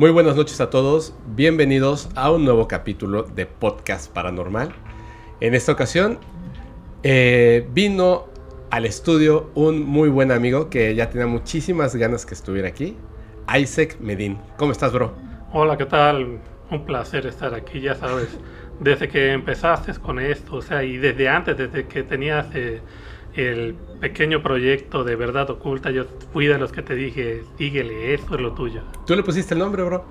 Muy buenas noches a todos, bienvenidos a un nuevo capítulo de Podcast Paranormal. En esta ocasión eh, vino al estudio un muy buen amigo que ya tenía muchísimas ganas que estuviera aquí, Isaac Medin. ¿Cómo estás, bro? Hola, ¿qué tal? Un placer estar aquí, ya sabes, desde que empezaste con esto, o sea, y desde antes, desde que tenías eh, el pequeño proyecto de verdad oculta, yo fui de los que te dije, síguele, eso es lo tuyo. Tú le pusiste el nombre, bro.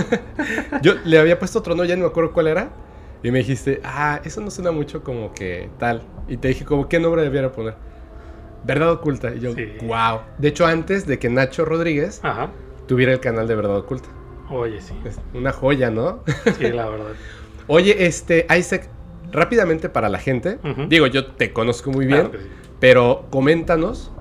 yo le había puesto otro nombre, ya no me acuerdo cuál era. Y me dijiste, ah, eso no suena mucho como que tal. Y te dije, como, ¿qué nombre debiera poner? Verdad Oculta. Y yo, wow. De hecho, antes de que Nacho Rodríguez tuviera el canal de Verdad Oculta. Oye, sí. una joya, ¿no? Sí, la verdad. Oye, este, Isaac, rápidamente para la gente, digo, yo te conozco muy bien, pero coméntanos,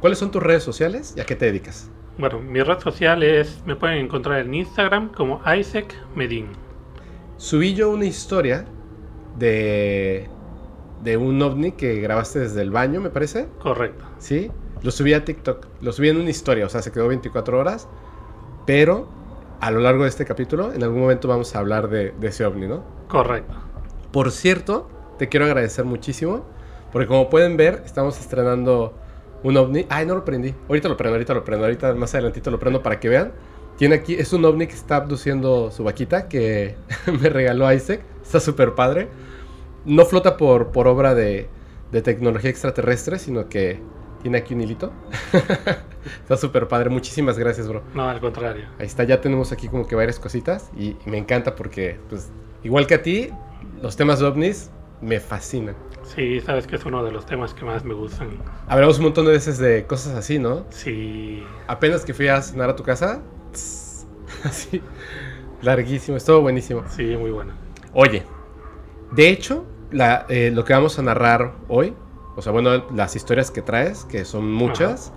¿cuáles son tus redes sociales y a qué te dedicas? Bueno, mi red social es, me pueden encontrar en Instagram como Isaac Medin. Subí yo una historia de, de un ovni que grabaste desde el baño, me parece. Correcto. Sí, lo subí a TikTok, lo subí en una historia, o sea, se quedó 24 horas, pero a lo largo de este capítulo, en algún momento vamos a hablar de, de ese ovni, ¿no? Correcto. Por cierto, te quiero agradecer muchísimo, porque como pueden ver, estamos estrenando un ovni. Ay, no lo prendí. Ahorita lo prendo, ahorita lo prendo, ahorita más adelantito lo prendo para que vean. Tiene aquí, es un ovni que está abduciendo su vaquita que me regaló Isaac. Está súper padre. No flota por, por obra de, de tecnología extraterrestre, sino que tiene aquí un hilito. está súper padre. Muchísimas gracias, bro. No, al contrario. Ahí está, ya tenemos aquí como que varias cositas y, y me encanta porque, pues, igual que a ti, los temas de ovnis me fascinan. Sí, sabes que es uno de los temas que más me gustan. Hablamos un montón de veces de cosas así, ¿no? Sí. Apenas que fui a cenar a tu casa, así, larguísimo, estuvo buenísimo. Sí, muy bueno. Oye, de hecho, eh, lo que vamos a narrar hoy, o sea, bueno, las historias que traes, que son muchas,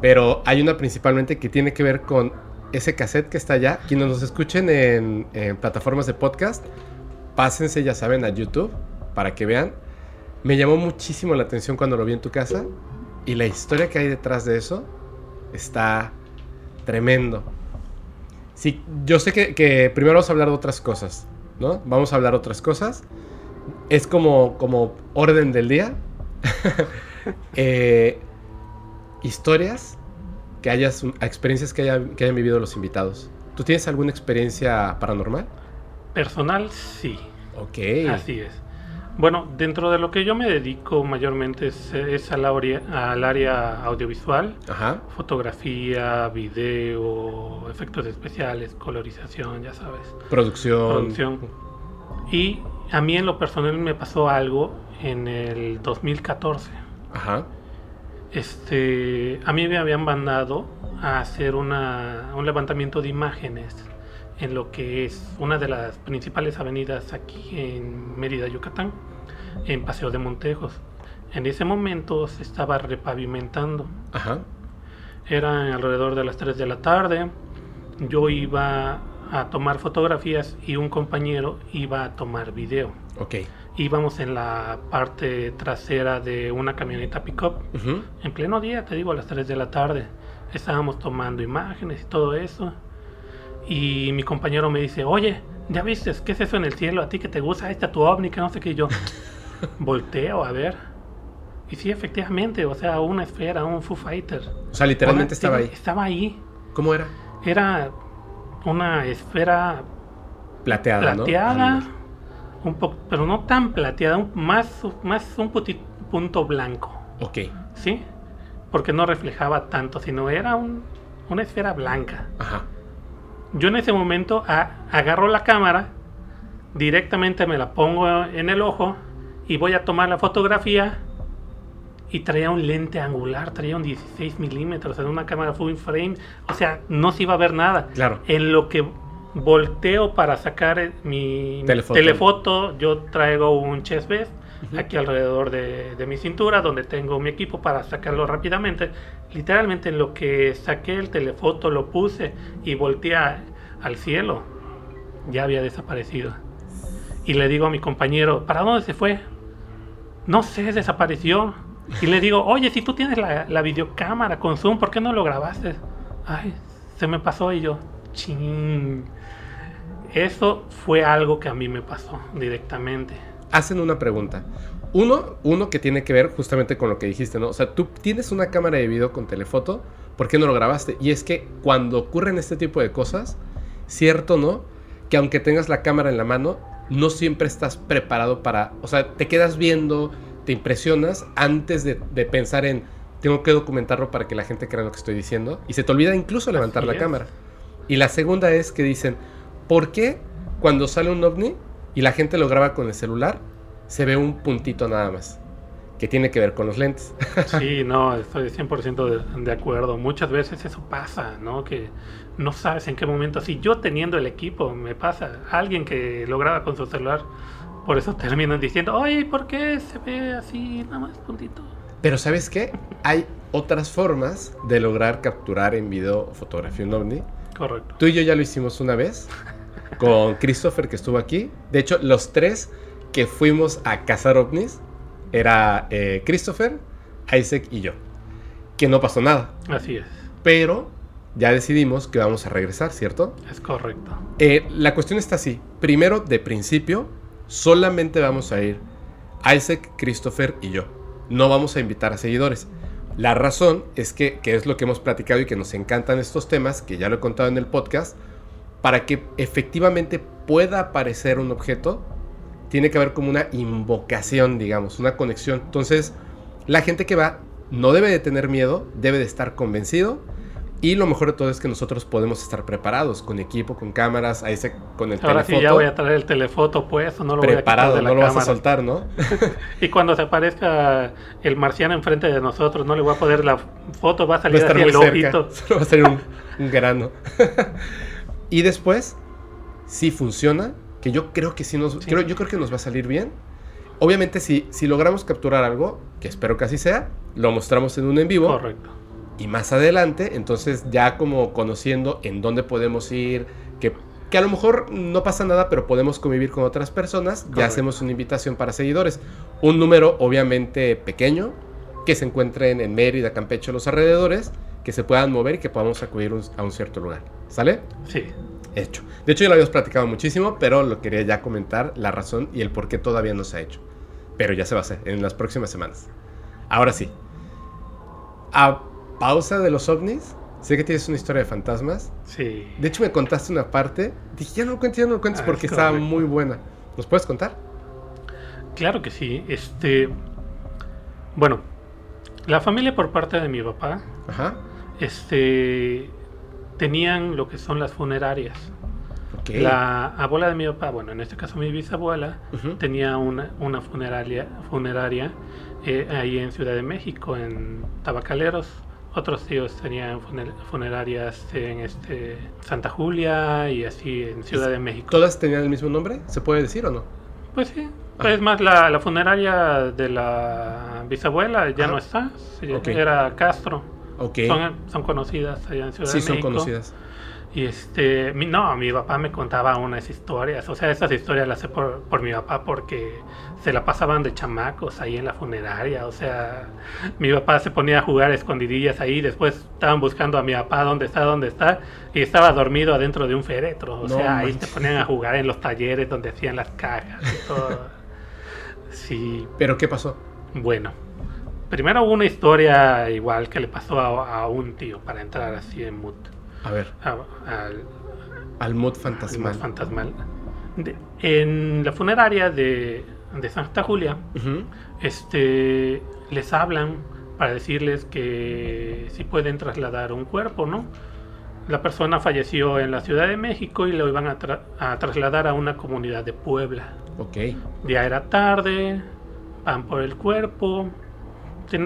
pero hay una principalmente que tiene que ver con ese cassette que está allá. Quienes nos escuchen en, en plataformas de podcast, pásense, ya saben, a YouTube para que vean. Me llamó muchísimo la atención cuando lo vi en tu casa y la historia que hay detrás de eso está tremendo. Sí, yo sé que, primero vamos a hablar de otras cosas, ¿no? Vamos a hablar de otras cosas. Es como, como orden del día. Eh, historias que hayas, experiencias que, que hayan vivido los invitados. ¿Tú tienes alguna experiencia paranormal? Personal, sí. Ok. Así es. Bueno, dentro de lo que yo me dedico mayormente es, al, área, audiovisual, Ajá. fotografía, video, efectos especiales, colorización, ya sabes. Producción. Producción. Y a mí en lo personal me pasó algo en el 2014. Ajá. Este, a mí me habían mandado a hacer una, un levantamiento de imágenes en lo que es una de las principales avenidas aquí en Mérida, Yucatán, en Paseo de Montejos. En ese momento se estaba repavimentando. Ajá. Era alrededor de las 3 de la tarde. Yo iba a tomar fotografías y un compañero iba a tomar video. Ok. Íbamos en la parte trasera de una camioneta pickup. En pleno día, te digo, a las 3 de la tarde. Estábamos tomando imágenes y todo eso. Y mi compañero me dice, oye, ¿ya viste qué es eso en el cielo? ¿A ti que te gusta? Ahí está tu ovni, que no sé qué. yo volteo a ver. Y sí, efectivamente, o sea, una esfera, un Foo Fighter. O sea, literalmente estaba ahí. Estaba ahí. ¿Cómo era? Era una esfera plateada, plateada un poco, pero no tan plateada, más, más un punto blanco. Ok. ¿Sí? Porque no reflejaba tanto, sino era un, una esfera blanca. Ajá. Yo en ese momento agarro la cámara, directamente me la pongo en el ojo y voy a tomar la fotografía y traía un lente angular, traía un 16 milímetros en una cámara full frame, o sea, no se iba a ver nada. Claro. En lo que volteo para sacar mi telefoto, yo traigo un chest vest aquí alrededor de, de, mi cintura, donde tengo mi equipo para sacarlo rápidamente. Literalmente en lo que saqué el telefoto, lo puse y volteé al cielo, ya había desaparecido. Y le digo a mi compañero, ¿para dónde se fue? No sé, desapareció. Y le digo, oye, si tú tienes la, la videocámara con Zoom, ¿por qué no lo grabaste? Ay, se me pasó y yo, ching. Eso fue algo que a mí me pasó directamente. Hacen una pregunta. Uno, uno que tiene que ver justamente con lo que dijiste, ¿no? O sea, tú tienes una cámara de video con telefoto, ¿por qué no lo grabaste? Y es que cuando ocurren este tipo de cosas, cierto, ¿no? Que aunque tengas la cámara en la mano, no siempre estás preparado para, o sea, te quedas viendo, te impresionas antes de, pensar en, tengo que documentarlo para que la gente crea lo que estoy diciendo, y se te olvida incluso levantar la cámara. Y la segunda es que dicen, ¿por qué cuando sale un ovni y la gente lo graba con el celular, se ve un puntito nada más? que tiene que ver con los lentes. Sí, no, estoy 100% de, acuerdo. Muchas veces eso pasa, ¿no? Que no sabes en qué momento, si yo teniendo el equipo, me pasa, alguien que lo graba con su celular, por eso terminan diciendo, oye, ¿por qué se ve así, nada más puntito? Pero ¿sabes qué? Hay otras formas de lograr capturar en video fotografía un ovni. Correcto. Tú y yo ya lo hicimos una vez con Christopher que estuvo aquí. De hecho, los tres que fuimos a cazar ovnis, era eh, Christopher, Isaac y yo. Que no pasó nada. Así es. Pero ya decidimos que vamos a regresar, ¿cierto? Es correcto. Eh, la cuestión está así. Primero, de principio, solamente vamos a ir Isaac, Christopher y yo. No vamos a invitar a seguidores. La razón es que, que es lo que hemos platicado y que nos encantan estos temas, que ya lo he contado en el podcast, para que efectivamente pueda aparecer un objeto, tiene que haber como una invocación, digamos, una conexión. Entonces, la gente que va no debe de tener miedo, debe de estar convencido. Y lo mejor de todo es que nosotros podemos estar preparados con equipo, con cámaras, ahí se, con el Ahora sí ya voy a traer el telefoto pues, no lo Preparado, voy a no lo vas a soltar, ¿no? y cuando se aparezca el marciano enfrente de nosotros, no le voy a poder la foto, va a salir va a estar muy cerca, Solo va a salir un, un grano. y después, si funciona, que yo creo que sí nos, Creo, yo creo que nos va a salir bien. Obviamente si, si logramos capturar algo, que espero que así sea, lo mostramos en un en vivo. Correcto. Y más adelante, entonces ya como conociendo en dónde podemos ir, que, que a lo mejor no pasa nada, pero podemos convivir con otras personas, ya hacemos una invitación para seguidores. Un número obviamente pequeño, que se encuentren en Mérida, Campeche, los alrededores, que se puedan mover y que podamos acudir a un cierto lugar. ¿Sale? Sí hecho. De hecho, ya lo habíamos platicado muchísimo, pero lo quería ya comentar la razón y el por qué todavía no se ha hecho. Pero ya se va a hacer en las próximas semanas. Ahora sí. A pausa de los ovnis, sé que tienes una historia de fantasmas. Sí. De hecho, me contaste una parte. Dije, ya no lo cuentes, ya no lo cuentes ah, porque estaba muy buena. ¿Nos puedes contar? Claro que sí. Este. Bueno, la familia por parte de mi papá. Ajá. Este tenían lo que son las funerarias. La abuela de mi papá, bueno, en este caso mi bisabuela, tenía una, una funeraria, funeraria eh, ahí en Ciudad de México, en Tabacaleros. Otros tíos tenían funerarias en este Santa Julia y así en Ciudad de México. ¿Todas tenían el mismo nombre? ¿Se puede decir o no? Pues sí. Ah. Es más, la, funeraria de la bisabuela ya no está. Era Castro. Son, conocidas allá en Ciudad de México. Sí, son conocidas. Y este, no, mi papá me contaba unas historias, o sea, esas historias las sé por, por, mi papá porque se la pasaban de chamacos ahí en la funeraria, o sea, mi papá se ponía a jugar escondidillas ahí, después estaban buscando a mi papá dónde está, dónde está, y estaba dormido adentro de un féretro, o sea, ahí se ponían a jugar en los talleres donde hacían las cajas y todo. Sí. ¿Pero qué pasó? Bueno, Primero hubo una historia igual que le pasó a, un tío para entrar así en mood. A ver. al, al mood fantasmal. fantasmal. en la funeraria de, Santa Julia, este, les hablan para decirles que si pueden trasladar un cuerpo, ¿no? La persona falleció en la Ciudad de México y lo iban a, a trasladar a una comunidad de Puebla. Ok. Ya era tarde, van por el cuerpo,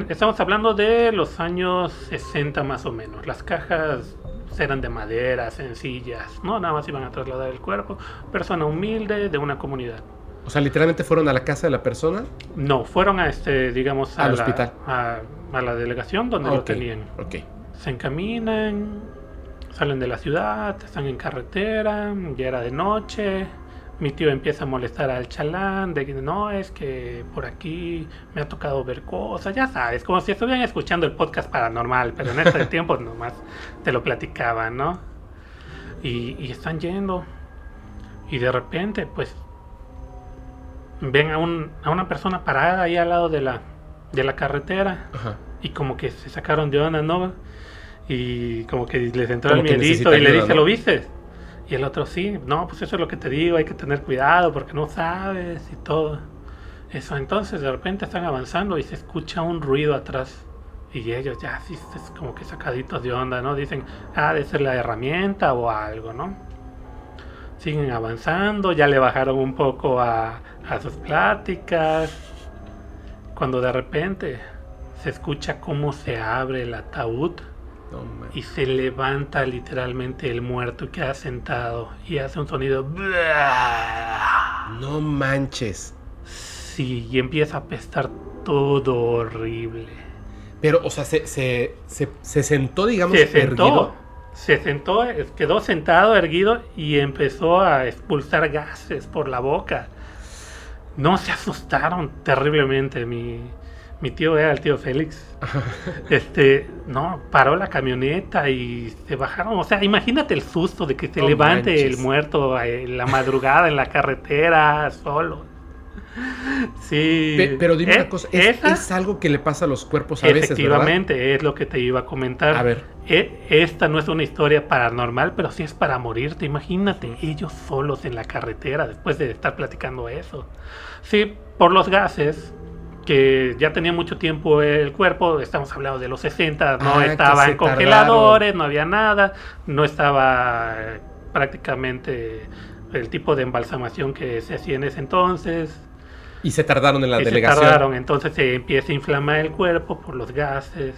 Estamos hablando de los años 60 más o menos. Las cajas eran de madera, sencillas, ¿no? Nada más iban a trasladar el cuerpo. Persona humilde de una comunidad. O sea, literalmente fueron a la casa de la persona. No, fueron a este, digamos, al hospital. A, la delegación donde lo tenían. Ok. Se encaminan, salen de la ciudad, están en carretera, ya era de noche mi tío empieza a molestar al chalán de que no, es que por aquí me ha tocado ver cosas, ya sabes, como si estuvieran escuchando el podcast paranormal, pero en este tiempo nomás te lo platicaban, ¿no? Y, están yendo. Y de repente, pues, ven a, un, a una persona parada ahí al lado de la, de la carretera. Y como que se sacaron de onda, ¿no? Y como que les entró el miedito y le dice, ¿lo viste? Y el otro, sí, no, pues eso es lo que te digo, hay que tener cuidado porque no sabes y todo. Eso, entonces de repente están avanzando y se escucha un ruido atrás. Y ellos ya así es como que sacaditos de onda, ¿no? Dicen, ah, de ser la herramienta o algo, ¿no? Siguen avanzando, ya le bajaron un poco a, a sus pláticas. Cuando de repente se escucha cómo se abre el ataúd y se levanta literalmente el muerto que ha sentado y hace un sonido. No manches. Sí, y empieza a apestar todo horrible. Pero, o sea, se, se, se, sentó, digamos, se sentó, erguido. Se sentó, quedó sentado, erguido y empezó a expulsar gases por la boca. No se asustaron terriblemente. Mi, mi tío era el tío Félix. este, no, paró la camioneta y se bajaron. O sea, imagínate el susto de que se levante el muerto en la madrugada en la carretera solo. Sí. pero dime una eh, cosa, ¿es, algo que le pasa a los cuerpos a veces? Efectivamente, es lo que te iba a comentar. A ver. E, esta no es una historia paranormal, pero sí es para morirte. Imagínate, ellos solos en la carretera después de estar platicando eso. Sí, por los gases, que ya tenía mucho tiempo el cuerpo, estamos hablando de los 60, no ah, estaba en congeladores, no había nada, no estaba eh, prácticamente el tipo de embalsamación que se hacía en ese entonces. Y se tardaron en la delegación. Se tardaron, entonces se empieza a inflamar el cuerpo por los gases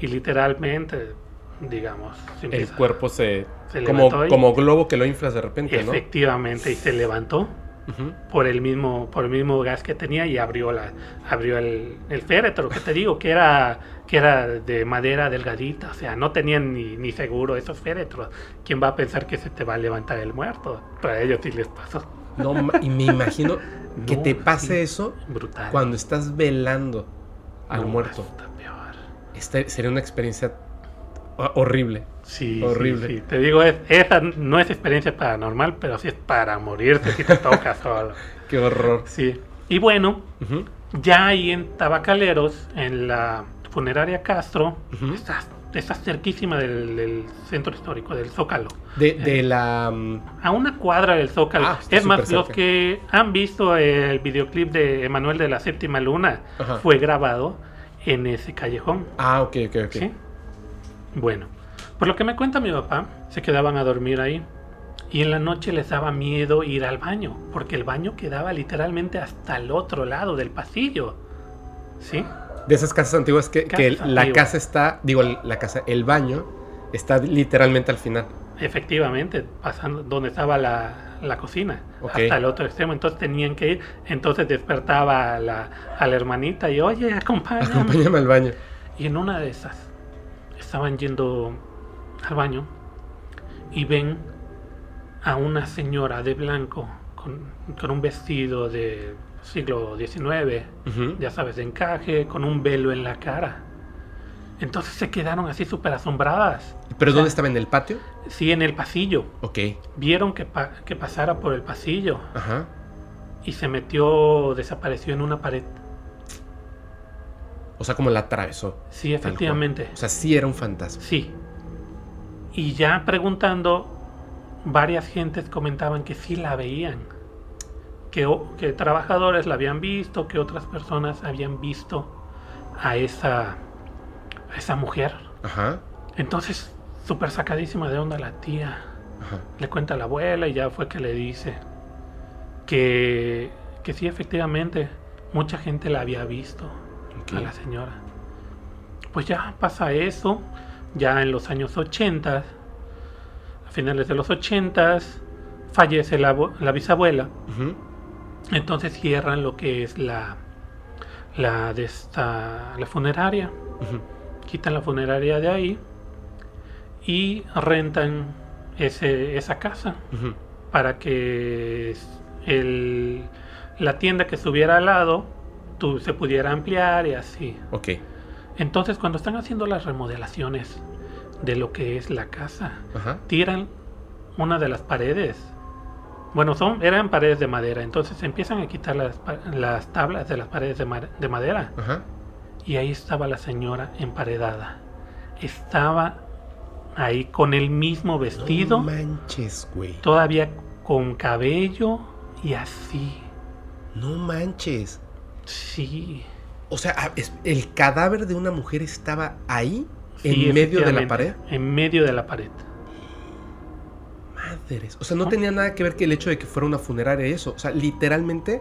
y literalmente, digamos, el cuerpo se, como, como globo que lo inflas de repente, Efectivamente, y se levantó por el mismo por el mismo gas que tenía y abrió la abrió el, el féretro que te digo que era que era de madera delgadita o sea no tenían ni, ni seguro esos féretros. Quién va a pensar que se te va a levantar el muerto para ellos sí les pasó. No y me imagino que te pase eso brutal. cuando estás velando al muerto. Esta sería una experiencia horrible Sí, horrible. Sí, Te digo, esa no es experiencia paranormal, pero sí es para morirte si te toca solo. Qué horror. Sí. Y bueno, ya ahí en Tabacaleros, en la funeraria Castro, estás, cerquísima del, centro histórico, del Zócalo. De, de la... Mm, a una cuadra del Zócalo. Ah, es más, los que han visto el videoclip de Emanuel de la Séptima Luna, fue grabado en ese callejón. Ah, ok, ok, ok. ¿Sí? Bueno, por lo que me cuenta mi papá, se quedaban a dormir ahí. Y en la noche les daba miedo ir al baño, porque el baño quedaba literalmente hasta el otro lado del pasillo. ¿Sí? De esas casas antiguas que, la casa está, digo, la casa, el baño está literalmente al final. Efectivamente, pasando donde estaba la, cocina, hasta el otro extremo. Entonces tenían que ir. Entonces despertaba a la, a la hermanita y, oye, acompáñame. Acompáñame al baño. Y en una de esas estaban yendo al baño y ven a una señora de blanco con, un vestido de siglo XIX, ya sabes, de encaje, con un velo en la cara. Entonces se quedaron así súper asombradas. ¿Pero dónde estaba? ¿En el patio? Sí, en el pasillo. Ok. Vieron que, que pasara por el pasillo. Ajá. Y se metió, desapareció en una pared. O sea, como la atravesó. Sí, efectivamente. O sea, sí era un fantasma. Sí. Y ya preguntando, varias gentes comentaban que sí la veían, que, que trabajadores la habían visto, que otras personas habían visto a esa, esa mujer. Ajá. Entonces, súper sacadísima de onda la tía. Le cuenta a la abuela y ya fue que le dice que, que sí, efectivamente, mucha gente la había visto a la señora. Pues ya pasa eso ya en los años 80, a finales de los 80, fallece la, la bisabuela. Entonces cierran lo que es la, la, de esta, la funeraria. Quitan la funeraria de ahí y rentan ese, esa casa para que el, la tienda que estuviera al lado tú, se pudiera ampliar y así. Ok. Entonces, cuando están haciendo las remodelaciones de lo que es la casa, tiran una de las paredes. Bueno, son, eran paredes de madera, entonces empiezan a quitar las, las tablas de las paredes de, de madera. Y ahí estaba la señora emparedada. Estaba ahí con el mismo vestido. No manches, güey. Todavía con cabello y así. No manches. Sí. O sea, el cadáver de una mujer estaba ahí, en medio de la pared. En medio de la pared. Madres. O sea, no, tenía nada que ver que el hecho de que fuera una funeraria eso. O sea, literalmente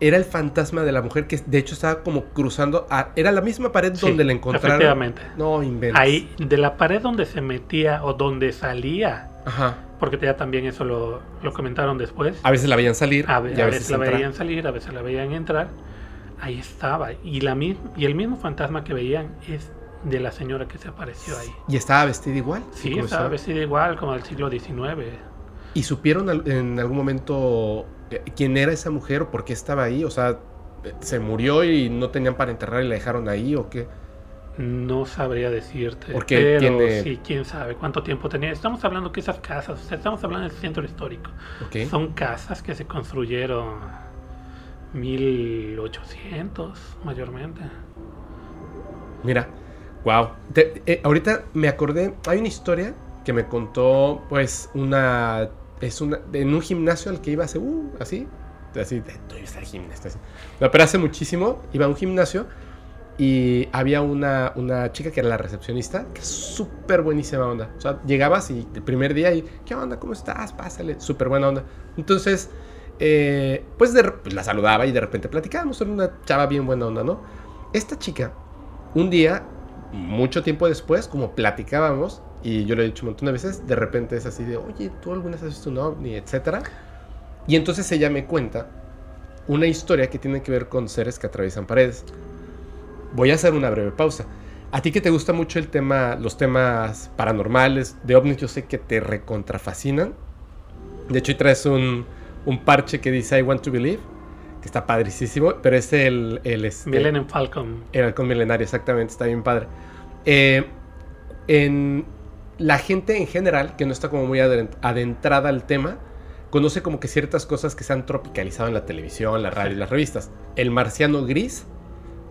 era el fantasma de la mujer que de hecho estaba como cruzando. era la misma pared donde la encontraron. Efectivamente. No inventes. Ahí, de la pared donde se metía o donde salía. Ajá. Porque ya también eso lo, comentaron después. A veces la veían salir. A, veces, la veían salir, a veces la veían entrar. Ahí estaba. Y, la, y el mismo fantasma que veían es de la señora que se apareció ahí. ¿Y estaba vestida igual? Sí, estaba vestida igual, como del siglo XIX. ¿Y supieron en algún momento eh, quién era esa mujer o por qué estaba ahí? O sea, ¿se murió y no tenían para enterrar y la dejaron ahí o qué? No sabría decirte. Porque pero sí, quién sabe cuánto tiempo tenía. Estamos hablando que esas casas, o sea, estamos hablando del centro histórico. Son casas que se construyeron 1800 mayormente. Mira, wow. Eh, ahorita me acordé, hay una historia que me contó, pues, una es una, en un gimnasio al que iba hace, uh, así, así, de, estar gimnasio. No, pero hace muchísimo iba a un gimnasio y había una, una chica que era la recepcionista, que es súper buenísima onda. O sea, llegabas y el primer día y, ¿qué onda? ¿Cómo estás? Pásale, súper buena onda. Entonces, eh, pues, pues, la saludaba y de repente platicábamos, era una chava bien buena onda, ¿no? Esta chica, un día, mucho tiempo después, como platicábamos, y yo lo he dicho un montón de veces, de repente es así de, oye, ¿tú alguna vez has visto un ovni? Etcétera. Y entonces ella me cuenta una historia que tiene que ver con seres que atraviesan paredes. Voy a hacer una breve pausa. A ti que te gusta mucho el tema, los temas paranormales de ovnis, yo sé que te recontrafascinan. De hecho, traes un, un parche que dice I want to believe, que está padricísimo, pero es el... el este, Millennium Falcon. El halcón milenario, exactamente, está bien padre. Eh, en, la gente en general, que no está como muy adentrada al tema, conoce como que ciertas cosas que se han tropicalizado en la televisión, la radio y las revistas. El marciano gris,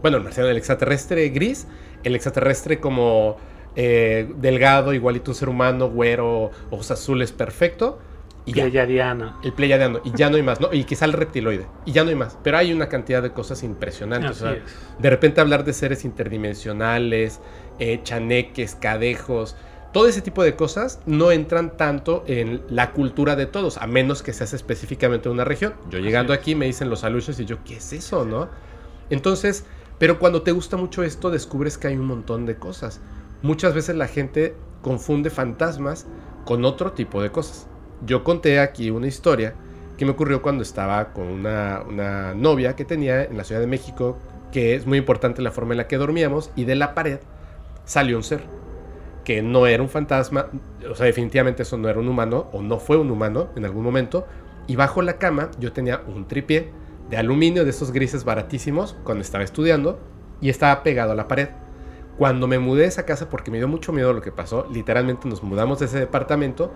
bueno, el marciano, el extraterrestre gris, el extraterrestre como eh, delgado, igualito un ser humano, güero, ojos azules, perfecto. Y Pleiadiano. El Pleiadiano. Y ya no hay más, ¿no? Y quizá el reptiloide. Y ya no hay más. Pero hay una cantidad de cosas impresionantes. de repente hablar de seres interdimensionales, eh, chaneques, cadejos todo ese tipo de cosas no entran tanto en la cultura de todos, a menos que seas específicamente de una región. Yo llegando aquí me dicen los aluches y yo, ¿qué es eso, no? Entonces, pero cuando te gusta mucho esto, descubres que hay un montón de cosas. Muchas veces la gente confunde fantasmas con otro tipo de cosas. Yo conté aquí una historia que me ocurrió cuando estaba con una, novia que tenía en la Ciudad de México, que es muy importante la forma en la que dormíamos, y de la pared salió un ser que no era un fantasma, o sea, definitivamente eso no era un humano, o no fue un humano en algún momento, y bajo la cama yo tenía un tripié de aluminio, de esos grises baratísimos, cuando estaba estudiando, y estaba pegado a la pared. Cuando me mudé de esa casa, porque me dio mucho miedo lo que pasó, literalmente nos mudamos de ese departamento,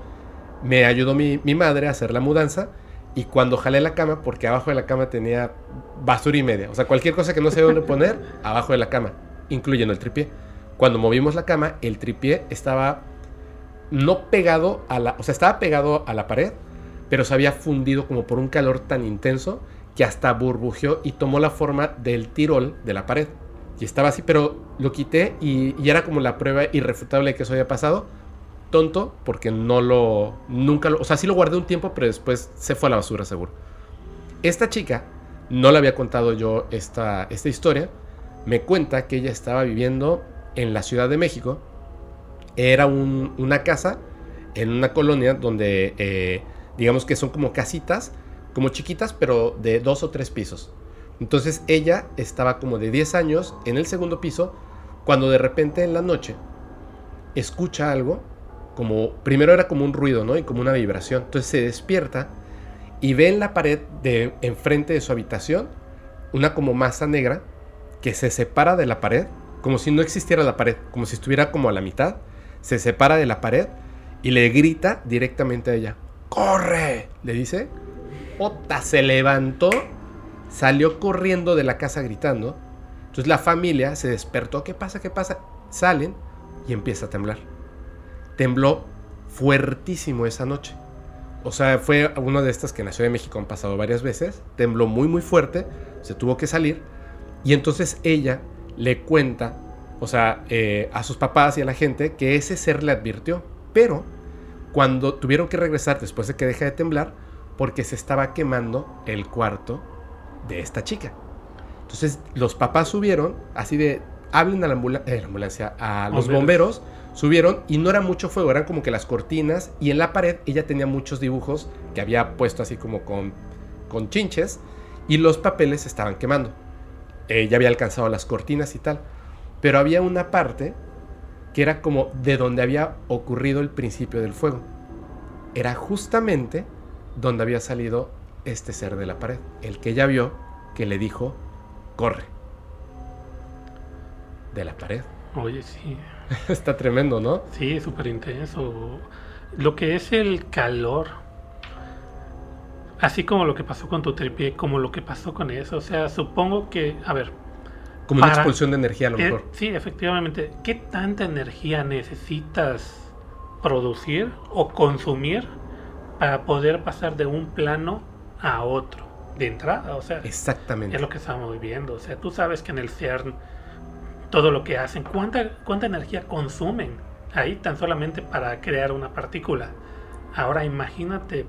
me ayudó mi, mi madre a hacer la mudanza, y cuando jalé la cama, porque abajo de la cama tenía basura y media, o sea, cualquier cosa que no sé dónde poner, abajo de la cama, incluyendo el tripié cuando movimos la cama, el tripié estaba no pegado a la, o sea, estaba pegado a la pared, pero se había fundido como por un calor tan intenso que hasta burbujeó y tomó la forma del tirol de la pared. Y estaba así, pero lo quité y, era como la prueba irrefutable de que eso había pasado. Tonto, porque no lo, nunca lo, o sea, sí lo guardé un tiempo, pero después se fue a la basura seguro. Esta chica, no le había contado yo esta, esta historia, me cuenta que ella estaba viviendo en la Ciudad de México era una casa en una colonia donde eh, digamos que son como casitas, como chiquitas, pero de dos o tres pisos. Entonces ella estaba como de 10 años en el segundo piso cuando de repente en la noche escucha algo, como primero era como un ruido, ¿no? Y como una vibración. Entonces se despierta y ve en la pared de enfrente de su habitación una como masa negra que se separa de la pared como si no existiera la pared, como si estuviera como a la mitad, se separa de la pared y le grita directamente a ella. ¡Corre! Le dice. Ota se levantó, salió corriendo de la casa gritando. Entonces la familia se despertó. ¿Qué pasa? ¿Qué pasa? Salen y empieza a temblar. Tembló fuertísimo esa noche. O sea, fue una de estas que en la Ciudad de México han pasado varias veces. Tembló muy, muy fuerte. Se tuvo que salir. Y entonces ella le cuenta, o sea, eh, a sus papás y a la gente que ese ser le advirtió. Pero cuando tuvieron que regresar después de que deja de temblar, porque se estaba quemando el cuarto de esta chica. Entonces los papás subieron, así de, hablen a la, eh, ambulancia, a los bomberos Subieron y no era mucho fuego, eran como que las cortinas y en la pared ella tenía muchos dibujos que había puesto así como con, con chinches y los papeles estaban quemando. Ella había alcanzado las cortinas y tal, pero había una parte que era como de donde había ocurrido el principio del fuego. Era justamente donde había salido este ser de la pared, el que ella vio que le dijo, corre. De la pared. Oye, sí. Está tremendo, ¿no? Sí, súper intenso. Lo que es el calor, así como lo que pasó con tu tripié, como lo que pasó con eso. O sea, supongo que, a ver. Como una expulsión de energía a lo mejor. sí, efectivamente. ¿Qué tanta energía necesitas producir o consumir para poder pasar de un plano a otro? De entrada, o sea. Exactamente. Es lo que estamos viviendo. O sea, tú sabes que en el CERN todo lo que hacen, cuánta, cuánta energía consumen ahí tan solamente para crear una partícula. Ahora imagínate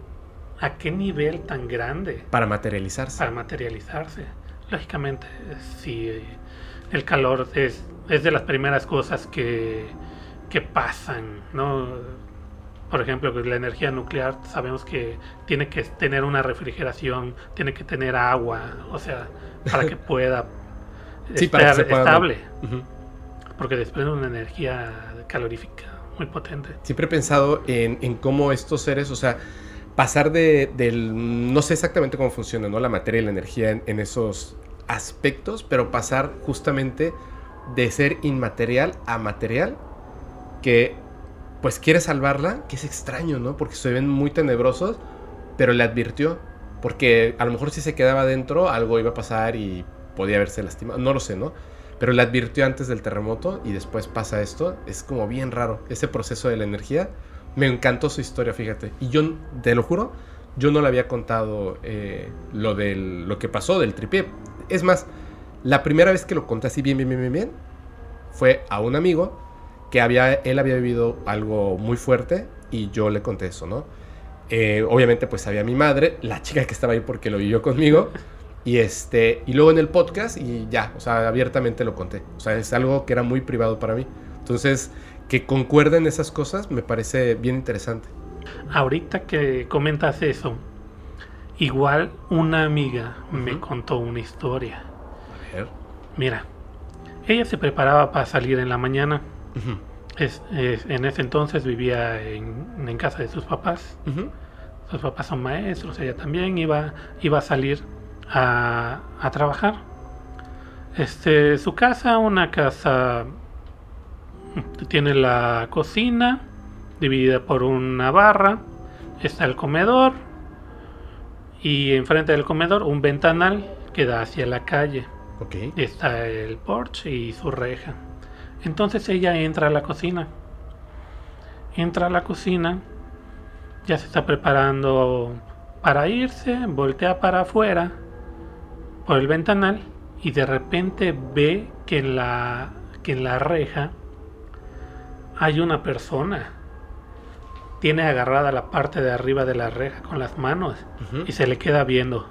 a qué nivel tan grande. Para materializarse. Para materializarse. Lógicamente, si el calor es, es de las primeras cosas que, que pasan, ¿no? Por ejemplo, la energía nuclear sabemos que tiene que tener una refrigeración, tiene que tener agua, o sea, para que pueda sí, para estable. Porque desprende una energía calorífica muy potente. Siempre he pensado en, cómo estos seres, o sea, pasar de, del, no sé exactamente cómo funciona, ¿no? La materia y la energía en, esos aspectos, pero pasar justamente de ser inmaterial a material, que pues quiere salvarla, que es extraño, ¿no? Porque se ven muy tenebrosos, pero le advirtió, porque a lo mejor si se quedaba dentro, algo iba a pasar y podía haberse lastimado, no lo sé, ¿no? Pero le advirtió antes del terremoto y después pasa esto, es como bien raro, ese proceso de la energía. Me encantó su historia, fíjate. Y yo, te lo juro, yo no le había contado eh, lo, del, lo que pasó del tripié. Es más, la primera vez que lo conté así bien, bien, bien, bien, bien, fue a un amigo que había, él había vivido algo muy fuerte y yo le conté eso, ¿no? Eh, obviamente pues había mi madre, la chica que estaba ahí porque lo vivió conmigo, y, este, y luego en el podcast y ya, o sea, abiertamente lo conté. O sea, es algo que era muy privado para mí. Entonces, que concuerden esas cosas me parece bien interesante. Ahorita que comentas eso, igual una amiga me contó una historia. A ver. Mira, ella se preparaba para salir en la mañana. es, en ese entonces vivía en, casa de sus papás. Sus papás son maestros, ella también iba, iba a salir a, trabajar. Este, su casa, una casa, tiene la cocina dividida por una barra, está el comedor y enfrente del comedor un ventanal que da hacia la calle. Okay. Está el porche y su reja. Entonces ella entra a la cocina. Entra a la cocina, ya se está preparando para irse, voltea para afuera por el ventanal y de repente ve que en la, que en la reja hay una persona. Tiene agarrada la parte de arriba de la reja con las manos y se le queda viendo.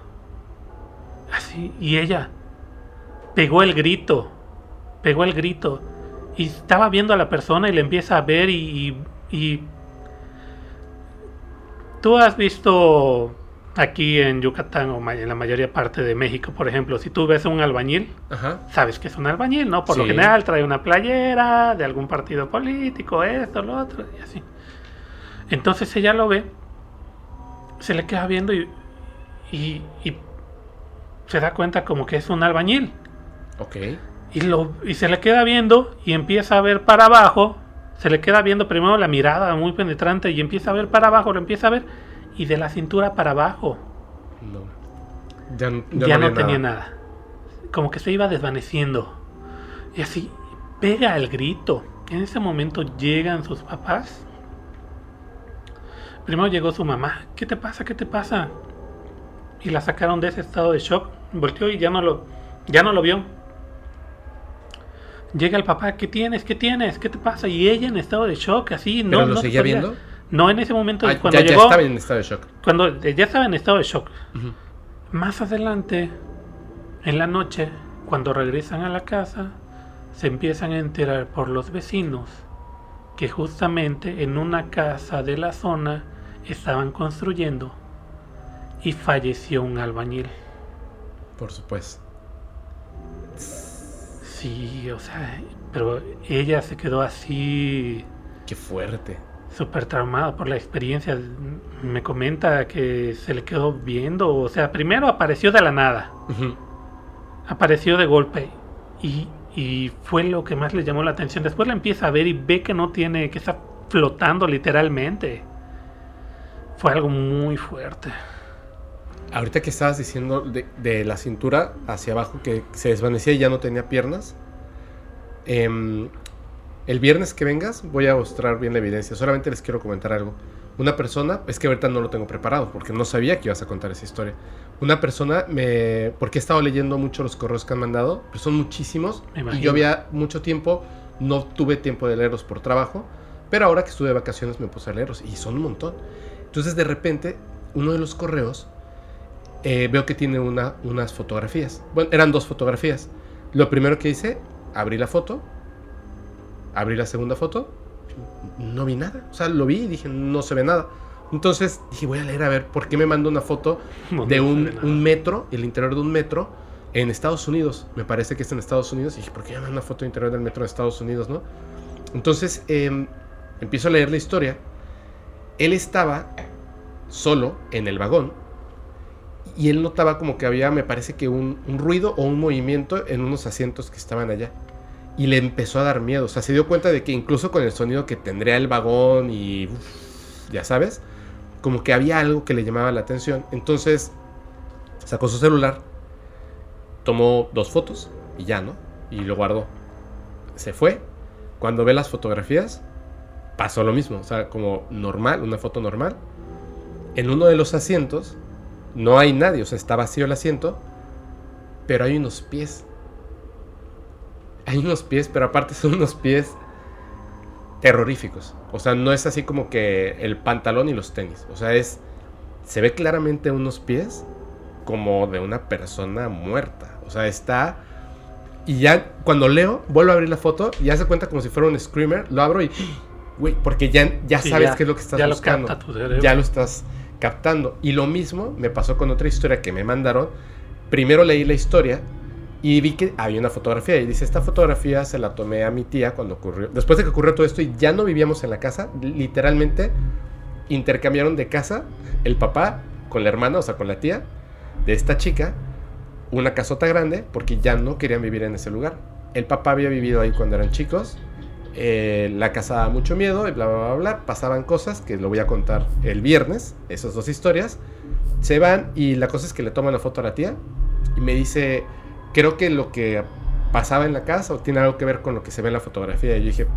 Así, y ella pegó el grito, pegó el grito y estaba viendo a la persona y le empieza a ver y, y tú has visto aquí en Yucatán o en la mayoría parte de México, por ejemplo, si tú ves a un albañil, sabes que es un albañil, ¿no? Por lo general trae una playera de algún partido político, esto, lo otro, y así. Entonces ella lo ve, se le queda viendo y, y, se da cuenta como que es un albañil. Ok. Y, lo, y se le queda viendo y empieza a ver para abajo Se le queda viendo primero la mirada muy penetrante y empieza a ver para abajo, lo empieza a ver y de la cintura para abajo. No. Ya, no, tenía nada. Como que se iba desvaneciendo. Y así pega el grito. En ese momento llegan sus papás. Primero llegó su mamá. ¿Qué te pasa? ¿Qué te pasa? Y la sacaron de ese estado de shock. Volteó y ya no lo, ya no lo vio. Llega el papá, ¿qué tienes? ¿Qué tienes? ¿Qué te pasa? Y ella en estado de shock, así, no. ¿Pero lo seguía viendo? No, en ese momento, ah, cuando ya, llegó, ya estaba en estado de shock. Cuando ya estaba en estado de shock. Más adelante, en la noche, cuando regresan a la casa, se empiezan a enterar por los vecinos que justamente en una casa de la zona estaban construyendo y falleció un albañil. Por supuesto. Sí, o sea, pero ella se quedó así. Qué fuerte. Súper traumada por la experiencia. Me comenta que se le quedó viendo. O sea, primero apareció de la nada. Apareció de golpe. Y y fue lo que más le llamó la atención. Después la empieza a ver y ve que no tiene, que está flotando literalmente. Fue algo muy fuerte. Ahorita que estabas diciendo de, la cintura hacia abajo que se desvanecía y ya no tenía piernas. Em, el viernes que vengas voy a mostrar bien la evidencia. Solamente les quiero comentar algo. Una persona, es que ahorita no lo tengo preparado porque no sabía que ibas a contar esa historia. Una persona me. Porque he estado leyendo mucho los correos que han mandado, pero son muchísimos. Y yo había mucho tiempo, no tuve tiempo de leerlos por trabajo, pero ahora que estuve de vacaciones me puse a leerlos y son un montón. Entonces de repente, uno de los correos eh, veo que tiene una, unas fotografías. Bueno, eran dos fotografías. Lo primero que hice, abrí la foto, abrí la segunda foto no vi nada. O sea, lo vi y dije, no se ve nada. Entonces dije, voy a leer a ver por qué me mandó una foto de un, metro, el interior de un metro, en Estados Unidos. Me parece que es en Estados Unidos. Y dije, ¿por qué me manda una foto del interior del metro de Estados Unidos, no? Entonces em, empiezo a leer la historia. Él estaba solo en el vagón y él notaba como que había, me parece que un ruido o un movimiento en unos asientos que estaban allá y le empezó a dar miedo. O sea, se dio cuenta de que incluso con el sonido que tendría el vagón y ya sabes, como que había algo que le llamaba la atención. Entonces sacó su celular, tomó dos fotos y ya, ¿no? Y lo guardó. Se fue. Cuando ve las fotografías, pasó lo mismo. O sea, como normal, una foto normal. En uno de los asientos no hay nadie, o sea, está vacío el asiento, pero hay unos pies hay unos pies, pero aparte son unos pies terroríficos. O sea, no es así como que el pantalón y los tenis. O sea, es. Se ve claramente unos pies como de una persona muerta. O sea, está. Y ya cuando leo, vuelvo a abrir la foto y ya se cuenta como si fuera un screamer. Lo abro y. Güey, porque ya, ya sabes qué es lo que estás buscando. ya lo estás captando. Y lo mismo me pasó con otra historia que me mandaron. Primero leí la historia y vi que había una fotografía y dice, esta fotografía se la tomé a mi tía cuando ocurrió, después de que ocurrió todo esto y ya no vivíamos en la casa, literalmente intercambiaron de casa el papá con la hermana, o sea, con la tía de esta chica, una casota grande porque ya no querían vivir en ese lugar. El papá había vivido ahí cuando eran chicos, eh, la casa daba mucho miedo y bla, bla, bla, bla, pasaban cosas que lo voy a contar el viernes, esas dos historias. Se van y la cosa es que le toman la foto a la tía y me dice creo que lo que pasaba en la casa o tiene algo que ver con lo que se ve en la fotografía. Y yo dije,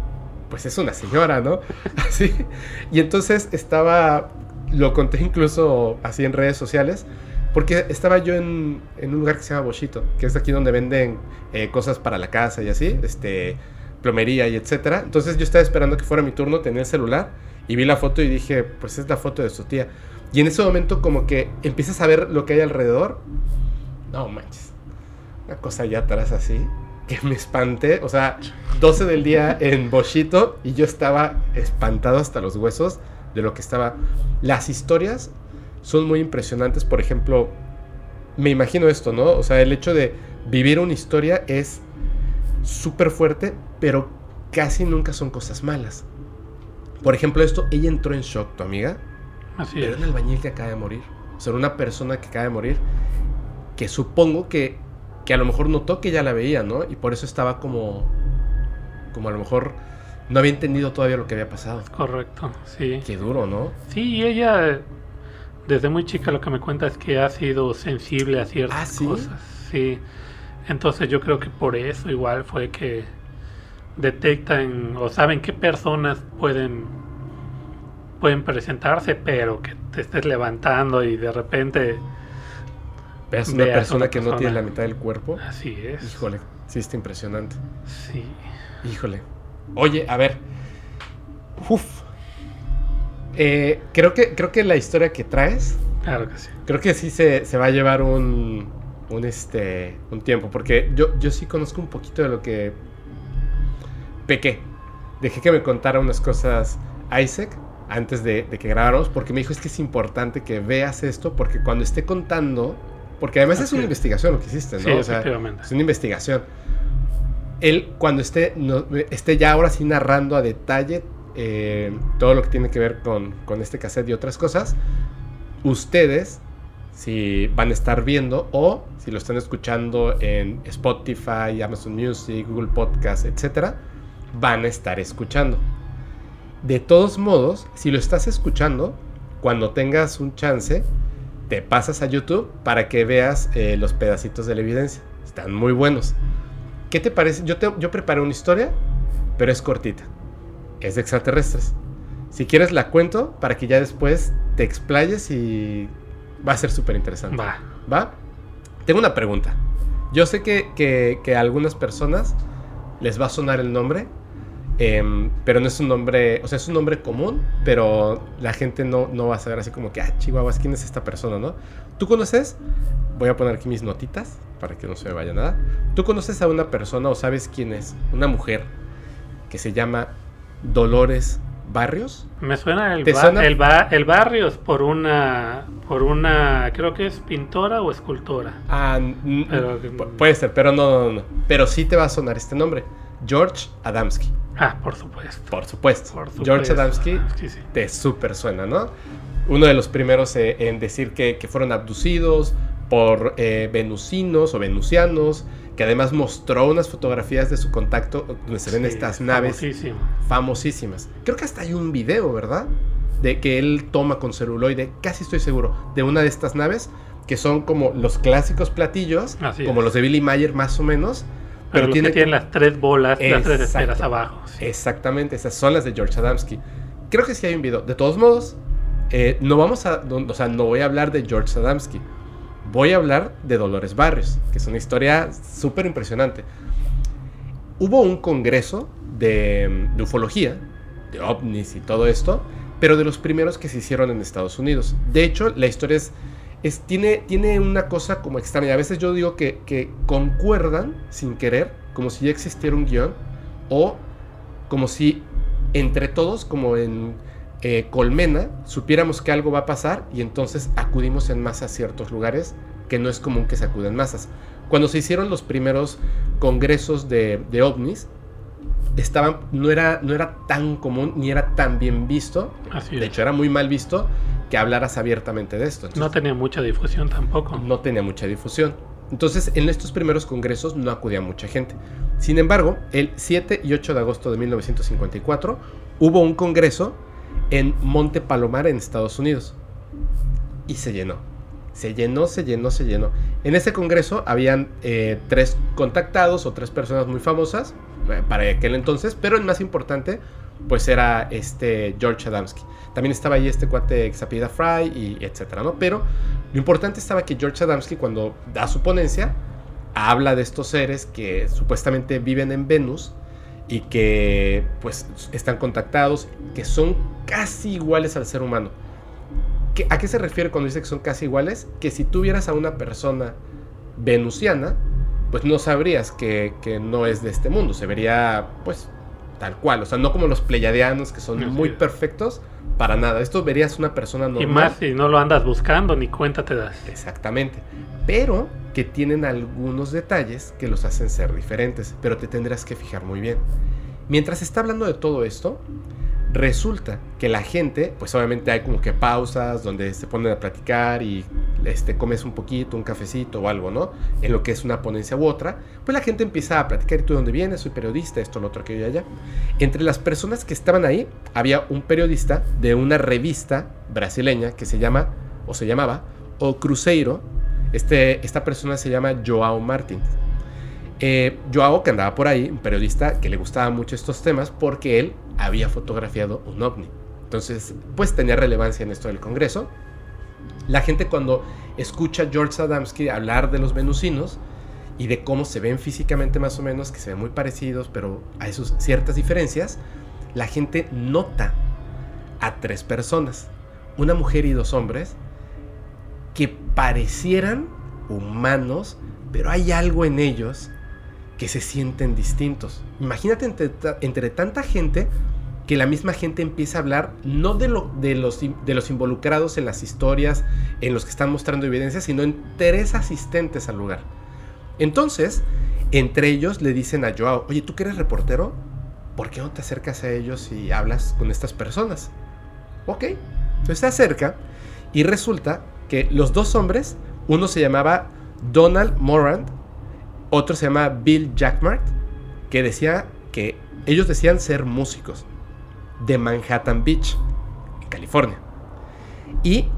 pues es una señora, ¿no? Así. Y entonces estaba, lo conté incluso así en redes sociales, porque estaba yo en, un lugar que se llama Boschito, que es aquí donde venden eh, cosas para la casa y así, este, plomería y etcétera. Entonces yo estaba esperando que fuera mi turno, tenía el celular y vi la foto y dije, pues es la foto de su tía. Y en ese momento como que empiezas a ver lo que hay alrededor. No manches una cosa allá atrás así, que me espanté, o sea, 12 del día en Boschito y yo estaba espantado hasta los huesos de lo que estaba. Las historias son muy impresionantes, por ejemplo, me imagino esto, ¿no? O sea, el hecho de vivir una historia es súper fuerte, pero casi nunca son cosas malas. Por ejemplo, esto, ella entró en shock, tu amiga. Así era un albañil que acaba de morir. O sea, una persona que acaba de morir. Que supongo que que a lo mejor notó que ya la veía, ¿no? Y por eso estaba como, como a lo mejor no había entendido todavía lo que había pasado. Correcto, sí. Qué duro, ¿no? Sí, y ella, desde muy chica lo que me cuenta es que ha sido sensible a ciertas ¿Ah, cosas. Sí. Entonces yo creo que por eso igual fue que detectan o saben qué personas pueden pueden presentarse, pero que te estés levantando y de repente veas una persona que no tiene la mitad del cuerpo. Así es. Híjole, sí está impresionante. Sí. Híjole. Oye, a ver. Uf. Eh, creo, que, creo que la historia que traes. Claro que sí. Creo que sí se, se va a llevar un, un, este, un tiempo. Porque yo, yo sí conozco un poquito de lo que pequé. Dejé que me contara unas cosas Isaac antes de, que grabáramos. Porque me dijo es que es importante que veas esto. Porque cuando esté contando. Porque además es una investigación lo que hiciste, ¿no? Sí, o sea, es una investigación él cuando esté, esté ya ahora sí narrando a detalle eh, todo lo que tiene que ver con, con, este cassette y otras cosas, ustedes, si van a estar viendo o si lo están escuchando en Spotify, Amazon Music, Google Podcast, etc., van a estar escuchando. De todos modos, si lo estás escuchando, cuando tengas un chance, te pasas a YouTube para que veas eh, los pedacitos de la evidencia. Están muy buenos. ¿Qué te parece? Yo, te, yo preparé una historia, pero es cortita. Es de extraterrestres. Si quieres la cuento para que ya después te explayes y va a ser súper interesante. Va. ¿Va? Tengo una pregunta. Yo sé que, que, a algunas personas les va a sonar el nombre, em, pero no es un nombre, o sea, es un nombre común, pero la gente no, no va a saber así como que, ah, chihuahuas, ¿quién es esta persona, no? ¿Tú conoces? Voy a poner aquí mis notitas para que no se me vaya nada. ¿Tú conoces a una persona o sabes quién es? Una mujer que se llama Dolores Barrios. Me suena el, el, el, Barrios por una, por una, creo que es pintora o escultora. Ah, puede ser, pero no, no, no. Pero sí te va a sonar este nombre. George Adamski. Ah, por supuesto. Por supuesto. George Adamski te súper suena, ¿no? Uno de los primeros eh, en decir que, que fueron abducidos, por eh, venusinos o venusianos, que además mostró unas fotografías de su contacto donde se ven estas naves famosísimas. Creo que hasta hay un video, ¿verdad? De que él toma con celuloide, casi estoy seguro, de una de estas naves, que son como los clásicos platillos, como los de Billy Mayer más o menos. Pero, tiene... que tienen las tres bolas, las tres esferas abajo. Exactamente, esas son las de George Adamski. Creo que sí hay un video. De todos modos, eh, no vamos a, o sea, no voy a hablar de George Adamski voy a hablar de Dolores Barrios, que es una historia súper impresionante. Hubo un congreso de, ufología, de ovnis y todo esto, pero de los primeros que se hicieron en Estados Unidos. De hecho, la historia es, es tiene, tiene una cosa como extraña. A veces yo digo que, que concuerdan sin querer, como si ya existiera un guion, o como si entre todos, como en eh, colmena, supiéramos que algo va a pasar y entonces acudimos en masa a ciertos lugares que no es común que se acuden masas. Cuando se hicieron los primeros congresos de, ovnis, estaban, no, era, no era tan común ni era tan bien visto. de hecho, era muy mal visto que hablaras abiertamente de esto. no tenía mucha difusión tampoco. No tenía mucha difusión. Entonces, en estos primeros congresos no acudía mucha gente. Sin embargo, el 7 y 8 de agosto de 1954 hubo un congreso en Monte Palomar, en Estados Unidos. Y se llenó. Se llenó, se llenó, se llenó. En ese congreso habían eh, tres contactados o tres personas muy famosas eh, para aquel entonces, pero el más importante pues era este George Adamski. También estaba ahí este cuate Xapida Fry y etcétera, ¿no? Pero lo importante estaba que George Adamski cuando da su ponencia habla de estos seres que supuestamente viven en Venus y que pues están contactados, que son casi iguales al ser humano. ¿A qué se refiere cuando dice que son casi iguales? Que si tuvieras a una persona venusiana, pues no sabrías que, no es de este mundo, se vería pues tal cual, o sea, no como los pleyadianos que son muy perfectos, para nada. Esto verías una persona normal. Y más si no lo andas buscando, ni cuenta te das. Exactamente. Pero que tienen algunos detalles que los hacen ser diferentes, pero te tendrás que fijar muy bien. Mientras está hablando de todo esto, resulta que la gente, pues obviamente hay como que pausas donde se ponen a platicar y este, comes un poquito, un cafecito o algo, ¿no? En lo que es una ponencia u otra, pues la gente empieza a platicar, ¿tú de dónde vienes? Soy periodista, esto, lo otro, aquello y allá. Entre las personas que estaban ahí, había un periodista de una revista brasileña que se llama, o se llamaba, O Cruzeiro. Este, esta persona se llama Joao Martins. Eh, Joao, que andaba por ahí, un periodista que le gustaba mucho estos temas, porque él había fotografiado un ovni. Entonces, pues tenía relevancia en esto del Congreso. La gente cuando escucha a George Adamski hablar de los venusinos y de cómo se ven físicamente más o menos, que se ven muy parecidos, pero hay sus ciertas diferencias, la gente nota a tres personas, una mujer y dos hombres, que parecieran humanos, pero hay algo en ellos que se sienten distintos. Imagínate entre, tanta gente que la misma gente empieza a hablar no de, de, los, de los involucrados en las historias, en los que están mostrando evidencia, sino en tres asistentes al lugar. Entonces, entre ellos le dicen a Joao, oye, ¿tú que eres reportero? ¿Por qué no te acercas a ellos y hablas con estas personas? Ok, entonces se acerca y resulta que los dos hombres, uno se llamaba Donald Morant otro se llama Bill Jackmart, que decía que ellos decían ser músicos de Manhattan Beach, en California. Y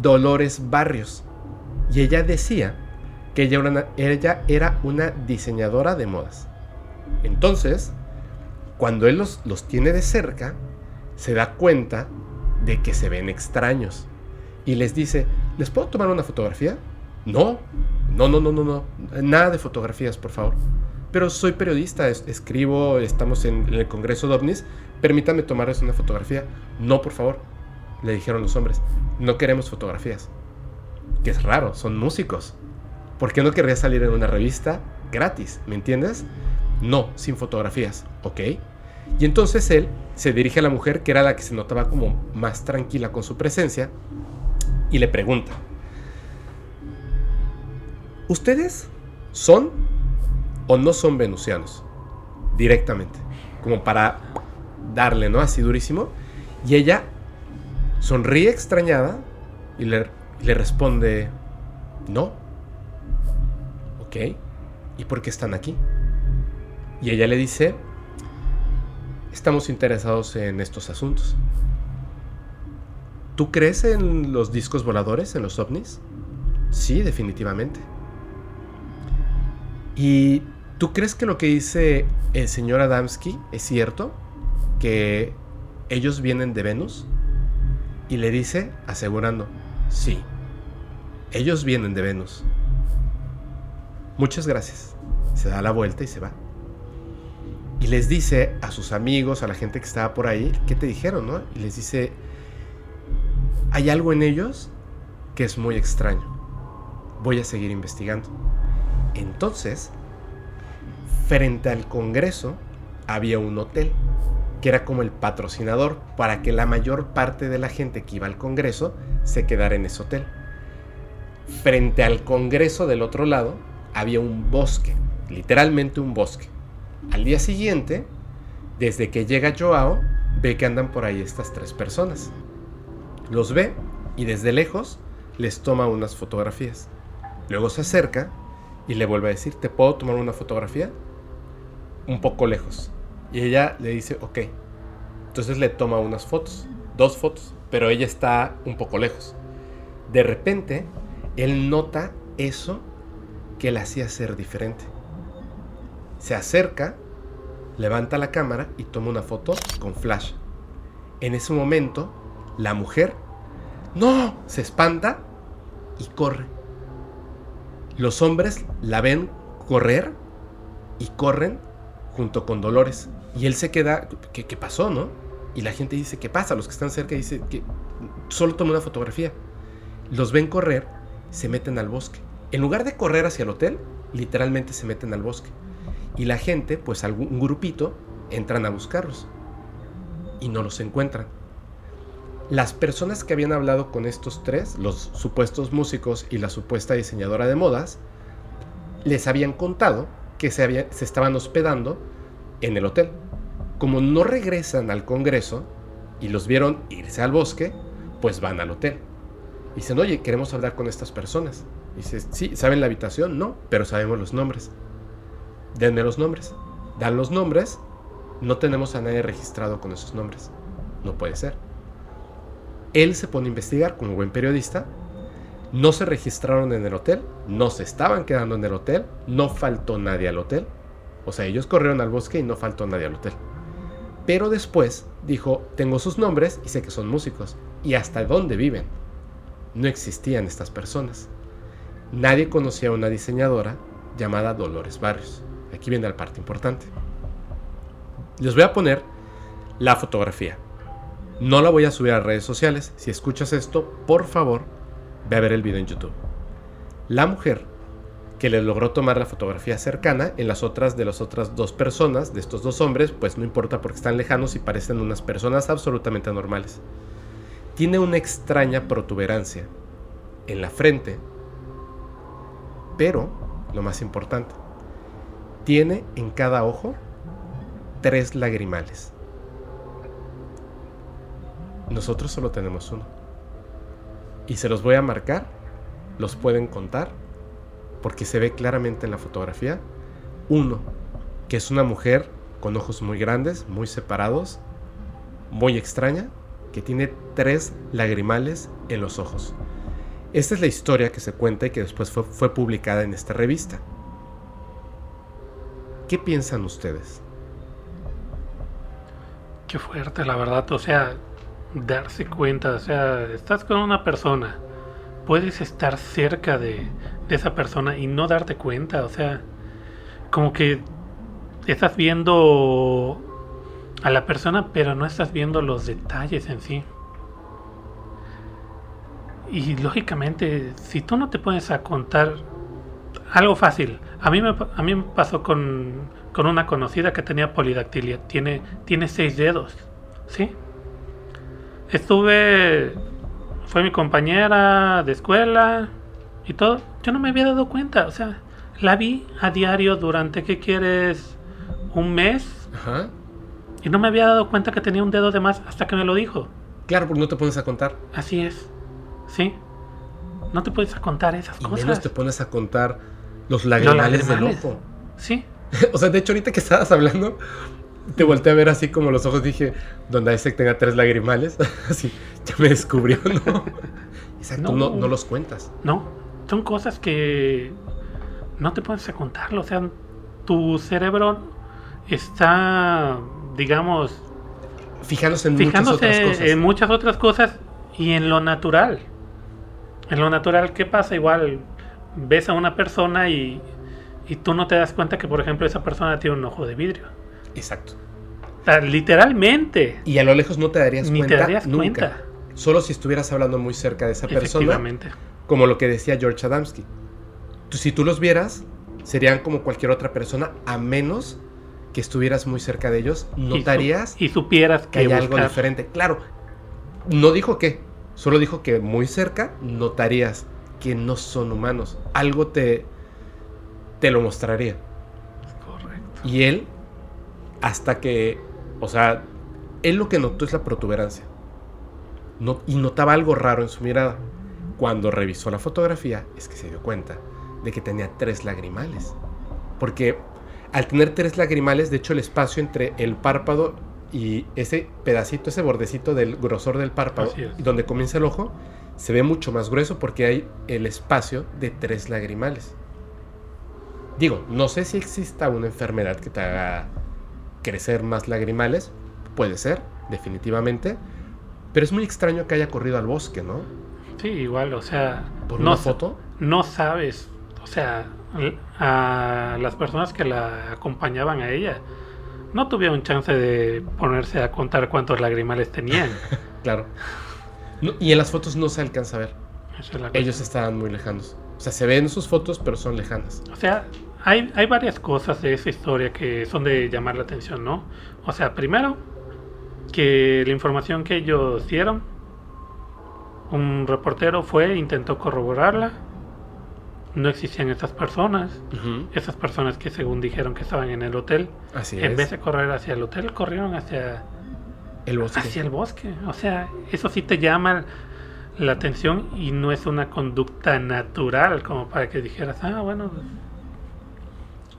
Dolores Barrios. Y ella decía que ella, era una diseñadora de modas. Entonces, cuando él los, los tiene de cerca, se da cuenta de que se ven extraños. Y les dice, ¿les puedo tomar una fotografía? No, no, no, no, no, no. Nada de fotografías, por favor. Pero soy periodista, escribo, estamos en, el Congreso de OVNIs. Permítame tomarles una fotografía. No, por favor. Le dijeron los hombres. No queremos fotografías. Que es raro, son músicos. ¿Por qué no querría salir en una revista gratis? ¿Me entiendes? No, sin fotografías. ¿Ok? Y entonces él se dirige a la mujer, que era la que se notaba como más tranquila con su presencia, y le pregunta. ¿Ustedes son o no son venusianos? Directamente. Como para darle, ¿no? Así durísimo. Y ella sonríe extrañada y le, le responde, no. Ok. ¿Y por qué están aquí? Y ella le dice, estamos interesados en estos asuntos. ¿Tú crees en los discos voladores, en los ovnis? Sí, definitivamente. ¿Y crees que lo que dice el señor Adamski es cierto? ¿Que ellos vienen de Venus? Y le dice, asegurando, sí, ellos vienen de Venus. Muchas gracias. Se da la vuelta y se va. Y les dice a sus amigos, a la gente que estaba por ahí, ¿qué te dijeron, no? Y les dice, hay algo en ellos que es muy extraño. Voy a seguir investigando. Entonces, frente al Congreso había un hotel que era como el patrocinador para que la mayor parte de la gente que iba al Congreso se quedara en ese hotel. Frente al Congreso del otro lado había un bosque, literalmente un bosque. Al día siguiente, desde que llega Joao, ve que andan por ahí estas tres personas. Los ve y desde lejos les toma unas fotografías. Luego se acerca y le vuelve a decir, ¿te puedo tomar una fotografía? Un poco lejos. Y ella le dice, ok. Entonces le toma unas fotos, dos fotos, pero ella está un poco lejos. De repente, él nota eso que le hacía ser diferente. Se acerca, levanta la cámara y toma una foto con flash. En ese momento, la mujer, no, se espanta y corre los hombres la ven correr y corren junto con Dolores. Y él se queda, ¿qué, qué pasó, no? Y la gente dice, ¿qué pasa? Los que están cerca dicen que solo toma una fotografía. Los ven correr, se meten al bosque. En lugar de correr hacia el hotel, literalmente se meten al bosque. Y la gente, pues algún grupito, entran a buscarlos. Y no los encuentran. Las personas que habían hablado con estos tres, los supuestos músicos y la supuesta diseñadora de modas, les habían contado que se, se estaban hospedando en el hotel. Como no regresan al Congreso y los vieron irse al bosque, pues van al hotel. dicen, oye, queremos hablar con estas personas. dices, sí, ¿saben la habitación? No, pero sabemos los nombres. Denme los nombres. Dan los nombres. No tenemos a nadie registrado con esos nombres. No puede ser. Él se pone a investigar como buen periodista. No se registraron en el hotel. No se estaban quedando en el hotel. No faltó nadie al hotel. O sea, ellos corrieron al bosque y no faltó nadie al hotel. Pero después dijo, tengo sus nombres y sé que son músicos. ¿Y hasta dónde viven? No existían estas personas. Nadie conocía a una diseñadora llamada Dolores Barrios. Aquí viene la parte importante. Les voy a poner la fotografía. No la voy a subir a redes sociales. Si escuchas esto, por favor, ve a ver el video en YouTube. La mujer que le logró tomar la fotografía cercana en las otras de las otras dos personas, de estos dos hombres, pues no importa porque están lejanos y parecen unas personas absolutamente normales. Tiene una extraña protuberancia en la frente, pero, lo más importante, tiene en cada ojo tres lagrimales. Nosotros solo tenemos uno. Y se los voy a marcar, los pueden contar porque se ve claramente en la fotografía. Uno, que es una mujer con ojos muy grandes, muy separados, muy extraña, que tiene tres lagrimales en los ojos. Esta es la historia que se cuenta y que después fue, fue publicada en esta revista. ¿Qué piensan ustedes? Qué fuerte, la verdad. O sea, darse cuenta. O sea, estás con una persona. Puedes estar cerca de, de esa persona y no darte cuenta. O sea, como que estás viendo a la persona, pero no estás viendo los detalles en sí. Y lógicamente, si tú no te pones a contar algo fácil, a mí me, a mí me pasó con, con una conocida que tenía polidactilia, tiene, tiene seis dedos, ¿sí? Estuve, fue mi compañera de escuela, y todo. Yo no me había dado cuenta, o sea, la vi a diario durante, ¿qué quieres? Un mes. Ajá. Y no me había dado cuenta que tenía un dedo de más hasta que me lo dijo. Claro, porque no te pones a contar. Así es. Sí. No te puedes a contar esas y cosas. Menos te pones a contar los lagrimales, del ojo. Sí. o sea, de hecho, ahorita que estabas hablando, te volteé a ver así como los ojos. Dije, donde Isaac tenga tres lagrimales. así, ya me descubrió, ¿no? Exacto, no, no los cuentas. No, son cosas que no te puedes contarlo. O sea, tu cerebro está, digamos, fijándose en muchas otras cosas. en muchas otras cosas y en lo natural. En lo natural, ¿qué pasa? Igual ves a una persona y, y tú no te das cuenta que, por ejemplo, esa persona tiene un ojo de vidrio. Exacto. Literalmente. Y a lo lejos no te darías ni cuenta. Te darías nunca. cuenta. Solo si estuvieras hablando muy cerca de esa persona como lo que decía George Adamski. si tú los vieras, serían como cualquier otra persona, a menos que estuvieras muy cerca de ellos, notarías y, supieras que, hay algo diferente. Claro, no dijo que, solo dijo que muy cerca notarías que no son humanos. Algo te, te lo mostraría. Correcto. Y él, hasta que, o sea, él lo que notó es la protuberancia. No, y notaba algo raro en su mirada. Cuando revisó la fotografía es que se dio cuenta de que tenía tres lagrimales. Porque al tener tres lagrimales, de hecho el espacio entre el párpado y ese pedacito, ese bordecito del grosor del párpado, donde comienza el ojo, se ve mucho más grueso porque hay el espacio de tres lagrimales. Digo, no sé si exista una enfermedad que te haga crecer más lagrimales, puede ser, definitivamente, pero es muy extraño que haya corrido al bosque, ¿no? Sí, igual, o sea. ¿Por no, una foto? No sabes. O sea, a las personas que la acompañaban a ella no tuvieron chance de ponerse a contar cuántos lagrimales tenían. claro. y en las fotos no se alcanza a ver. Ellos estaban muy lejanos. O sea, se ven sus fotos, pero son lejanas. O sea, hay, hay varias cosas de esa historia que son de llamar la atención, ¿no? O sea, primero, que la información que ellos dieron un reportero fue, intentó corroborarla. No existían esas personas. Esas personas que según dijeron que estaban en el hotel. Así en vez de correr hacia el hotel, corrieron hacia el bosque. Hacia el bosque. O sea, eso sí te llama la atención y no es una conducta natural como para que dijeras, ah, bueno,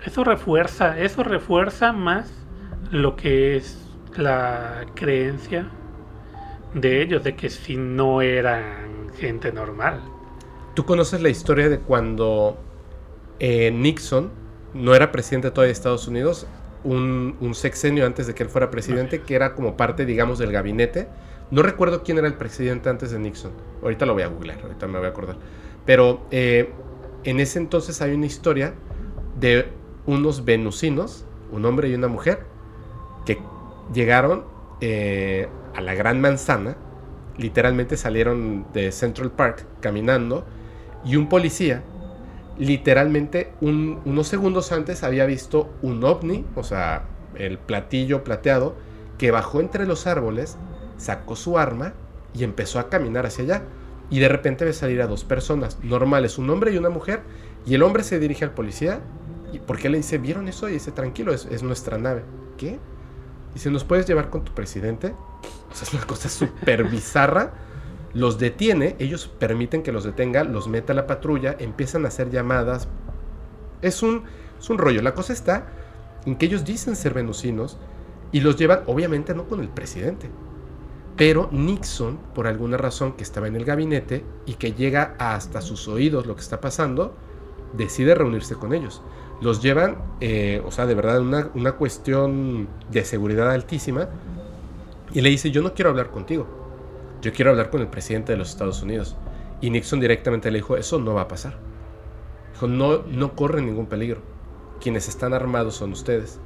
eso refuerza, eso refuerza más lo que es la creencia de ellos de que si no eran gente normal. ¿Tú conoces la historia de cuando eh, Nixon no era presidente todavía de Estados Unidos? Un, un, sexenio antes de que él fuera presidente, que era como parte, digamos, del gabinete. No recuerdo quién era el presidente antes de Nixon. Ahorita lo voy a googlear, ahorita me voy a acordar. Pero eh, en ese entonces hay una historia de unos venusinos, un hombre y una mujer, que llegaron eh, a la Gran Manzana, literalmente salieron de Central Park caminando, y un policía, literalmente unos segundos antes había visto un ovni, o sea, el platillo plateado, que bajó entre los árboles, sacó su arma y empezó a caminar hacia allá. Y de repente ve salir a dos personas normales, un hombre y una mujer, y el hombre se dirige al policía ¿Y por qué le dice, vieron eso? Y dice, tranquilo, es, nuestra nave. ¿Qué? Dice, ¿nos puedes llevar con tu presidente? O sea, es una cosa súper bizarra. Los detiene, ellos permiten que los detenga, los mete a la patrulla, empiezan a hacer llamadas. Es un, es un rollo. La cosa está en que ellos dicen ser venusinos y los llevan, obviamente no con el presidente, pero Nixon, por alguna razón que estaba en el gabinete y que llega hasta sus oídos lo que está pasando, decide reunirse con ellos los llevan, eh, o sea, de verdad, una, una cuestión de seguridad altísima, y le dice, yo no quiero hablar contigo, yo quiero hablar con el presidente de los Estados Unidos. Y Nixon directamente le dijo, eso no va a pasar. Dijo, no, no corre ningún peligro. Quienes están armados son ustedes.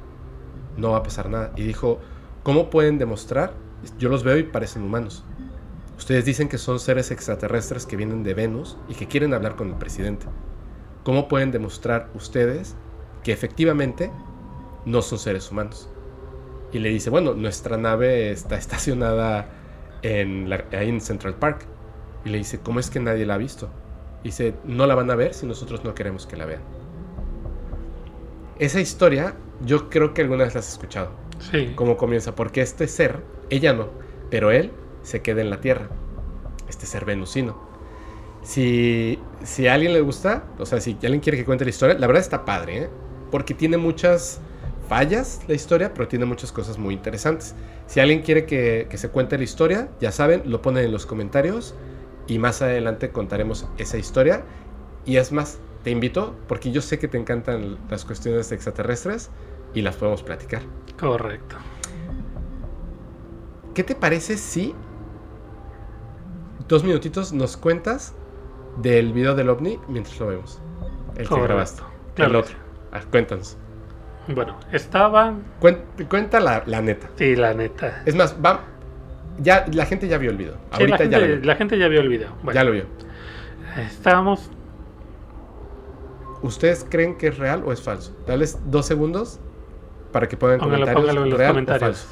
No va a pasar nada. Y dijo, ¿cómo pueden demostrar? Yo los veo y parecen humanos. Ustedes dicen que son seres extraterrestres que vienen de Venus y que quieren hablar con el presidente. ¿Cómo pueden demostrar ustedes que efectivamente no son seres humanos? Y le dice, bueno, nuestra nave está estacionada en ahí en Central Park. Y le dice, ¿cómo es que nadie la ha visto? Y dice, no la van a ver si nosotros no queremos que la vean. Esa historia, yo creo que alguna vez la has escuchado. Sí. Cómo comienza, porque este ser, ella no, pero él se queda en la Tierra. Este ser venusino. Si, si a alguien le gusta, o sea, si alguien quiere que cuente la historia, la verdad está padre, ¿eh? Porque tiene muchas fallas la historia, pero tiene muchas cosas muy interesantes. Si alguien quiere que, que, se cuente la historia, ya saben, lo ponen en los comentarios y más adelante contaremos esa historia. Y es más, te invito, porque yo sé que te encantan las cuestiones extraterrestres y las podemos platicar. Correcto. ¿Qué te parece si dos minutitos nos cuentas del video del ovni mientras lo vemos. El que grabaste. Claro. El otro. Ah, cuéntanos. Bueno, estaba. cuenta la, neta. Sí, la neta. Es más, va. Ya, la gente ya vio el video. Ahorita la, gente, ya lo vio. la gente ya vio el video. ya lo vio. Estábamos. ¿Ustedes creen que es real o es falso? Dales dos segundos para que puedan comentar póngalo en los comentarios.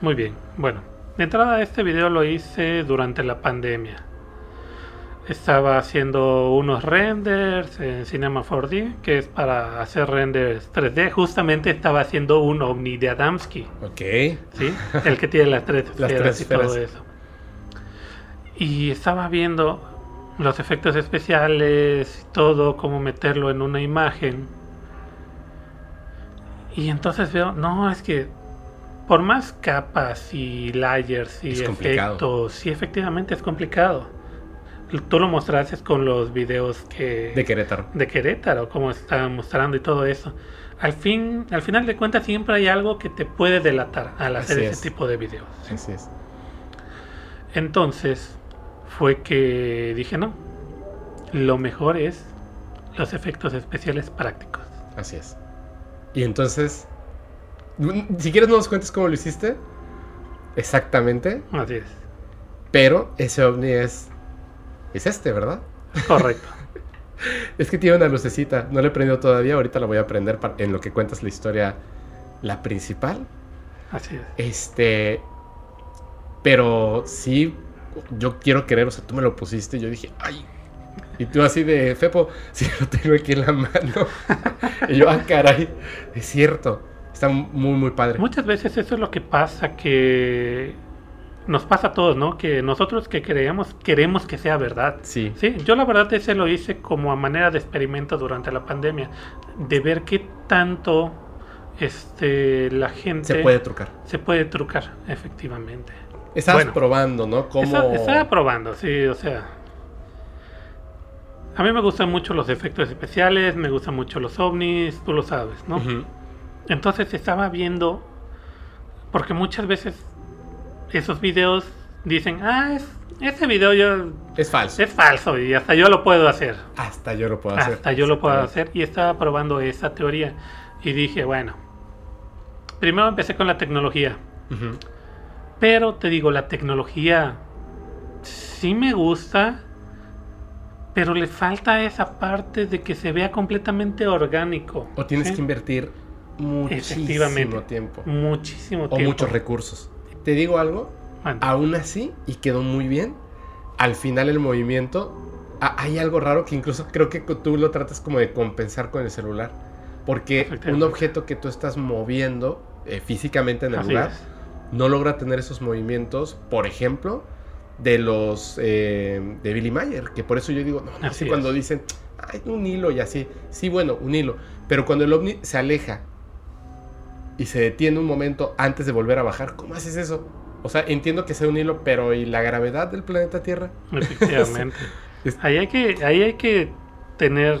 Muy bien, bueno, de entrada este video lo hice durante la pandemia. Estaba haciendo unos renders en Cinema 4D, que es para hacer renders 3D. Justamente estaba haciendo un Omni de Adamski. Ok. ¿Sí? El que tiene las tres esferas y todo eso. Y estaba viendo los efectos especiales y todo, cómo meterlo en una imagen. Y entonces veo, no, es que por más capas y layers y efectos, sí, efectivamente es complicado. Tú lo mostraste con los videos que... De Querétaro. De Querétaro, como estaban mostrando y todo eso. Al, fin, al final de cuentas siempre hay algo que te puede delatar al hacer ese tipo de videos. Así es. Entonces fue que dije, no, lo mejor es los efectos especiales prácticos. Así es. Y entonces si quieres no nos cuentes cómo lo hiciste. Exactamente. Así es. Pero ese ovni es... Es este, ¿verdad? Correcto. es que tiene una lucecita. No le he prendido todavía. Ahorita la voy a prender en lo que cuentas la historia. La principal. Así es. Este... Pero sí, yo quiero querer, o sea, tú me lo pusiste y yo dije, ay, Y tú así de, Fepo, si lo tengo aquí en la mano. y yo, ah, caray, es cierto. Está muy, muy padre. Muchas veces eso es lo que pasa, que nos pasa a todos, ¿no? Que nosotros que creemos, queremos que sea verdad. Sí. Sí, yo la verdad ese lo hice como a manera de experimento durante la pandemia, de ver qué tanto este, la gente... Se puede trucar. Se puede trucar, efectivamente. Estabas probando, ¿no? ¿Cómo... Estaba, probando, sí, o sea... A mí me gustan mucho los efectos especiales, me gustan mucho los ovnis, tú lo sabes, ¿no? Entonces estaba viendo, porque muchas veces esos videos dicen, ah, es, ese video yo... Es falso. Es falso y hasta yo lo puedo hacer. Hasta yo lo puedo hacer. Hasta yo lo puedo hacer y estaba probando esa teoría y dije, bueno, primero empecé con la tecnología. Pero te digo, la tecnología sí me gusta, pero le falta esa parte de que se vea completamente orgánico. O tienes que invertir muchísimo tiempo. Muchísimo tiempo. O muchos recursos. Te digo algo, aún así, y quedó muy bien, al final el movimiento, hay algo raro que incluso creo que tú lo tratas como de compensar con el celular. Porque un objeto que tú estás moviendo eh, físicamente en el lugar no logra tener esos movimientos, por ejemplo, de los eh, de Billy Mayer, que por eso yo digo, no, así cuando dicen, hay un hilo y así, sí, bueno, un hilo, pero cuando el ovni se aleja y se detiene un momento antes de volver a bajar, ¿cómo haces eso? O sea, entiendo que sea un hilo, pero ¿y la gravedad del planeta Tierra? Efectivamente. ahí, hay que, ahí hay que tener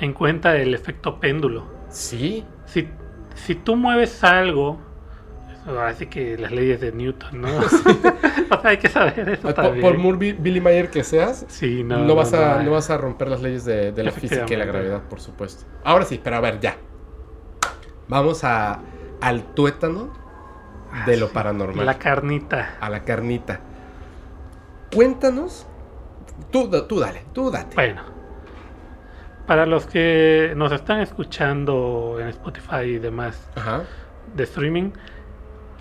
en cuenta el efecto péndulo. Sí. Si, si tú mueves algo, así que las leyes de Newton, ¿no? o sea, hay que saber eso. Por, por muy Billy Mayer que seas, sí, no, no, vas a, no vas a romper las leyes de, de la física y la gravedad, por supuesto. Ahora sí, pero a ver, ya. Vamos a, al tuétano de lo paranormal. La carnita. A la carnita. Cuéntanos. Tú, tú dale, tú date. Bueno. Para los que nos están escuchando en Spotify y demás de streaming,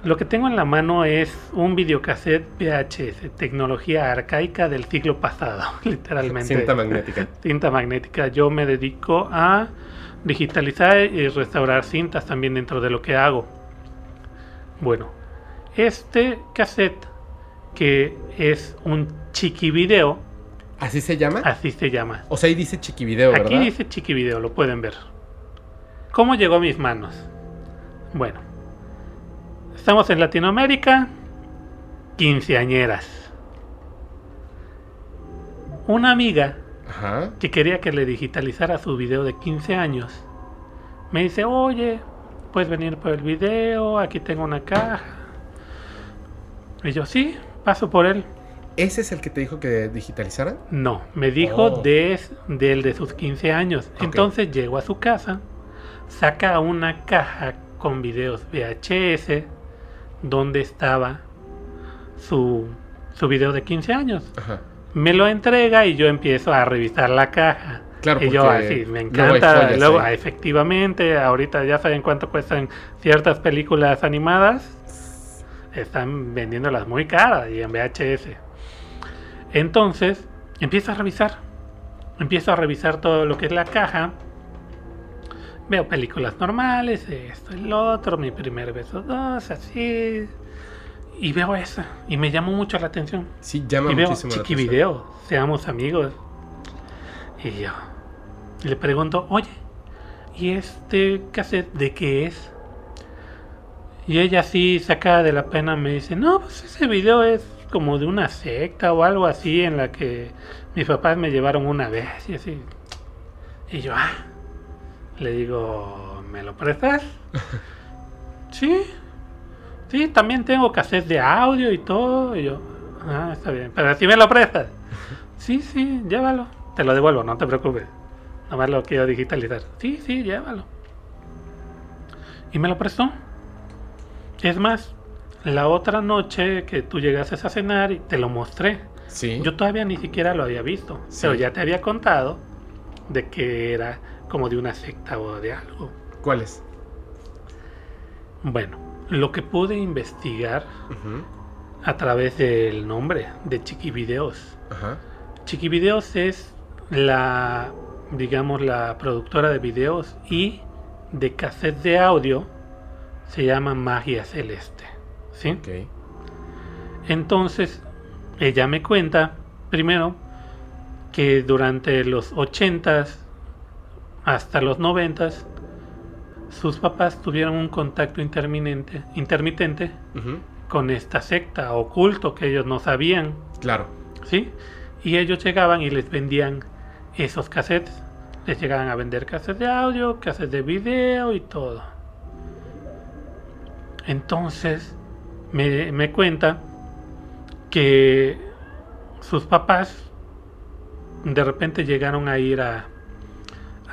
lo que tengo en la mano es un videocassette VHS, tecnología arcaica del siglo pasado, literalmente. Cinta magnética. Cinta magnética. Yo me dedico a digitalizar y restaurar cintas también dentro de lo que hago. Bueno, este cassette que es un chiqui video. ¿Así se llama? Así se llama. O sea, ahí dice chiqui video, ¿verdad? Aquí dice chiqui video, lo pueden ver. ¿Cómo llegó a mis manos? Bueno, estamos en Latinoamérica, quinceañeras. Una amiga que quería que le digitalizara su video de 15 años, me dice, oye, puedes venir por el video, aquí tengo una caja. Y yo, sí, paso por él. ¿Ese es el que te dijo que digitalizara? No, me dijo oh. de, del de sus 15 años. Entonces llego a su casa, saca una caja con videos VHS donde estaba su, su video de 15 años. Ajá me lo entrega y yo empiezo a revisar la caja. Claro, y yo así, me encanta. luego, efectivamente, ahorita ya saben cuánto cuestan ciertas películas animadas. Están vendiéndolas muy caras y en VHS. Entonces, empiezo a revisar. Empiezo a revisar todo lo que es la caja. Veo películas normales, esto, el otro, mi primer beso dos, así. Y veo esa y me llamó mucho la atención. Sí, llama y veo muchísimo Chiqui Video, seamos amigos. Y yo le pregunto, oye, ¿y este cassette de qué es? Y ella así sacada de la pena me dice, no, pues ese video es como de una secta o algo así en la que mis papás me llevaron una vez y así. Y yo, ah, le digo, ¿me lo prestas? sí, Sí, también tengo cassette de audio y todo. Y yo, ah, está bien. Pero si me lo prestas. Sí, sí, llévalo. Te lo devuelvo, no te preocupes. Nada más lo quiero digitalizar. Sí, sí, llévalo. Y me lo prestó. Es más, la otra noche que tú llegaste a cenar y te lo mostré. Sí. Yo todavía ni siquiera lo había visto. Pero ya te había contado de que era como de una secta o de algo. ¿Cuál es? Bueno, lo que pude investigar a través del nombre de Chiqui Videos Chiquivideos es la, digamos, la productora de videos y de cassette de audio se llama Magia Celeste. ¿Sí? Entonces, ella me cuenta, primero, que durante los 80s hasta los 90s, sus papás tuvieron un contacto intermitente, intermitente con esta secta oculto que ellos no sabían. Claro. ¿Sí? Y ellos llegaban y les vendían esos cassettes. Les llegaban a vender cassettes de audio, cassettes de video y todo. Entonces, me, me cuenta que sus papás de repente llegaron a ir a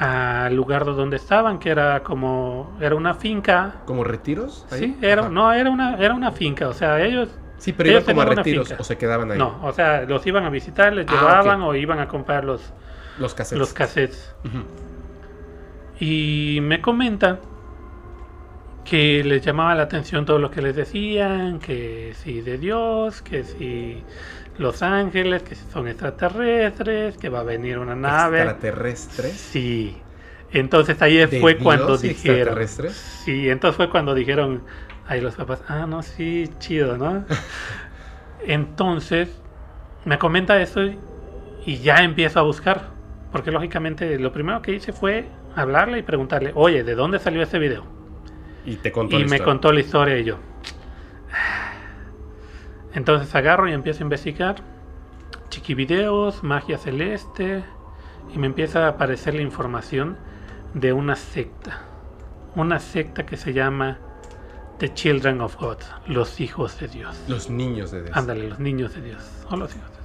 al lugar donde estaban, que era como era una finca. ¿Como retiros? Sí, era, no, era una, era una finca, o sea, ellos... Sí, pero iban como a retiros o se quedaban ahí. No, o sea, los iban a visitar, les ah, llevaban o iban a comprar los, los cassettes. Los cassettes. Y me comenta que les llamaba la atención todo lo que les decían, que si de Dios, que si los Ángeles, que son extraterrestres, que va a venir una nave. ¿Extraterrestres? Sí. Entonces ahí fue cuando dijeron. Sí, entonces fue cuando dijeron ahí los papás, ah, no, sí, chido, ¿no? entonces me comenta eso y ya empiezo a buscar. Porque lógicamente lo primero que hice fue hablarle y preguntarle, oye, ¿de dónde salió ese video? Y te contó y me contó la historia y yo. Entonces agarro y empiezo a investigar. Chiquivideos, magia celeste. Y me empieza a aparecer la información de una secta. Una secta que se llama The Children of God. Los hijos de Dios. Los niños de Dios. Ándale, los niños de Dios. O los hijos de Dios.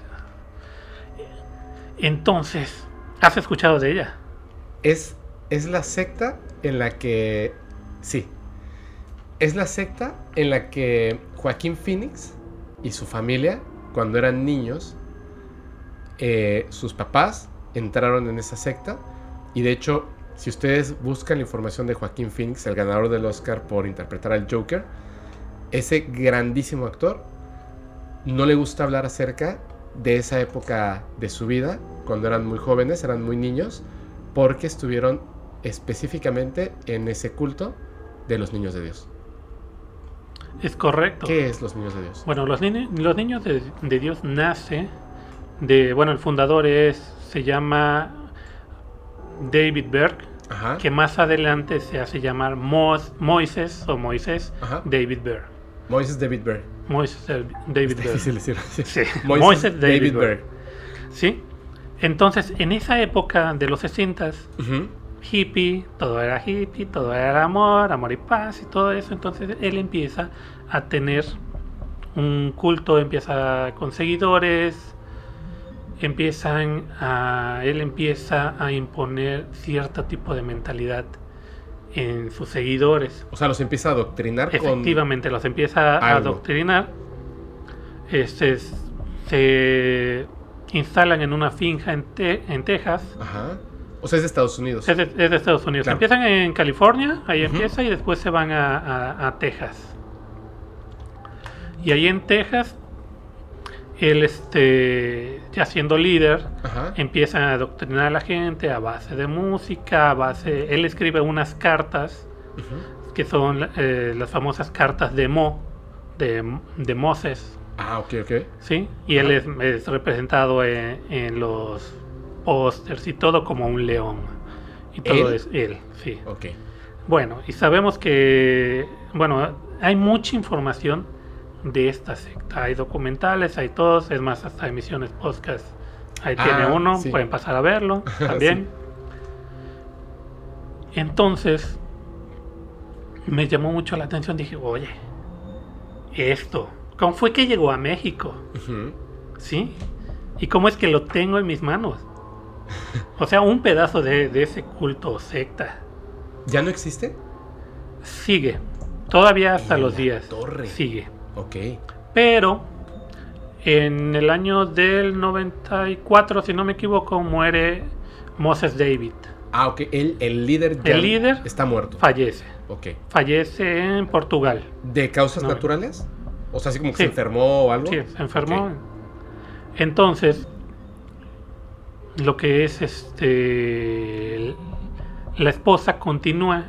Entonces, ¿has escuchado de ella? Es, es la secta en la que... Sí. Es la secta en la que Joaquín Phoenix y su familia, cuando eran niños, eh, sus papás entraron en esa secta. Y de hecho, si ustedes buscan la información de Joaquín Phoenix, el ganador del Oscar por interpretar al Joker, ese grandísimo actor no le gusta hablar acerca de esa época de su vida, cuando eran muy jóvenes, eran muy niños, porque estuvieron específicamente en ese culto de los niños de Dios. Es correcto. ¿Qué es los niños de Dios? Bueno, los, los niños de, Dios nace de, bueno, el fundador es, se llama David Berg, que más adelante se hace llamar Moises o Moisés David Berg. Moises David Berg. Moises David Berg. Sí. Moises, David, Berg. Sí. Entonces, en esa época de los 60 hippie, todo era hippie, todo era amor, amor y paz y todo eso. Entonces él empieza a tener un culto, empieza con seguidores, empiezan a, él empieza a imponer cierto tipo de mentalidad en sus seguidores. O sea, los empieza a adoctrinar. Efectivamente, los empieza a adoctrinar. Este, se instalan en una finja en, en Texas. Ajá o sea, es de Estados Unidos. Es de, Estados Unidos. Empiezan en California, ahí empieza, y después se van a, Texas. Y ahí en Texas, él, este, ya siendo líder, empieza a adoctrinar a la gente a base de música, a base... Él escribe unas cartas, que son eh, las famosas cartas de Mo, de, de Moses. Ah, ok, ok. Sí, y él es, representado en los pósters y todo como un león. Y todo es él, sí. Ok. Bueno, y sabemos que, bueno, hay mucha información de esta secta. Hay documentales, hay todos, es más, hasta emisiones podcast. Ahí tiene ah, uno, pueden pasar a verlo también. Entonces, me llamó mucho la atención. Dije, oye, esto, ¿cómo fue que llegó a México? ¿Sí? ¿Y cómo es que lo tengo en mis manos? O sea, un pedazo de, ese culto secta. ¿Ya no existe? Sigue. Todavía hasta los días. Torre. Sigue. Ok. Pero en el año del 94, si no me equivoco, muere Moses David. Ah, ok. El, el líder el líder está muerto. Fallece. Ok. Fallece en Portugal. ¿De causas naturales? O sea, así como que se enfermó o algo. Sí, se enfermó. Entonces, lo que es este la esposa continúa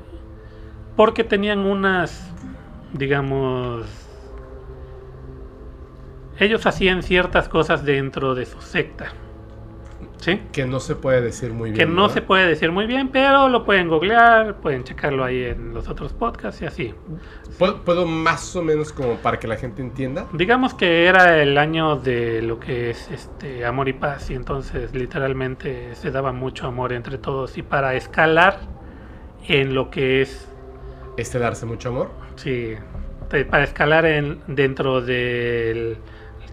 porque tenían unas digamos ellos hacían ciertas cosas dentro de su secta que no se puede decir muy bien. Que no se puede decir muy bien, pero lo pueden googlear, pueden checarlo ahí en los otros podcasts y así. ¿Puedo, más o menos como para que la gente entienda? Digamos que era el año de lo que es este amor y paz y entonces literalmente se daba mucho amor entre todos y para escalar en lo que es... ¿Este darse mucho amor? Sí, para escalar en, dentro del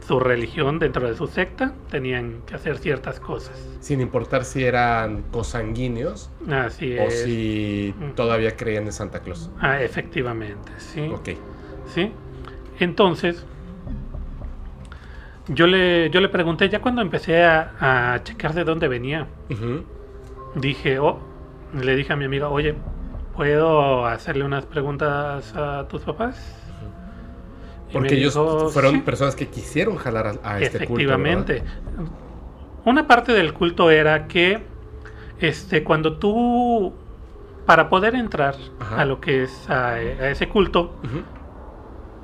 su religión, dentro de su secta, tenían que hacer ciertas cosas. Sin importar si eran cosanguíneos Así o si todavía creían en Santa Claus. Ah, efectivamente, sí. Ok. Sí. Entonces, yo le, yo le pregunté, ya cuando empecé a, checar de dónde venía, dije, oh, le dije a mi amiga, oye, ¿puedo hacerle unas preguntas a tus papás? Porque ellos fueron personas que quisieron jalar a, este culto. Efectivamente. Una parte del culto era que este, cuando tú, para poder entrar a lo que es a, ese culto,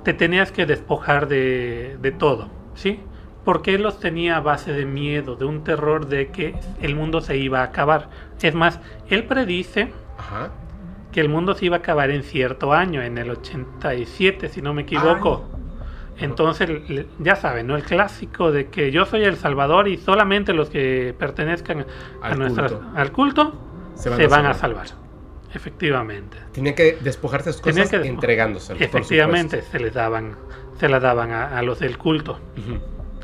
te tenías que despojar de, de todo, ¿sí? Porque él los tenía a base de miedo, de un terror de que el mundo se iba a acabar. Es más, él predice que el mundo se iba a acabar en cierto año, en el 87, si no me equivoco. Entonces, ya saben, ¿no? El clásico de que yo soy el Salvador y solamente los que pertenezcan al, a culto. al culto se van, a, salvar. Efectivamente. Tenían que despojarse de sus cosas entregándose. Efectivamente, se les daban, se las daban a, los del culto.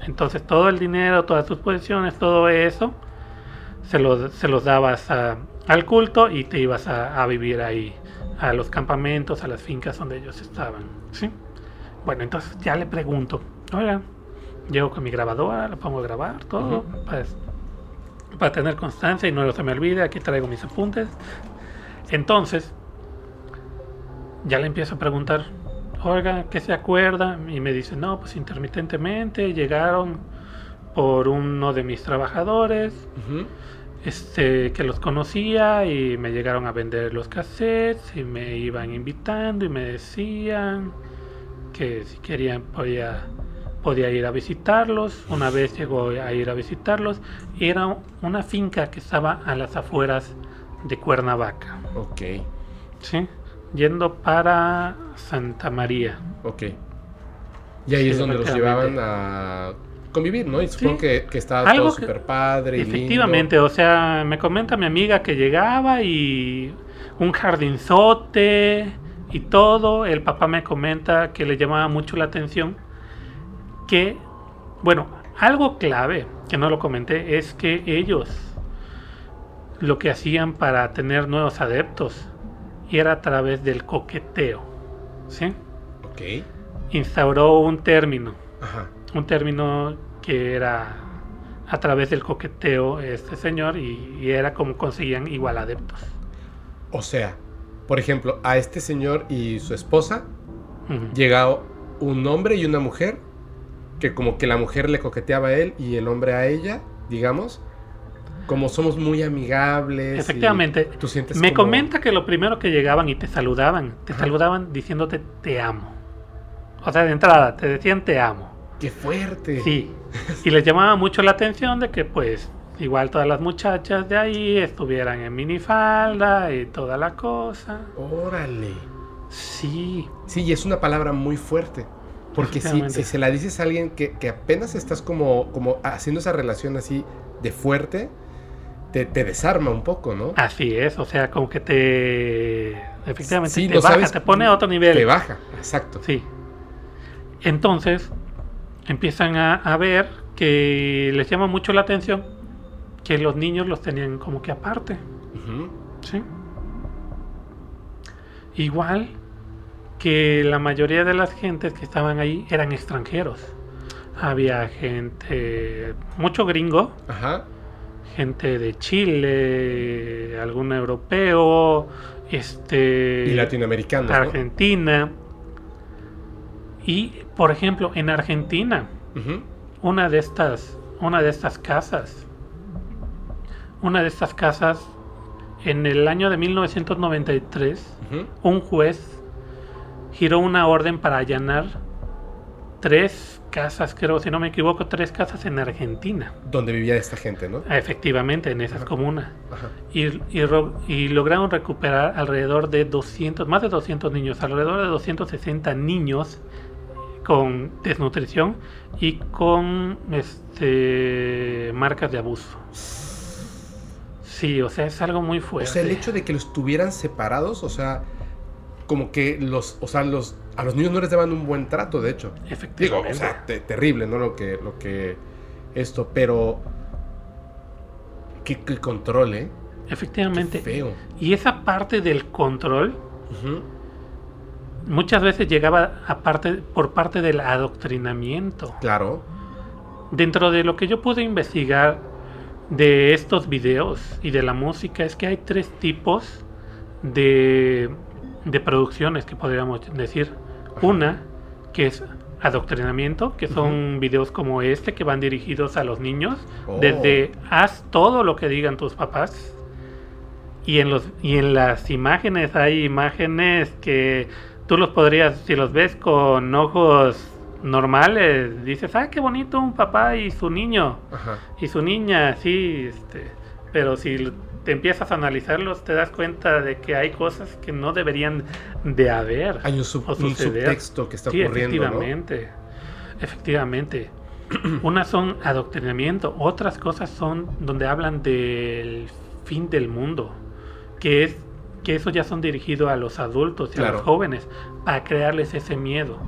Entonces, todo el dinero, todas sus posesiones, todo eso, se, se los dabas al culto y te ibas a, a vivir ahí, a los campamentos, a las fincas donde ellos estaban. ¿sí? Bueno, entonces ya le pregunto, oiga, llego con mi grabadora, lo pongo a grabar, todo, pues, para, tener constancia y no se me olvide, aquí traigo mis apuntes. Entonces, ya le empiezo a preguntar, oiga, ¿qué se acuerda? Y me dice, no, pues intermitentemente llegaron por uno de mis trabajadores, este, que los conocía y me llegaron a vender los cassettes y me iban invitando y me decían que si querían podía, podía ir a visitarlos. Una vez llegó a ir a visitarlos. Era una finca que estaba a las afueras de Cuernavaca. Ok. Sí, yendo para Santa María. Ok. Y ahí es donde los llevaban a convivir, ¿no? Y supongo que, que, estaba todo súper padre. efectivamente, o sea, me comenta mi amiga que llegaba y un jardinzote y todo, el papá me comenta que le llamaba mucho la atención que, bueno, algo clave, que no lo comenté, es que ellos lo que hacían para tener nuevos adeptos era a través del coqueteo. ¿Sí? Ok. Instauró un término. Ajá. Un término que era a través del coqueteo este señor y, y era como conseguían igual adeptos. O sea, por ejemplo, a este señor y su esposa llega un hombre y una mujer, que como que la mujer le coqueteaba a él y el hombre a ella, digamos. Como somos muy amigables. Efectivamente. Tú sientes Me comenta que lo primero que llegaban y te saludaban, te saludaban diciéndote te amo. O sea, de entrada, te decían te amo. ¡Qué fuerte! Sí. Y les llamaba mucho la atención de que pues igual todas las muchachas de ahí estuvieran en minifalda y toda la cosa. Órale. Sí. Sí, y es una palabra muy fuerte. Porque si, si, se la dices a alguien que, apenas estás como, como haciendo esa relación así de fuerte, te, desarma un poco, ¿no? Así es, o sea, como que te... Efectivamente, te baja, te pone a otro nivel. Te baja, exacto. Sí. Entonces, empiezan a, a ver que les llama mucho la atención que los niños los tenían como que aparte. ¿Sí? Igual que la mayoría de las gentes que estaban ahí eran extranjeros. Había gente, mucho gringo, gente de Chile, algún europeo, este y latinoamericanos, Argentina. Y por ejemplo, en Argentina, una de estas, una de estas casas una de estas casas, en el año de 1993, un juez giró una orden para allanar tres casas, creo, si no me equivoco, tres casas en Argentina. Donde vivía esta gente, ¿no? Efectivamente, en esas comunas. Y, y, lograron recuperar alrededor de 200, más de 200 niños, alrededor de 260 niños con desnutrición y con este marcas de abuso. Sí, o sea, es algo muy fuerte. O sea, el hecho de que los tuvieran separados, o sea, como que los, o sea, los, a los niños no les daban un buen trato, de hecho. Efectivamente. Digo, o sea, terrible, ¿no? Lo que, lo que, esto, pero, qué, control, ¿eh? Efectivamente. feo. Y esa parte del control, muchas veces llegaba aparte, por parte del adoctrinamiento. Claro. Dentro de lo que yo pude investigar de estos videos y de la música es que hay tres tipos de de producciones que podríamos decir. Una, que es adoctrinamiento, que son videos como este que van dirigidos a los niños, oh. desde haz todo lo que digan tus papás. Y en, los, y en las imágenes hay imágenes que tú los podrías, si los ves con ojos normales, dices, ah, qué bonito un papá y su niño, y su niña, sí, este, pero si te empiezas a analizarlos, te das cuenta de que hay cosas que no deberían de haber. Hay un, subtexto que está ocurriendo. Efectivamente, efectivamente. Unas son adoctrinamiento, otras cosas son donde hablan del fin del mundo, que es que eso ya son dirigidos a los adultos y a los jóvenes para crearles ese miedo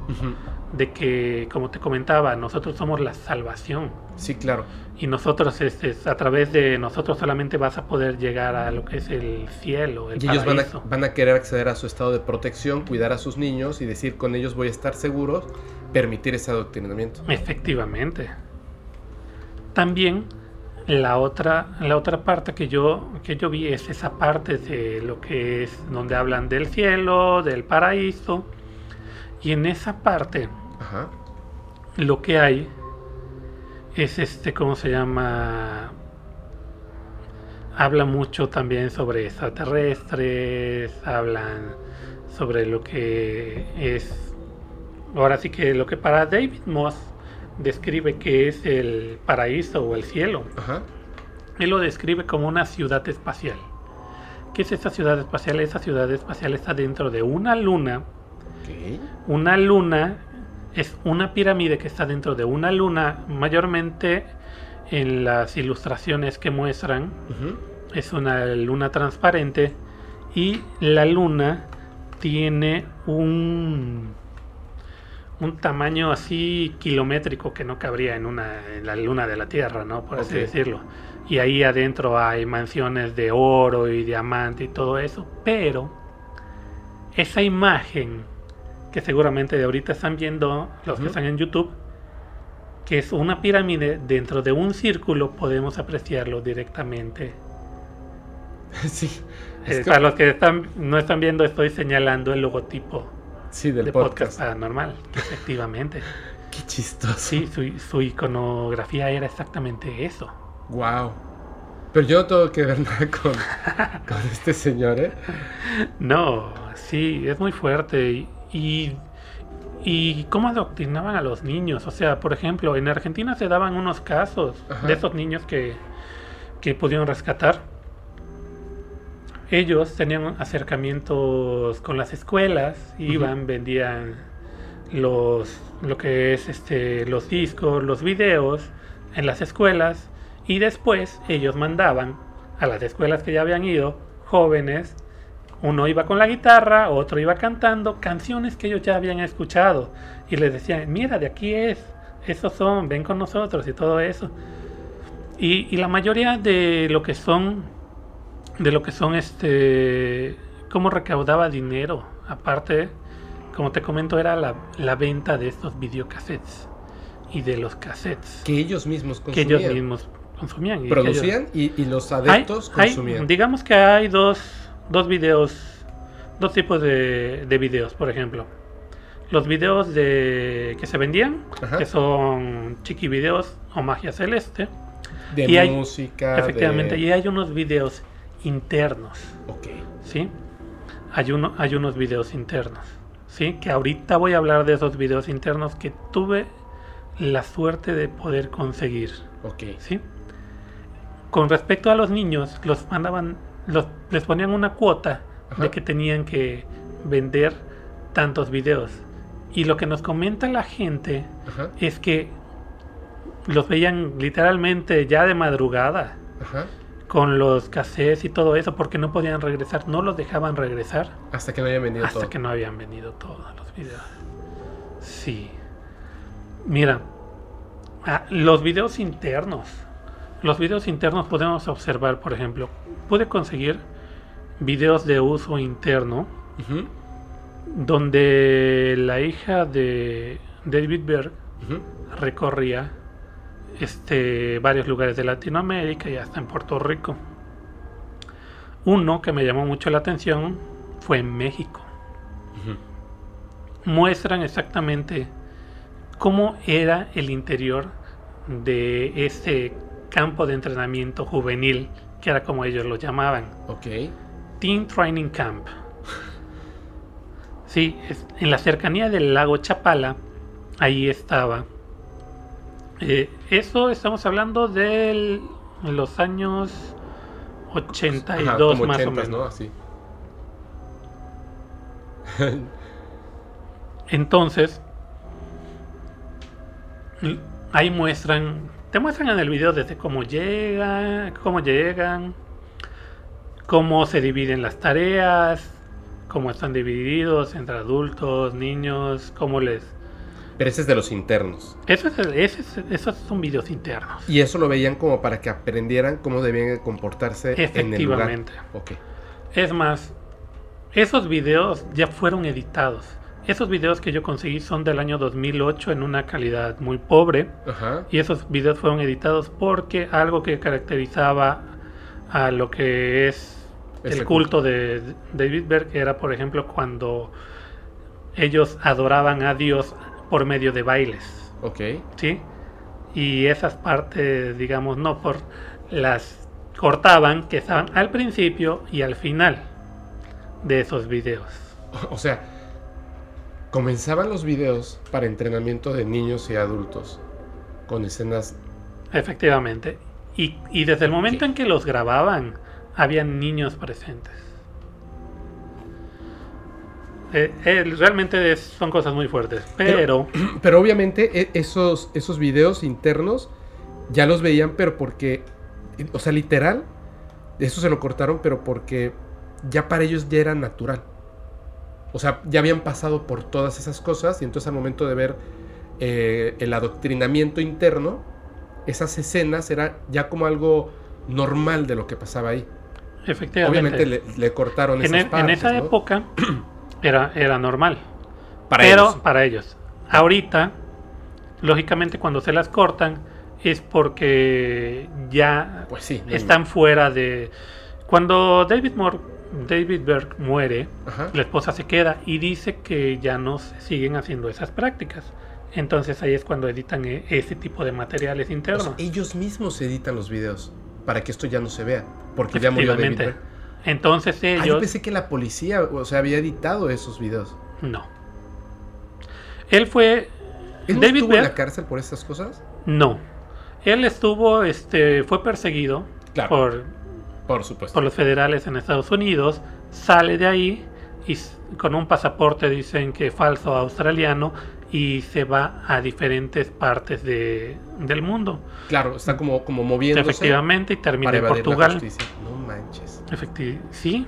de que, como te comentaba, nosotros somos la salvación. Sí, claro. Y nosotros, es, a través de nosotros solamente vas a poder llegar a lo que es el cielo, el Y ellos van a, van a, querer acceder a su estado de protección, cuidar a sus niños y decir con ellos voy a estar seguros, permitir ese adoctrinamiento. Efectivamente. También la otra, la otra parte que yo, que yo vi es esa parte de lo que es donde hablan del cielo, del paraíso y en esa parte, lo que hay es este, ¿cómo se llama? Habla mucho también sobre extraterrestres, hablan sobre lo que es, ahora sí que lo que para David Moss describe que es el paraíso o el cielo. Él lo describe como una ciudad espacial. ¿Qué es esa ciudad espacial? Esa ciudad espacial está dentro de una luna una luna es una pirámide que está dentro de una luna, mayormente en las ilustraciones que muestran. Es una luna transparente y la luna tiene un un tamaño así kilométrico que no cabría en una en la luna de la Tierra, ¿no? Por así decirlo. Y ahí adentro hay mansiones de oro y diamante y todo eso, pero esa imagen que seguramente de ahorita están viendo los que están en YouTube, que es una pirámide dentro de un círculo, podemos apreciarlo directamente. Sí. Eh, para los que están, no están viendo, estoy señalando el logotipo sí, del de podcast. paranormal, efectivamente. Qué chistoso. Sí, su, iconografía era exactamente eso. Wow. Pero yo no tengo que ver nada con, con este señor, ¿eh? No, sí, es muy fuerte. Y, y, y cómo adoctrinaban a los niños. O sea, por ejemplo, en Argentina se daban unos casos de esos niños que, que pudieron rescatar. Ellos tenían acercamientos con las escuelas, iban, vendían los lo que es este los discos, los videos en las escuelas y después ellos mandaban a las escuelas que ya habían ido jóvenes uno iba con la guitarra, otro iba cantando canciones que ellos ya habían escuchado y les decían, mira, de aquí es, esos son, ven con nosotros y todo eso. Y, la mayoría de lo que son, de lo que son, este, cómo recaudaba dinero, aparte, como te comento, era la, la venta de estos videocassettes y de los cassettes. Que ellos mismos consumían. Que ellos mismos consumían. Y Producían y, los adeptos consumían. digamos que hay dos dos videos, dos tipos de, de videos, por ejemplo. Los videos de que se vendían, que son chiqui videos o magia celeste. De música. efectivamente, y hay unos videos internos. Ok. ¿Sí? Hay, uno, hay unos videos internos. ¿Sí? Que ahorita voy a hablar de esos videos internos que tuve la suerte de poder conseguir. Ok. ¿Sí? Con respecto a los niños, los mandaban, los, les ponían una cuota de que tenían que vender tantos videos. Y lo que nos comenta la gente es que los veían literalmente ya de madrugada. Con los cassettes y todo eso, porque no podían regresar, no los dejaban regresar. Hasta que no habían vendido Hasta que no habían vendido todos los videos. Sí. Mira, ah, los videos internos. Los videos internos podemos observar, por ejemplo, pude conseguir videos de uso interno donde la hija de David Berg recorría este, varios lugares de Latinoamérica y hasta en Puerto Rico. Uno que me llamó mucho la atención fue en México. Muestran exactamente cómo era el interior de ese campo de entrenamiento juvenil, que era como ellos lo llamaban. Ok. Teen Training Camp. Sí, en la cercanía del lago Chapala, ahí estaba. Eh, eso estamos hablando de los años 82 más o menos. ¿no? Así. Entonces, ahí muestran, te muestran en el video desde cómo llegan, cómo llegan, cómo se dividen las tareas, cómo están divididos entre adultos, niños, cómo les... Pero ese es de los internos. Eso es, esos son videos internos. Y eso lo veían como para que aprendieran cómo debían comportarse en el lugar. Efectivamente. Es más, esos videos ya fueron editados. Esos videos que yo conseguí son del año 2008 en una calidad muy pobre. Y esos videos fueron editados porque algo que caracterizaba a lo que es el culto de David Berg era, por ejemplo, cuando ellos adoraban a Dios por medio de bailes. Ok. ¿Sí? Y esas partes, digamos, no por las cortaban, que estaban al principio y al final de esos videos. O sea, comenzaban los videos para entrenamiento de niños y adultos con escenas. Efectivamente. Y, y desde el momento en que los grababan, habían niños presentes. Eh, eh, realmente son cosas muy fuertes, pero... Pero, obviamente e, esos, esos videos internos ya los veían, pero porque, o sea, literal, eso se lo cortaron, pero porque ya para ellos ya era natural. O sea, ya habían pasado por todas esas cosas y entonces al momento de ver eh, el adoctrinamiento interno, esas escenas era ya como algo normal de lo que pasaba ahí. Efectivamente. Obviamente le, cortaron esas en, En esa época era, era normal. Para pero ellos. para ellos. Ahorita, lógicamente, cuando se las cortan, es porque ya pues sí, están fuera de. Cuando David Moore, David Berg muere, la esposa se queda y dice que ya no se siguen haciendo esas prácticas. Entonces ahí es cuando editan e, ese tipo de materiales internos. ellos mismos editan los videos para que esto ya no se vea, porque ya murió David Entonces ellos... Ah, yo pensé que la policía, o sea, había editado esos videos. No. Él fue... ¿Él David estuvo en la cárcel por estas cosas? No. Él estuvo, este, fue perseguido por, por, supuesto. por los federales en Estados Unidos, sale de ahí y con un pasaporte dicen que falso australiano y se va a diferentes partes de, del mundo. Claro, está como, como moviéndose. Efectivamente, y termina en Portugal. No manches. sí.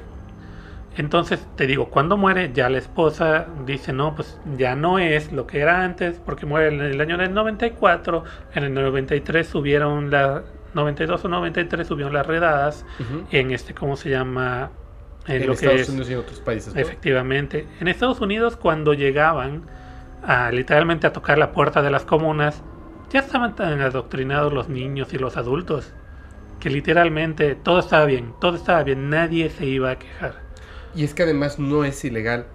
Entonces, te digo, cuando muere, ya la esposa dice, no, pues ya no es lo que era antes, porque muere en el año del 94, en el 93 subieron la... 92 o 93 subieron las redadas en este, ¿cómo se llama? En, lo Estados que Unidos y en otros países. Efectivamente. En Estados Unidos, cuando llegaban, literalmente a tocar la puerta de las comunas, ya estaban tan adoctrinados los niños y los adultos que literalmente todo estaba bien, todo estaba bien, nadie se iba a quejar. Y es que además no es ilegal.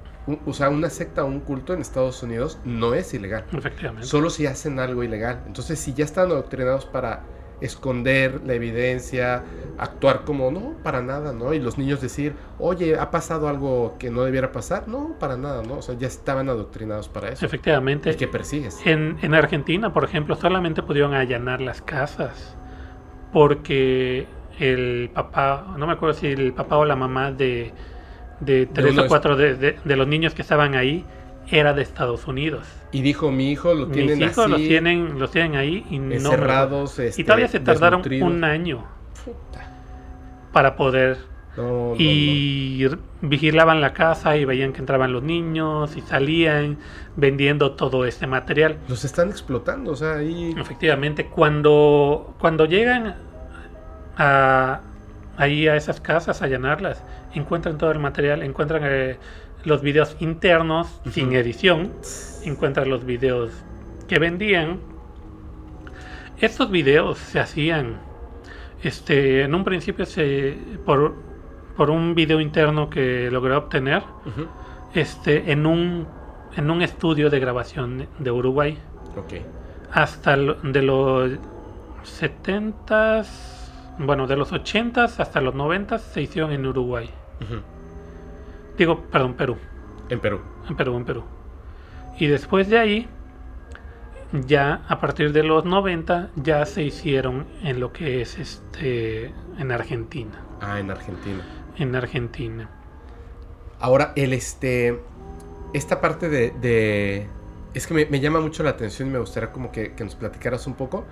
O sea, una secta o un culto en Estados Unidos no es ilegal. Efectivamente. Solo si hacen algo ilegal. Entonces, si ya están adoctrinados para esconder la evidencia, actuar como no, para nada, ¿no? Y los niños decir, oye, ¿ha pasado algo que no debiera pasar? No, para nada, ¿no? O sea, ya estaban adoctrinados para eso. Efectivamente. ¿Y que persigues? En, en Argentina, por ejemplo, solamente pudieron allanar las casas porque el papá, no me acuerdo si el papá o la mamá de, de tres o cuatro de, de los niños que estaban ahí, era de Estados Unidos. Y dijo, mi hijo lo tienen Mis hijos los tienen, los tienen ahí y no... Cerrados, este, y todavía se tardaron un año para poder... y vigilaban la casa y veían que entraban los niños y salían vendiendo todo este material. Los están explotando, o sea, ahí... Efectivamente, cuando, cuando llegan a, ahí a esas casas a llenarlas, encuentran todo el material, encuentran... Eh, los videos internos sin edición, encuentras los videos que vendían. Estos videos se hacían este, en un principio se, por, por un video interno que logré obtener este, en, un, en un estudio de grabación de Uruguay. Hasta de los 70 bueno, de los 80 hasta los 90 se hicieron en Uruguay. Digo, perdón, Perú. En Perú. En Perú, en Perú. Y después de ahí, ya a partir de los 90, ya se hicieron en lo que es este en Argentina. Ah, en Argentina. En Argentina. Ahora, el este. Esta parte de. es que me, llama mucho la atención y me gustaría como que, que nos platicaras un poco.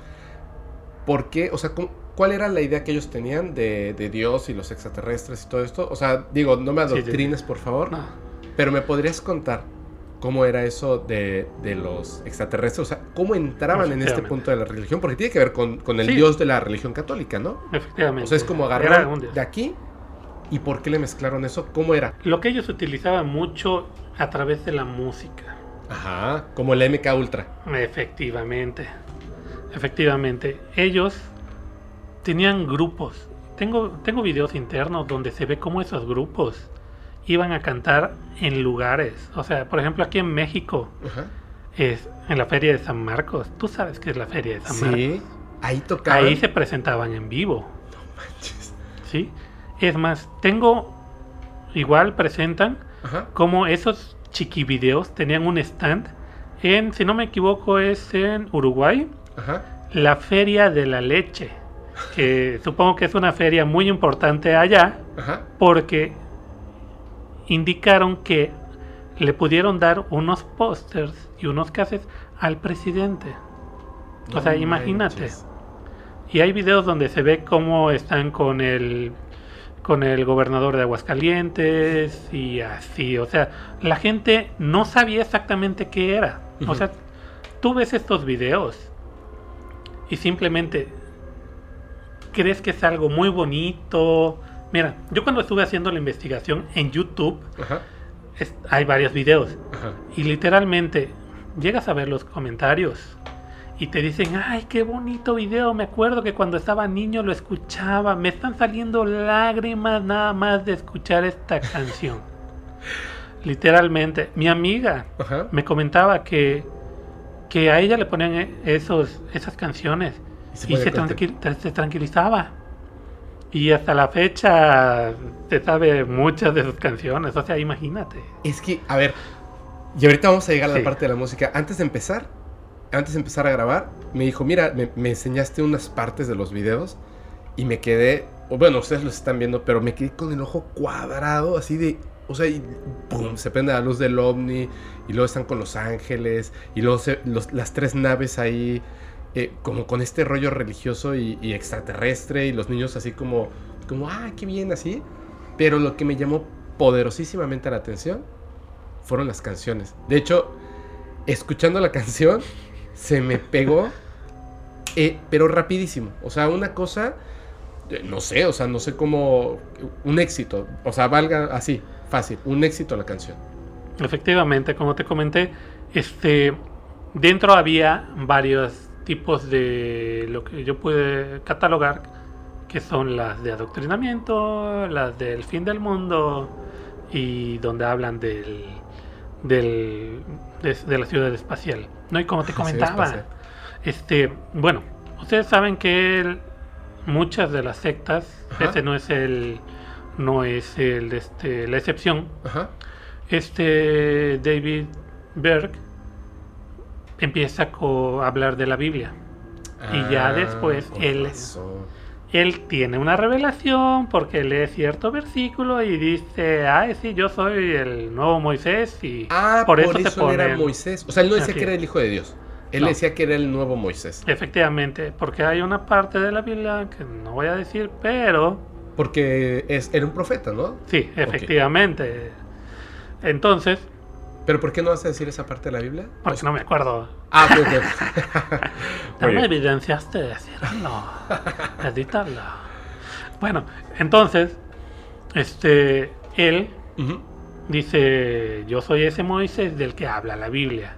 ¿Por qué? O sea, ¿cómo, ¿Cuál era la idea que ellos tenían de, Dios y los extraterrestres y todo esto? O sea, digo, no me adoctrines, por favor. Pero me podrías contar cómo era eso de, los extraterrestres, o sea, cómo entraban en este punto de la religión, porque tiene que ver con, el Dios de la religión católica, ¿no? Efectivamente. O sea, es como agarrar de aquí y por qué le mezclaron eso, ¿cómo era? Lo que ellos utilizaban mucho a través de la música. Ajá, como el MK Ultra. Efectivamente, efectivamente. Ellos tenían grupos. Tengo, tengo videos internos donde se ve cómo esos grupos iban a cantar en lugares. O sea, por ejemplo, aquí en México, es en la Feria de San Marcos. Tú sabes que es la Feria de San Marcos. Sí, ahí tocaban. Ahí se presentaban en vivo. No manches. Sí. Es más, tengo. Igual presentan como esos chiquivideos tenían un stand en, si no me equivoco, es en Uruguay. La Feria de la Leche que supongo que es una feria muy importante allá, porque indicaron que le pudieron dar unos pósters y unos cases al presidente. o sea, imagínate. Y hay videos donde se ve cómo están con el con el gobernador de Aguascalientes y así, o sea, la gente no sabía exactamente qué era. O sea, tú ves estos videos y simplemente crees que es algo muy bonito. Mira, yo cuando estuve haciendo la investigación en YouTube, hay varios videos. Y literalmente llegas a ver los comentarios y te dicen, ay, qué bonito video. Me acuerdo que cuando estaba niño lo escuchaba. Me están saliendo lágrimas nada más de escuchar esta canción. Literalmente. Mi amiga me comentaba que, que a ella le ponían e-, esos, esas canciones y, se, tranquilizaba. Y hasta la fecha se sabe muchas de sus canciones, o sea, imagínate. Es que, a ver, y ahorita vamos a llegar a la parte de la música. Antes de empezar, antes de empezar a grabar, me dijo, mira, me, enseñaste unas partes de los videos y me quedé, bueno, ustedes los están viendo, pero me quedé con el ojo cuadrado, así de, o sea, y ¡pum! Se prende la luz del ovni y luego están con los ángeles y luego las tres naves ahí eh, como con este rollo religioso y, extraterrestre y los niños así como, como, ah, qué bien así. Pero lo que me llamó poderosísimamente la atención fueron las canciones. De hecho, escuchando la canción, se me pegó, eh, pero rapidísimo. O sea, una cosa, eh, no sé, o sea, no sé cómo, un éxito. O sea, valga así, fácil, un éxito la canción. Efectivamente, como te comenté, este, dentro había varios tipos de lo que yo pude catalogar, que son las de adoctrinamiento, las del fin del mundo y donde hablan del, del de, la ciudad espacial. ¿no? Y como te comentaba, este, bueno, ustedes saben que muchas de las sectas, ese no es el no es el este la excepción. Este David Berg empieza a hablar de la Biblia. y ya ah, después él él tiene una revelación porque lee cierto versículo y dice, ay, sí, yo soy el nuevo Moisés y ah, por, eso, te era Moisés. O sea, él no decía que era el hijo de Dios. Él decía que era el nuevo Moisés. Efectivamente, porque hay una parte de la Biblia que no voy a decir, pero... Porque es, era un profeta, ¿no? Sí, efectivamente. Entonces... ¿Pero por qué no vas a decir esa parte de la Biblia? Porque no me acuerdo. Ah, pues, no me evidenciaste decirlo. Editarlo. Bueno, entonces, este, él dice, yo soy ese Moisés del que habla la Biblia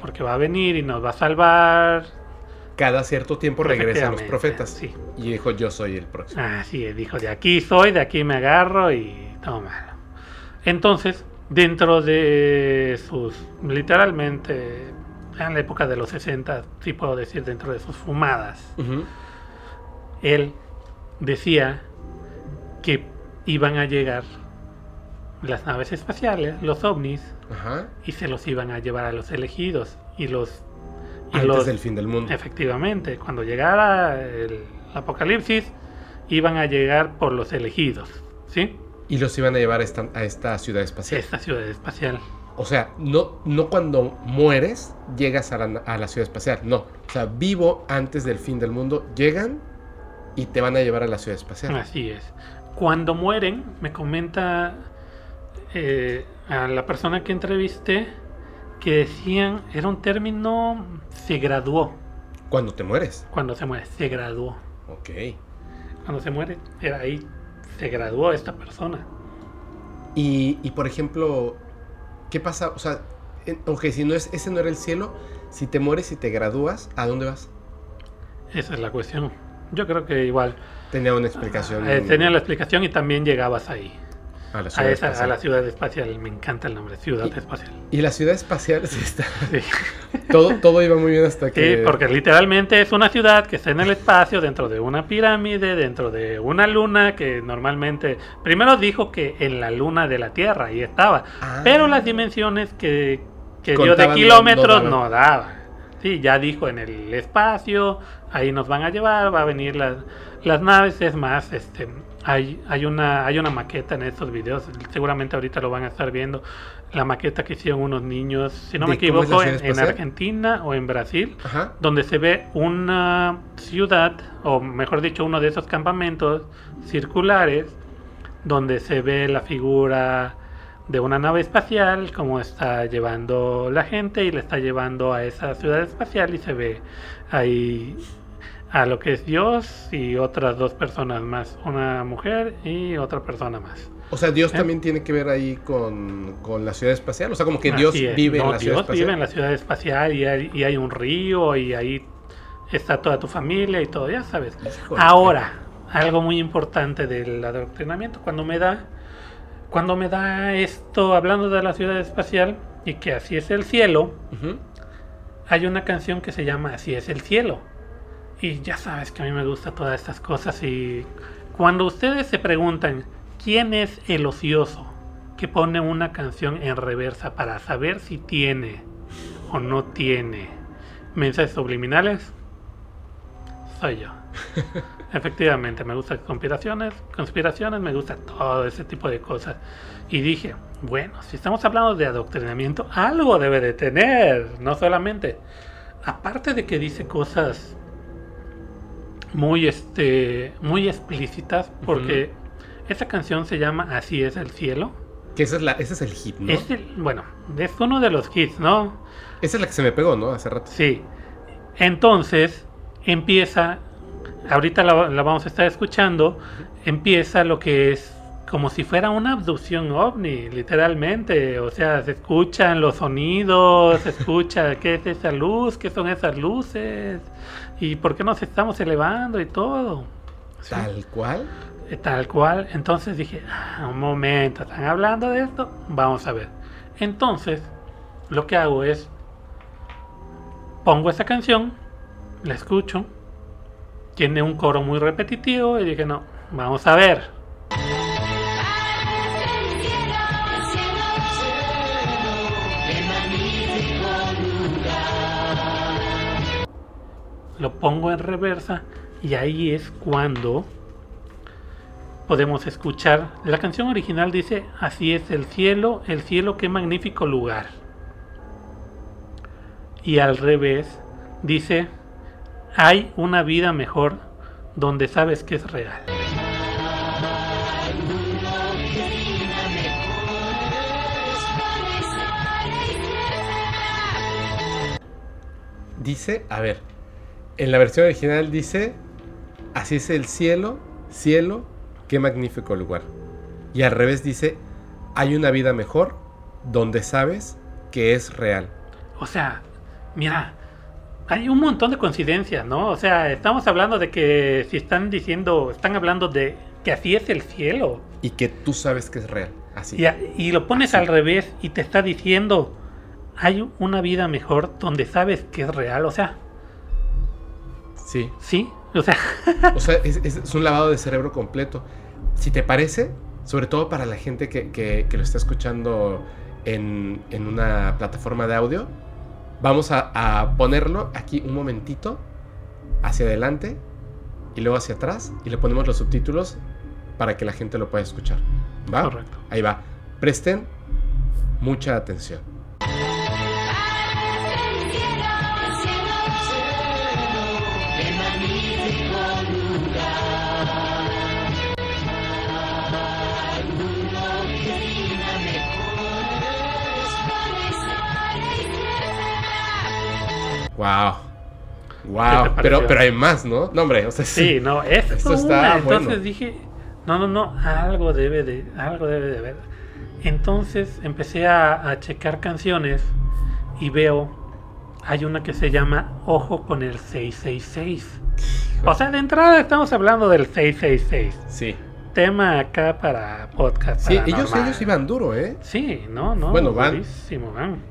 porque va a venir y nos va a salvar. Cada cierto tiempo regresan los profetas. Sí. Y dijo, yo soy el próximo. Ah, sí, dijo, de aquí soy, de aquí me agarro y todo malo. Entonces, dentro de sus, literalmente, en la época de los 60, sí puedo decir, dentro de sus fumadas, él decía que iban a llegar las naves espaciales, los ovnis, y se los iban a llevar a los elegidos y los y antes del fin del mundo. Efectivamente, cuando llegara el apocalipsis iban a llegar por los elegidos, ¿sí? Y los iban a llevar a esta, a esta ciudad espacial. Esta ciudad espacial. O sea, no, no cuando mueres llegas a la, a la ciudad espacial, no. O sea, vivo antes del fin del mundo, llegan y te van a llevar a la ciudad espacial. Así es. Cuando mueren, me comenta eh, a la persona que entrevisté que decían, era un término, se graduó. Cuando te mueres. Cuando se muere, se graduó. Ok. Cuando se muere, era ahí, se graduó esta persona. Y, y por ejemplo, ¿qué pasa? O sea, aunque si no es, ese no era el cielo, si te mueres y te gradúas, ¿a dónde vas? Esa es la cuestión. Yo creo que igual. Tenía una explicación. Eh, tenía la explicación y también llegabas ahí. A la, ciudad a, a la ciudad espacial, me encanta el nombre, ciudad espacial. Y la ciudad espacial sí está. todo, todo iba muy bien hasta que. Sí, porque literalmente es una ciudad que está en el espacio, dentro de una pirámide, dentro de una luna que normalmente. Primero dijo que en la luna de la Tierra, ahí estaba. Ah. Pero las dimensiones que, que dio de kilómetros no, daba. Sí, ya dijo en el espacio, ahí nos van a llevar, va a venir las, las naves, es más, este hay, hay, una, hay una maqueta en estos videos, seguramente ahorita lo van a estar viendo, la maqueta que hicieron unos niños, si no me equivoco, en, Argentina o en Brasil, donde se ve una ciudad, o mejor dicho, uno de esos campamentos circulares, donde se ve la figura de una nave espacial, como está llevando la gente y le está llevando a esa ciudad espacial y se ve ahí a lo que es Dios y otras dos personas más, una mujer y otra persona más. O sea, Dios ¿Eh? también tiene que ver ahí con, la ciudad espacial. O sea, como que Dios vive en la ciudad espacial. Dios vive en la ciudad espacial y hay, y hay, un río y ahí está toda tu familia y todo, ya sabes. Ahora, algo muy importante del adoctrinamiento, cuando me da, cuando me da esto, hablando de la ciudad espacial y que así es el cielo, hay una canción que se llama Así es el cielo y ya sabes que a mí me gustan todas estas cosas y cuando ustedes se preguntan quién es el ocioso que pone una canción en reversa para saber si tiene o no tiene mensajes subliminales, soy yo. Efectivamente, me gustan conspiraciones, conspiraciones, me gusta todo ese tipo de cosas. Y dije, bueno, si estamos hablando de adoctrinamiento, algo debe de tener, no solamente. Aparte de que dice cosas muy este muy explícitas porque esa canción se llama Así es el cielo. Que esa es la, ese es el hit, ¿no? bueno, es uno de los hits, ¿no? Esa es la que se me pegó, ¿no? Hace rato. Sí. Entonces empieza, ahorita la, vamos a estar escuchando, empieza lo que es como si fuera una abducción ovni, literalmente. O sea, se escuchan los sonidos, se escucha qué es esa luz, qué son esas luces y por qué nos estamos elevando y todo. Tal cual. Eh, tal cual. Entonces dije, ah, un momento, ¿están hablando de esto? Vamos a ver. Entonces, lo que hago es, pongo esa canción, la escucho, tiene un coro muy repetitivo y dije, no, vamos a ver. Lo pongo en reversa y ahí es cuando podemos escuchar. La canción original dice, así es el cielo, el cielo, qué magnífico lugar. Y al revés, dice, hay una vida mejor donde sabes que es real. Dice, a ver, en la versión original dice, así es el cielo, cielo, qué magnífico lugar. Y al revés dice, hay una vida mejor donde sabes que es real. O sea, mira, hay un montón de coincidencias, ¿no? O sea, estamos hablando de que si están diciendo, están hablando de que así es el cielo. Y que tú sabes que es real. Así. Y, lo pones al revés y te está diciendo, hay una vida mejor donde sabes que es real. O sea. Sí. Sí. O sea. o sea, es, un lavado de cerebro completo. Si te parece, sobre todo para la gente que, que, lo está escuchando en, en una plataforma de audio Vamos a, ponerlo aquí un momentito hacia adelante y luego hacia atrás y le ponemos los subtítulos para que la gente lo pueda escuchar. ¿Va? Correcto. Ahí va. Presten mucha atención. Wow. Wow, pero, pero hay más, ¿no? No, hombre, o sea, sí. no, esto, está Entonces dije, no, no, no, algo debe de, algo debe de haber. Entonces empecé a, a checar canciones y veo, hay una que se llama Ojo con el 666. O sea, de entrada estamos hablando del 666. Sí tema acá para podcast. Sí, ellos, ellos iban duro, ¿eh? Sí, no, no. Bueno, van.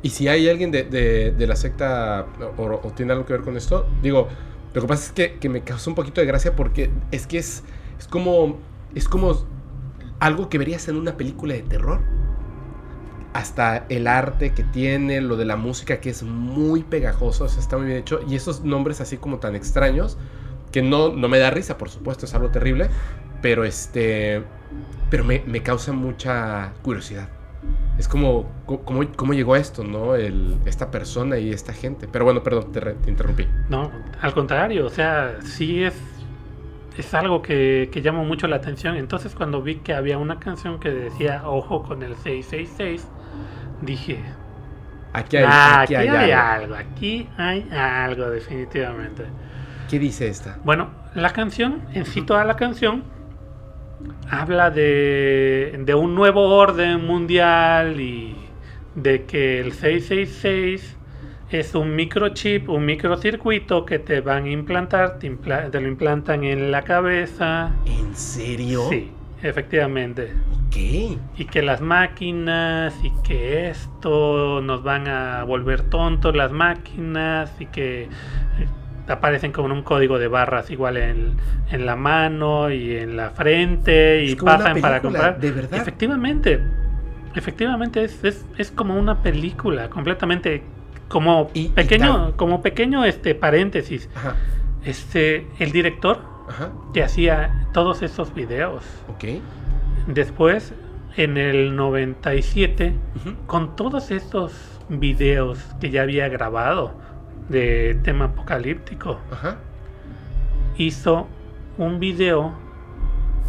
Y si hay alguien de, de, la secta o, tiene algo que ver con esto, digo, lo que pasa es que, que me causó un poquito de gracia porque es que es, es como. Es como algo que verías en una película de terror. Hasta el arte que tiene, lo de la música que es muy pegajoso, o sea, está muy bien hecho. Y esos nombres así como tan extraños, que no, no me da risa, por supuesto, es algo terrible, pero este. Pero me, causa mucha curiosidad. Es como, ¿cómo, llegó esto, no? El, esta persona y esta gente. Pero bueno, perdón, te, interrumpí. No, al contrario, o sea, sí es, es algo que, que llama mucho la atención. Entonces, cuando vi que había una canción que decía Ojo con el 666, dije. Aquí hay, ah, aquí, hay, algo. Aquí hay algo, definitivamente. ¿Qué dice esta? Bueno, la canción, en sí toda la canción, habla de, de un nuevo orden mundial y de que el 666 es un microchip, un microcircuito que te van a implantar, te, lo implantan en la cabeza. ¿En serio? Sí, efectivamente. Ok. Y que las máquinas y que esto nos van a volver tontos las máquinas y que aparecen con un código de barras igual en, en la mano y en la frente y pasan para comprar. ¿De verdad? Efectivamente, efectivamente es, es, es como una película completamente como pequeño, como pequeño este paréntesis. Este, el director que hacía todos esos videos. Okay. Después, en el 97, con todos estos videos que ya había grabado, de tema apocalíptico. Hizo un video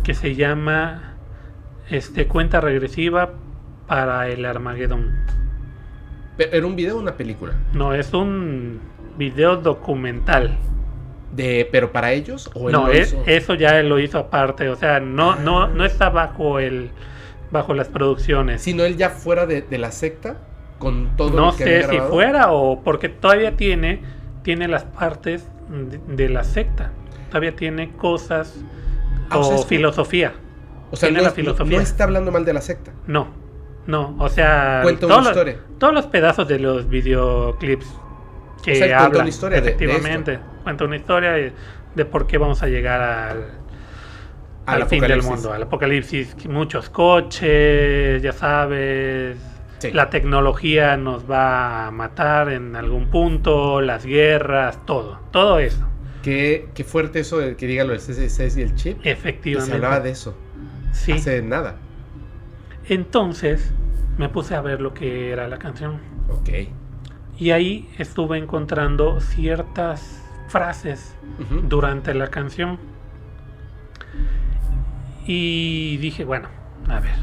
que se llama este, Cuenta Regresiva para el Armagedón. ¿Era un video o una película? No, es un video documental. De, ¿Pero para ellos? ¿o no, es, eso ya lo hizo aparte. O sea, no, no, no está bajo el bajo las producciones. Sino él ya fuera de, de la secta con todo no sé si fuera o porque todavía tiene tiene las partes de, la secta. Todavía tiene cosas ah, o, filosofía. o sea no, la filosofía. no, está hablando mal de la secta. No no o sea cuenta una historia. todos los pedazos de los videoclips que o sea, habla una historia efectivamente cuenta una historia de por qué vamos a llegar al, al, fin del mundo, al apocalipsis. Muchos coches, ya sabes, la tecnología nos va a matar en algún punto, las guerras, todo, todo eso. Qué, qué fuerte eso de que diga lo del CC6 y el chip. Efectivamente. se hablaba de eso. Sí. Hace nada. Entonces me puse a ver lo que era la canción. Ok. Y ahí estuve encontrando ciertas frases durante la canción. Y dije, bueno, a ver.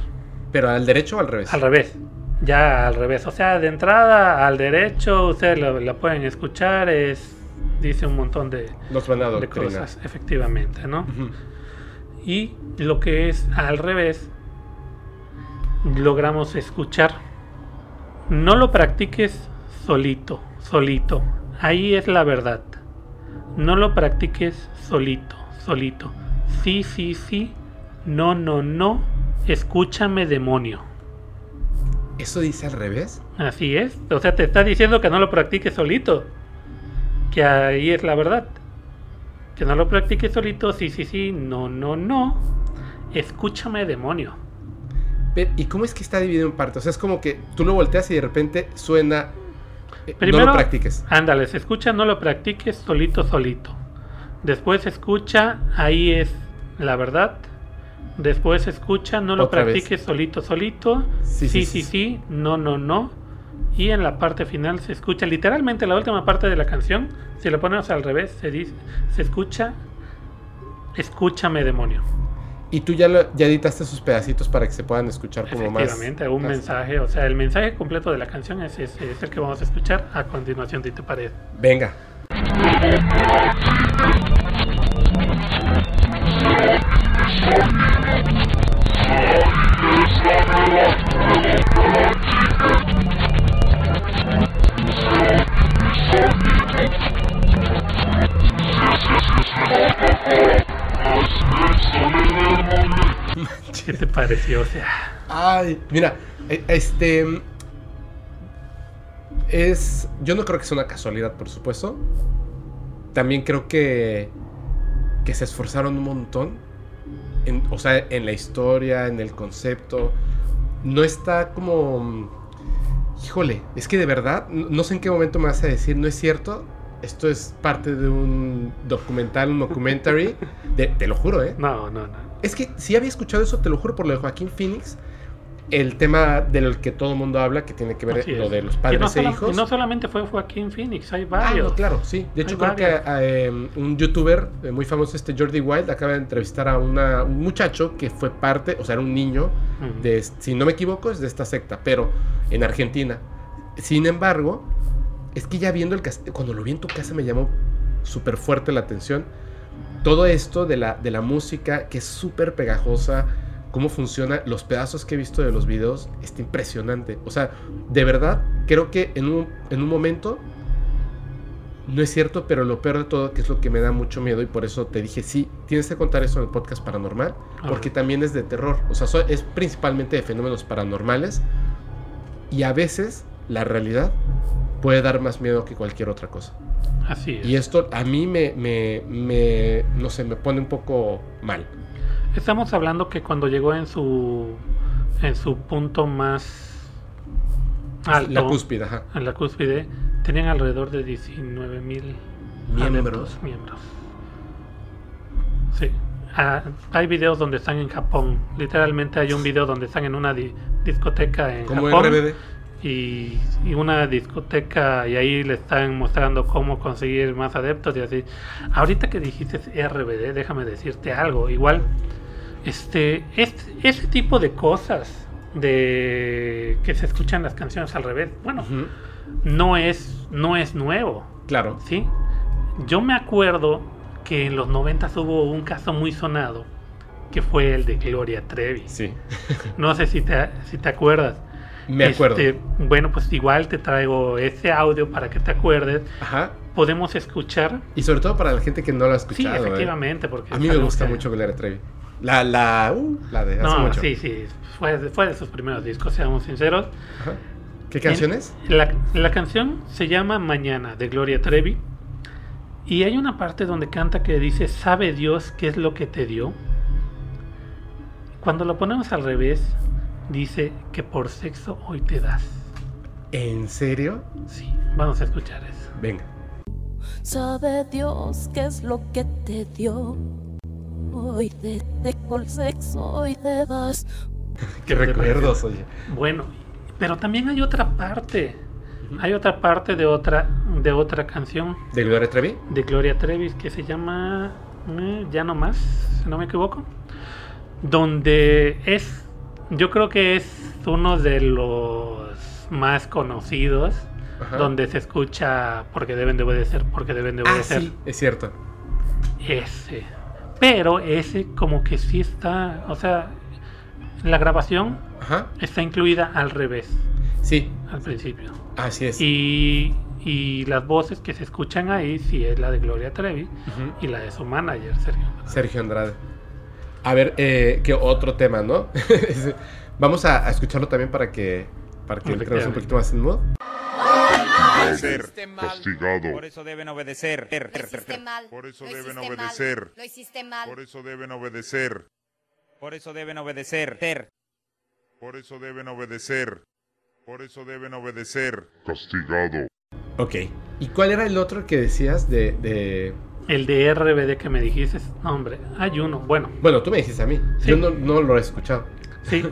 ¿Pero al derecho o al revés? Al revés. Ya al revés. O sea, de entrada al derecho, ustedes lo, pueden escuchar, es dice un montón de, de cosas, efectivamente, ¿no? Y lo que es al revés, logramos escuchar. No lo practiques solito, solito. Ahí es la verdad. No lo practiques solito, solito. Sí, sí, sí. No, no, no. Escúchame, demonio. ¿Eso dice al revés? Así es. O sea, te está diciendo que no lo practiques solito. Que ahí es la verdad. Que no lo practiques solito. Sí, sí, sí. No, no, no. Escúchame, demonio. ¿Y cómo es que está dividido en partes? O sea, es como que tú lo volteas y de repente suena. Eh, no lo practiques. Ándale, se escucha, no lo practiques solito, solito. Después escucha, ahí es la verdad. Después escucha, no lo practiques solito, solito. Sí sí, sí sí, no, no, no. Y en la parte final se escucha, literalmente la última parte de la canción, si lo ponemos al revés, se dice, se escucha, escúchame demonio. Y tú ya, ya editaste sus pedacitos para que se puedan escuchar como más. Efectivamente, un mensaje, o sea, el mensaje completo de la canción es, es, el que vamos a escuchar a continuación, si te parece. Venga. ¿Qué te pareció? O sea. Ay, mira, e, este. Es. Yo no creo que sea una casualidad, por supuesto. También creo que. Que se esforzaron un montón. En, o sea, en la historia, en el concepto. No está como. Híjole, es que de verdad, no sé en qué momento me vas a decir, no es cierto esto es parte de un documental, un documentary. te lo juro, ¿eh? No, no, no. Es que si había escuchado eso, te lo juro por lo de Joaquín Phoenix. El tema del que todo el mundo habla, que tiene que ver lo de los padres e hijos. Y no solamente fue Joaquín Phoenix, hay varios. Ah, claro, sí. De hecho, creo que em, un youtuber eh, muy famoso, este Jordi Wild, acaba de entrevistar a una, un muchacho que fue parte, o sea, era un niño, de, si no me equivoco, es de esta secta, pero en Argentina. Sin embargo, es que ya viendo el cuando lo vi en tu casa me llamó súper fuerte la atención. Todo esto de la, de la música, que es súper pegajosa, cómo funciona, los pedazos que he visto de los videos, está impresionante. O sea, de verdad, creo que en un, en un momento, no es cierto, pero lo peor de todo, que es lo que me da mucho miedo, y por eso te dije, sí, tienes que contar eso en el podcast paranormal, porque también es de terror. O sea, es principalmente de fenómenos paranormales, y a veces la realidad puede dar más miedo que cualquier otra cosa. Así es. Y esto a mí me, me, no sé, me pone un poco mal. Estamos hablando que cuando llegó en su, en su punto más alto, la cúspide, ajá. en la cúspide, tenían alrededor de 19 mil miembros. miembros. Sí. Ah, hay videos donde están en Japón. Literalmente hay un video donde están en una discoteca en Como Japón. RBD y, una discoteca y ahí le están mostrando cómo conseguir más adeptos y así. Ahorita que dijiste RBD, déjame decirte algo. Igual, este, este ese tipo de cosas de que se escuchan las canciones al revés, bueno, no es no es nuevo. Claro. Sí. Yo me acuerdo que en los 90 hubo un caso muy sonado que fue el de Gloria Trevi. Sí. no sé si te, si te acuerdas me acuerdo. Este, bueno, pues igual te traigo ese audio para que te acuerdes. Ajá. Podemos escuchar. Y sobre todo para la gente que no lo ha escuchado. Sí, ¿eh? efectivamente. Porque a mí me gusta mucho Gloria Trevi. La, la, uh, la de hace no, mucho. Sí, sí. Fue, fue, de sus primeros discos, seamos sinceros. Ajá. ¿Qué canciones? La, la canción se llama Mañana, de Gloria Trevi. Y hay una parte donde canta que dice, ¿sabe Dios qué es lo que te dio? Cuando lo ponemos al revés, dice que por sexo hoy te das. ¿En serio? Sí, vamos a escuchar eso. Venga. ¿Sabe Dios qué es lo que te dio? Hoy te, por sexo hoy te das. qué recuerdos, oye. Bueno, pero también hay otra parte. Hay otra parte de otra de otra canción. ¿De Gloria Trevi? De Gloria Trevi que se llama eh, Ya no más, si no me equivoco donde es, yo creo que es uno de los más conocidos, donde se escucha porque deben de obedecer, porque deben de ah, obedecer. sí, es cierto. Ese. Pero ese como que sí está, o sea, la grabación está incluida al revés. Sí. Al principio. Así es. Y, y las voces que se escuchan ahí sí es la de Gloria Trevi y la de su manager, Sergio Sergio Andrade. A ver, eh, ¿qué otro tema, no? Vamos a, escucharlo también para que, para que entremos un poquito más en mood. Ser castigado. Por eso deben obedecer. Por eso deben obedecer. Lo hiciste mal. Por eso deben obedecer. Por eso deben obedecer. Por eso deben obedecer. Por eso deben obedecer. Castigado. Ok. ¿Y cuál era el otro que decías de el de RBD que me dijiste, hombre, hay uno, bueno. Bueno, tú me dijiste a mí, yo no, lo he escuchado. Sí,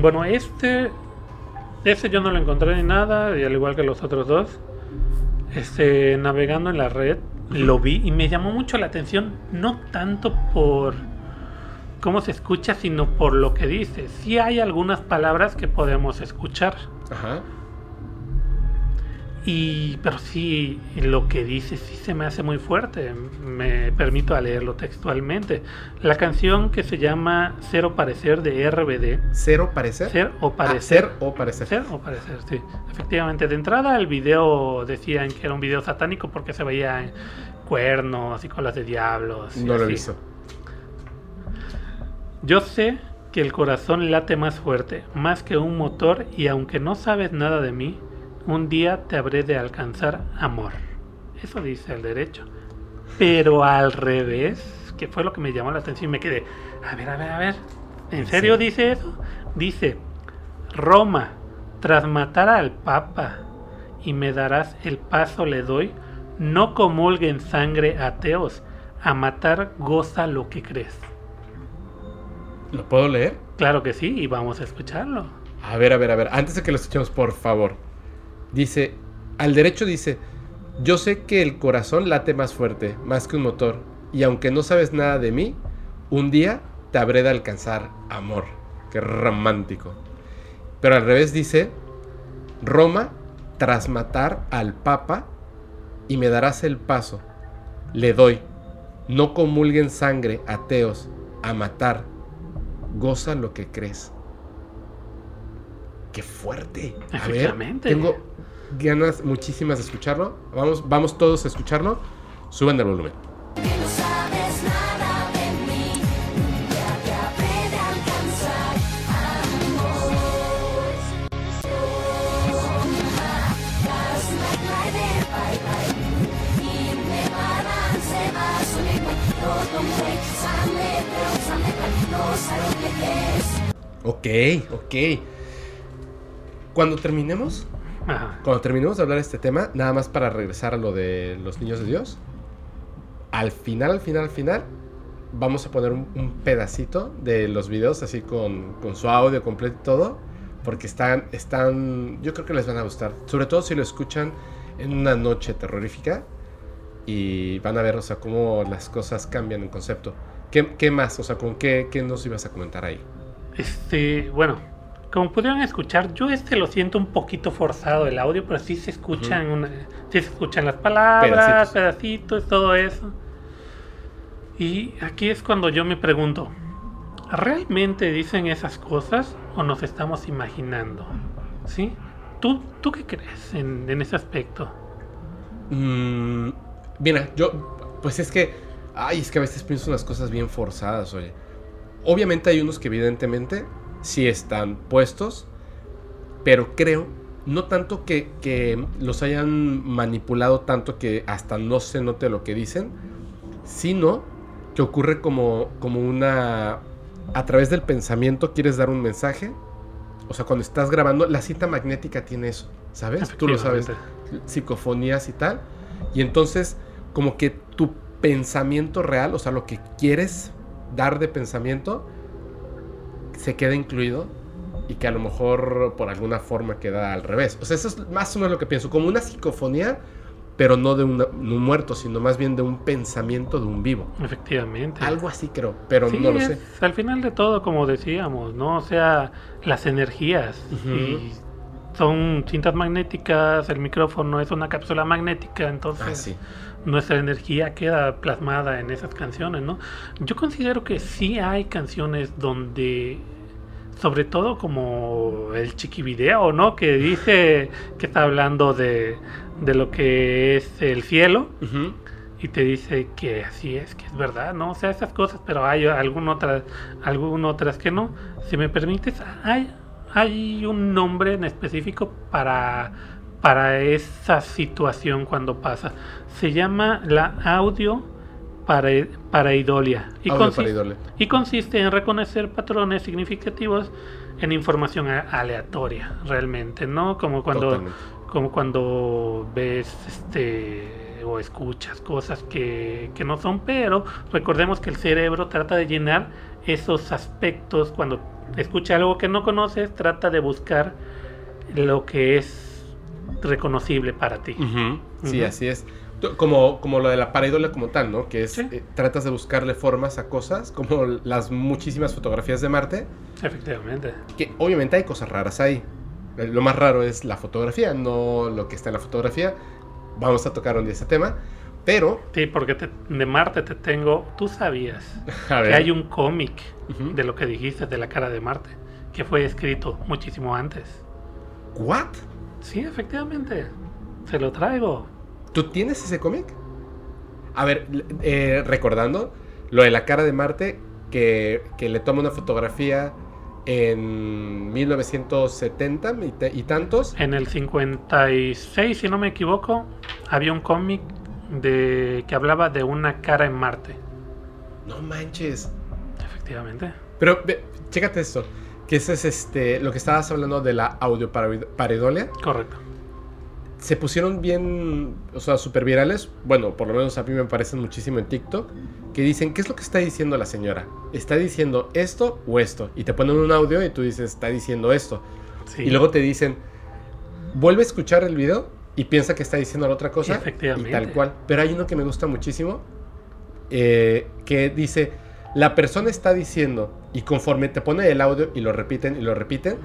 bueno, este, este yo no lo encontré ni nada, y al igual que los otros dos, este, navegando en la red, lo vi y me llamó mucho la atención, no tanto por cómo se escucha, sino por lo que dice. Sí hay algunas palabras que podemos escuchar. Ajá. Y, pero sí, lo que dice sí se me hace muy fuerte. Me permito a leerlo textualmente. La canción que se llama Cero Parecer de RBD. ¿Cero Parecer? Ser o ah, Parecer. o Parecer. Ser o Parecer, sí. Efectivamente, de entrada el video decían que era un video satánico porque se veía cuernos y colas de diablos. No lo visto. Yo sé que el corazón late más fuerte, más que un motor, y aunque no sabes nada de mí, un día te habré de alcanzar amor. Eso dice el derecho. Pero al revés, que fue lo que me llamó la atención y me quedé, a ver, a ver, a ver, ¿en serio dice eso? Dice, Roma, tras matar al Papa y me darás el paso le doy, no comulguen sangre ateos, a matar goza lo que crees. ¿Lo puedo leer? Claro que sí, y vamos a escucharlo. A ver, a ver, a ver, antes de que lo escuchemos, por favor. Dice, al derecho dice, yo sé que el corazón late más fuerte, más que un motor, y aunque no sabes nada de mí, un día te habré de alcanzar amor. Qué romántico. Pero al revés dice, Roma, tras matar al Papa, y me darás el paso, le doy. No comulguen sangre, ateos, a matar. Goza lo que crees. Qué fuerte. A ver, tengo ganas muchísimas de escucharlo. Vamos, vamos todos a escucharlo. Suban el volumen. Ok, ok. Cuando terminemos, cuando terminemos de hablar este tema, nada más para regresar a lo de los niños de Dios, al final, al final, al final, vamos a poner un, pedacito de los videos así con, su audio completo y todo, porque están, están, yo creo que les van a gustar, sobre todo si lo escuchan en una noche terrorífica y van a ver, o sea, cómo las cosas cambian en concepto. ¿Qué, más? O sea, ¿con qué, qué nos ibas a comentar ahí? Este, bueno, como pudieron escuchar, yo este lo siento un poquito forzado el audio, pero sí se escuchan, sí se escuchan las palabras, pedacitos. todo eso. Y aquí es cuando yo me pregunto, ¿realmente dicen esas cosas o nos estamos imaginando? ¿Sí? ¿Tú, tú qué crees en, ese aspecto? Mm, mira, yo, pues es que, ay, es que a veces pienso unas cosas bien forzadas, oye. Obviamente hay unos que evidentemente sí están puestos, pero creo no tanto que, que los hayan manipulado tanto que hasta no se note lo que dicen, sino que ocurre como, como una... A través del pensamiento quieres dar un mensaje. O sea, cuando estás grabando, la cinta magnética tiene eso, ¿sabes? Tú lo sabes. Psicofonías y tal. Y entonces, como que tu pensamiento real, o sea, lo que quieres dar de pensamiento, se queda incluido y que a lo mejor por alguna forma queda al revés. O sea, eso es más o menos lo que pienso, como una psicofonía, pero no de un muerto, sino más bien de un pensamiento de un vivo. Efectivamente. Algo así creo, pero no lo sé. Al final de todo, como decíamos, ¿no? O sea, las energías. son cintas magnéticas, el micrófono es una cápsula magnética, entonces ah, nuestra energía queda plasmada en esas canciones, ¿no? Yo considero que sí hay canciones donde sobre todo como el chiquivideo, ¿no? Que dice que está hablando de, de lo que es el cielo. Y te dice que así es, que es verdad, ¿no? O sea, esas cosas, pero hay algunas otras, algunas otras que no. Si me permites, hay, hay un nombre en específico para, para esa situación cuando pasa. Se llama la audio para, idolia Y, consiste, y consiste en reconocer patrones significativos en información aleatoria, realmente, ¿no? Como cuando, como cuando ves este o escuchas cosas que, que no son, pero recordemos que el cerebro trata de llenar esos aspectos cuando escucha algo que no conoces, trata de buscar lo que es reconocible para ti. Sí, así es. Como, como lo de la pareidolia como tal, ¿no? Que es, eh, tratas de buscarle formas a cosas, como las muchísimas fotografías de Marte. Efectivamente. Que obviamente hay cosas raras ahí. Eh, lo más raro es la fotografía, no lo que está en la fotografía. Vamos a tocar un día ese tema. Pero... Sí, porque de Marte te tengo... Tú sabías que hay un cómic de lo que dijiste de la cara de Marte, que fue escrito muchísimo antes. ¿What? Sí, efectivamente. Se lo traigo. ¿Tú tienes ese cómic? A ver, eh, recordando lo de la cara de Marte, que, le toma una fotografía en 1970 y, tantos. En el 56, si no me equivoco, había un cómic de que hablaba de una cara en Marte. No manches. Efectivamente. Pero chécate esto, que ese es este lo que estabas hablando de la audio pareidolia. Correcto se pusieron bien, o sea, súper virales. Bueno, por lo menos a mí me parecen muchísimo en TikTok. Que dicen, ¿qué es lo que está diciendo la señora? ¿Está diciendo esto o esto? Y te ponen un audio y tú dices, está diciendo esto. Y luego te dicen, vuelve a escuchar el video y piensa que está diciendo la otra cosa. Efectivamente. Y tal cual. Pero hay uno que me gusta muchísimo. Eh, que dice, la persona está diciendo, y conforme te pone el audio y lo repiten y lo repiten,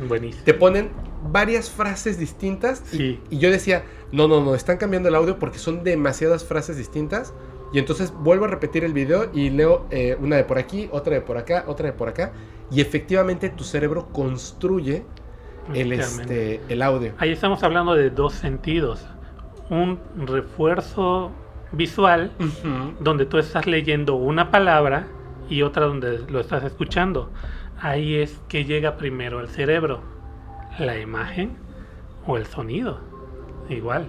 te ponen varias frases distintas. Y, yo decía, no, no, no, están cambiando el audio porque son demasiadas frases distintas. Y entonces vuelvo a repetir el video y leo eh, una de por aquí, otra de por acá, otra de por acá. Y efectivamente tu cerebro construye el, este, el audio. Ahí estamos hablando de dos sentidos. Un refuerzo visual, donde tú estás leyendo una palabra y otra donde lo estás escuchando. Ahí es que llega primero el cerebro, la imagen o el sonido. Igual.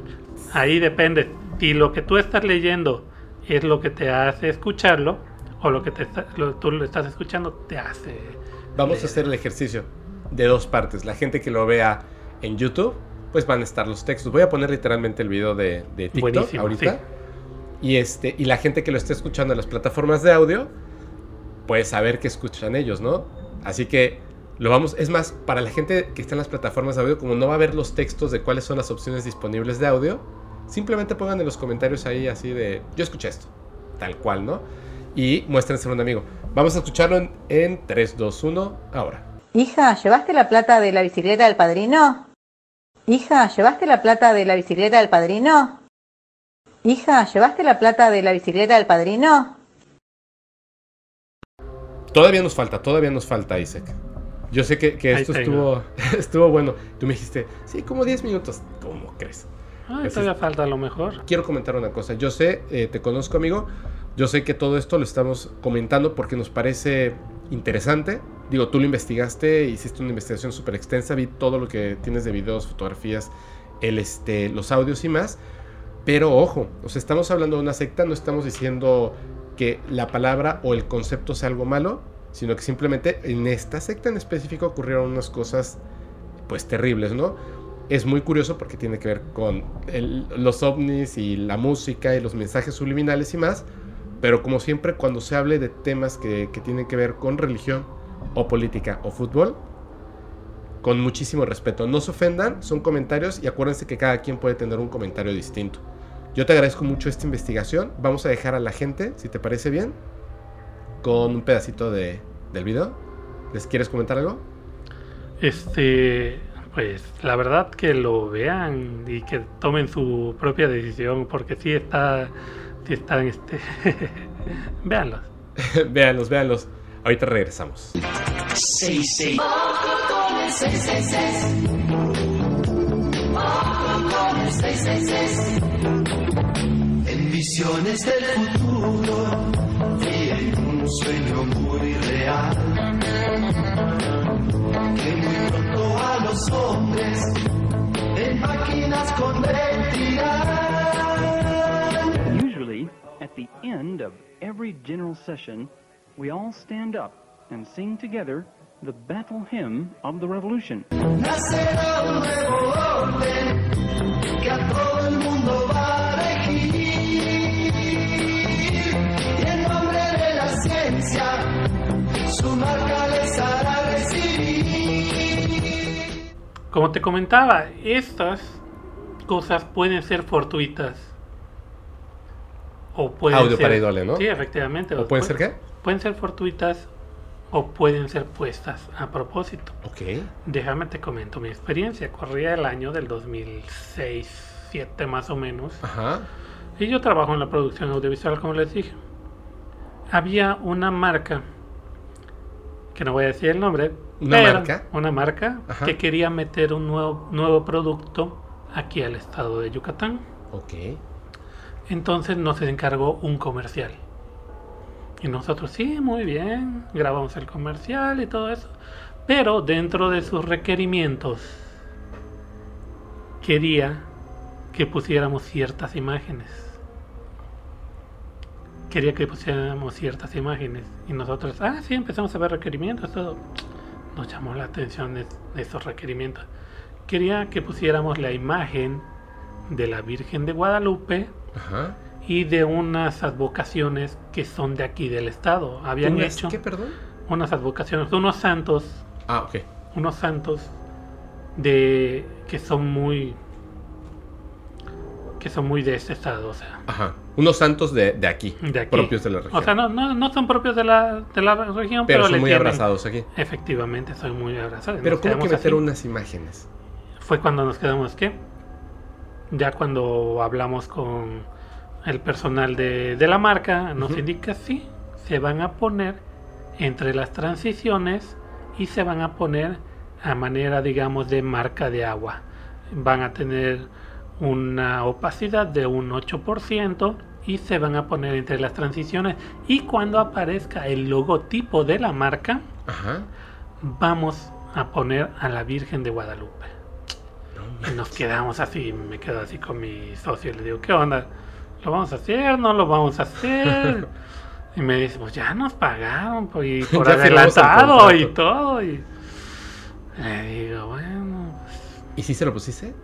Ahí depende si lo que tú estás leyendo es lo que te hace escucharlo o lo que te tú lo estás escuchando te hace. Vamos a hacer el ejercicio de dos partes. La gente que lo vea en YouTube, pues van a estar los textos. Voy a poner literalmente el video de, de TikTok ahorita. Y este y la gente que lo esté escuchando en las plataformas de audio, puedes saber qué escuchan ellos, ¿no? Así que lo vamos, es más, para la gente que está en las plataformas de audio, como no va a ver los textos de cuáles son las opciones disponibles de audio, simplemente pongan en los comentarios ahí así de, yo escuché esto, tal cual, ¿no? Y muéstrense a un amigo. Vamos a escucharlo en, en 3, 2, 1, ahora. Hija, ¿llevaste la plata de la bicicleta del padrino? Hija, ¿llevaste la plata de la bicicleta del padrino? Hija, ¿llevaste la plata de la bicicleta del padrino? Todavía nos falta, todavía nos falta, Isaac. Yo sé que, esto estuvo, estuvo bueno. Tú me dijiste, sí, como 10 minutos. ¿Cómo crees? todavía falta a lo mejor. Quiero comentar una cosa. Yo sé, eh, te conozco, amigo. Yo sé que todo esto lo estamos comentando porque nos parece interesante. Digo, tú lo investigaste, hiciste una investigación súper extensa, vi todo lo que tienes de videos, fotografías, el, este, los audios y más. Pero ojo, o sea, estamos hablando de una secta, no estamos diciendo que la palabra o el concepto sea algo malo, sino que simplemente en esta secta en específico ocurrieron unas cosas pues terribles, ¿no? Es muy curioso porque tiene que ver con los ovnis y la música y los mensajes subliminales y más, pero como siempre cuando se hable de temas que, que tienen que ver con religión o política o fútbol, con muchísimo respeto. No se ofendan, son comentarios y acuérdense que cada quien puede tener un comentario distinto. Yo te agradezco mucho esta investigación. Vamos a dejar a la gente, si te parece bien, con un pedacito de, del video. ¿Les quieres comentar algo? Este, pues la verdad que lo vean y que tomen su propia decisión, porque sí está, sí están, este, véanlos. véanlos, véanlos. Ahorita regresamos. En visiones del futuro sueño muy real. Que muy pronto a los hombres en máquinas convertirán. Usually, at the end of every general session, we all stand up and sing together the battle hymn of the revolution. Nacerá un nuevo orden que a todo el mundo va a elegir. Ciencia, su marca les hará recibir. Como te comentaba, estas cosas pueden ser fortuitas. O pueden Audio ser, para idole, ¿no? Sí, efectivamente. ¿O pueden ser qué? Pueden ser fortuitas o pueden ser puestas a propósito. Ok. Déjame te comento mi experiencia. Corría el año del 2006, 7 más o menos. Ajá. Y yo trabajo en la producción audiovisual, como les dije. Había una marca, que no voy a decir el nombre, ¿Una pero marca? una marca Ajá. que quería meter un nuevo, nuevo producto aquí al estado de Yucatán. Ok. Entonces nos encargó un comercial. Y nosotros, sí, muy bien, grabamos el comercial y todo eso. Pero dentro de sus requerimientos, quería que pusiéramos ciertas imágenes. Quería que pusiéramos ciertas imágenes. Y nosotros, ah, sí, empezamos a ver requerimientos, todo. Nos llamó la atención de, de esos requerimientos. Quería que pusiéramos la imagen de la Virgen de Guadalupe Ajá. y de unas advocaciones que son de aquí del estado. Habían ¿Unas hecho ¿Qué, perdón? unas advocaciones, unos santos, Ah, ok. unos santos de que son muy que son muy de este estado, o sea, Ajá. Unos santos de, de aquí, de aquí. propios de la región. O sea, no, no, no son propios de la, de la región, pero pero, son muy tienen- abrazados aquí. Efectivamente, soy muy abrazado. Pero Nos ¿cómo que meter unas imágenes? fue cuando nos quedamos que ya cuando hablamos con el personal de, de la marca nos indica sí se van a poner entre las transiciones y se van a poner a manera digamos de marca de agua van a tener una opacidad de un 8% y se van a poner entre las transiciones y cuando aparezca el logotipo de la marca Ajá. vamos a poner a la Virgen de Guadalupe. Y nos quedamos así, me quedo así con mi socio y le digo, ¿qué onda? ¿Lo vamos a hacer? ¿No lo vamos a hacer? y me dice, pues ya nos pagaron por, y adelantado y todo. Y le digo, bueno, pues, ¿Y si se lo pusiste?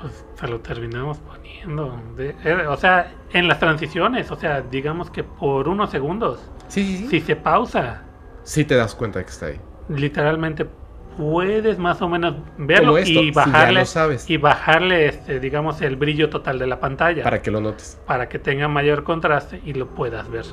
Pues se lo terminamos poniendo. De- eh, o sea, en las transiciones, o sea, digamos que por unos segundos, Sí, sí, sí. si se pausa, Sí te das cuenta que está ahí. literalmente puedes más o menos verlo esto, y si bajarle lo sabes. y bajarle este digamos el brillo total de la pantalla Para que lo notes. para que tenga mayor contraste y lo puedas ver.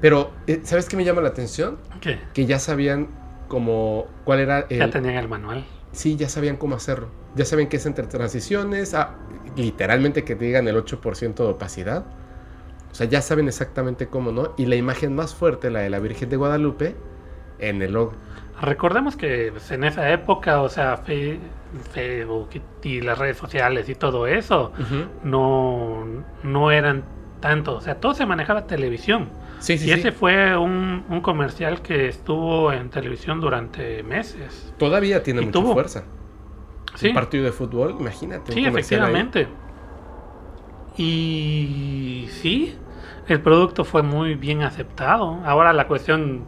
Pero, eh, ¿sabes qué me llama la atención? ¿Qué? Que ya sabían como cuál era el... Ya tenían el manual. Sí, ya sabían cómo hacerlo. Ya saben que es entre transiciones, ah, literalmente que te digan el 8% de opacidad. O sea, ya saben exactamente cómo, ¿no? Y la imagen más fuerte, la de la Virgen de Guadalupe, en el logo. Recordemos que pues, en esa época, o sea, Facebook y, las redes sociales y todo eso no, no eran tanto, o sea, todo se manejaba televisión. Sí, sí, y sí. ese fue un, un comercial que estuvo en televisión durante meses. Todavía tiene Y mucha tuvo. fuerza. Sí, Un partido de fútbol, imagínate. sí ahí. efectivamente. Y sí, el producto fue muy bien aceptado. Ahora la cuestión,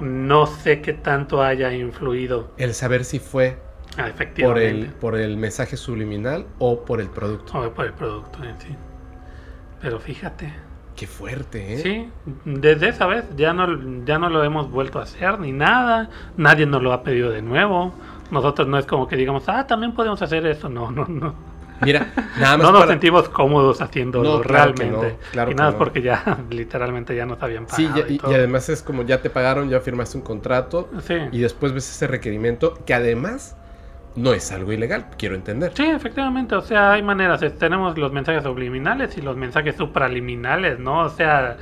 no sé qué tanto haya influido El saber si fue ah, por el, por el mensaje subliminal o por el producto. o por el producto en sí. Pero fíjate, Qué fuerte, ¿eh? sí, desde esa vez ya no, ya no lo hemos vuelto a hacer ni nada. Nadie nos lo ha pedido de nuevo. Nosotros no es como que digamos, ah, también podemos hacer eso. No, no, no. Mira, nada más No nos para- sentimos cómodos haciéndolo No, claro realmente. no, claro y nada más no. porque ya literalmente ya nos habían Sí, pagado. ya- y, todo. y además es como ya te pagaron, ya firmaste un contrato Sí. y después ves ese requerimiento que además no es algo ilegal, quiero entender. Sí, efectivamente, o sea, hay maneras. Tenemos los mensajes subliminales y los mensajes supraliminales, ¿no? O sea,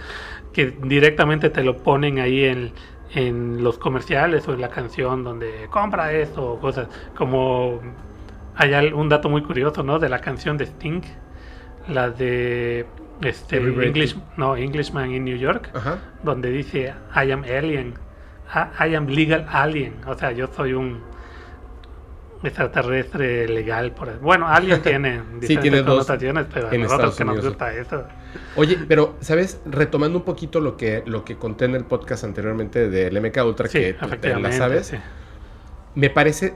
que directamente te lo ponen ahí en, en los comerciales o en la canción donde compra esto o cosas. Como hay un dato muy curioso, ¿no? De la canción de Sting, la de este English, no, Englishman in New York, Ajá. donde dice I am alien, I, I am legal alien, o sea, yo soy un extraterrestre legal por bueno alien tiene diferentes tiene dos connotaciones pero en nosotros Estados que nos gusta eso Oye, pero, ¿sabes? Retomando un poquito lo que, lo que conté en el podcast anteriormente del MK Ultra, sí que tú la sabes, sí. me parece,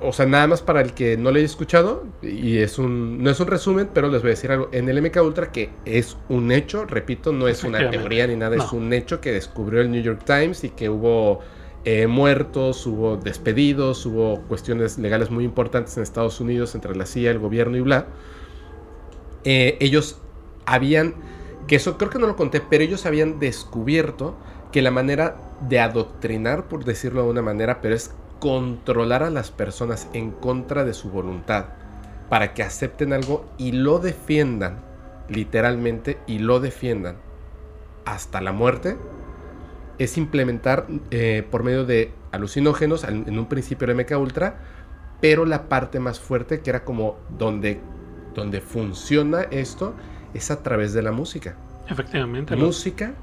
o sea, nada más para el que no lo haya escuchado, y es un, no es un resumen, pero les voy a decir algo. En el MK Ultra, que es un hecho, repito, no es una teoría ni nada, es un hecho que descubrió el New York Times y que hubo eh, muertos, hubo despedidos, hubo cuestiones legales muy importantes en Estados Unidos entre la CIA, el gobierno y bla. Eh, ellos habían, que eso creo que no lo conté, pero ellos habían descubierto que la manera de adoctrinar, por decirlo de una manera, pero es controlar a las personas en contra de su voluntad, para que acepten algo y lo defiendan, literalmente, y lo defiendan hasta la muerte, es implementar eh, por medio de alucinógenos, al- en un principio era MK Ultra, pero la parte más fuerte que era como donde, donde funciona esto es a través de la música. efectivamente Música,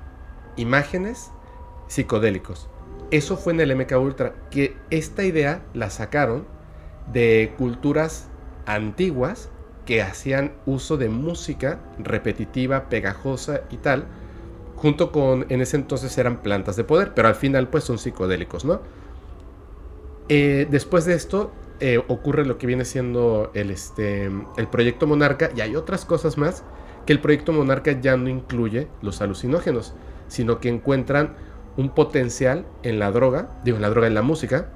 imágenes, psicodélicos. Eso fue en el MK Ultra, que esta idea la sacaron de culturas antiguas que hacían uso de música repetitiva, pegajosa y tal, junto con, en ese entonces eran plantas de poder, pero al final pues son psicodélicos, ¿no? Eh, después de esto eh, ocurre lo que viene siendo el, este, el proyecto Monarca y hay otras cosas más que el proyecto Monarca ya no incluye los alucinógenos, sino que encuentran un potencial en la droga, digo en la droga, en la música,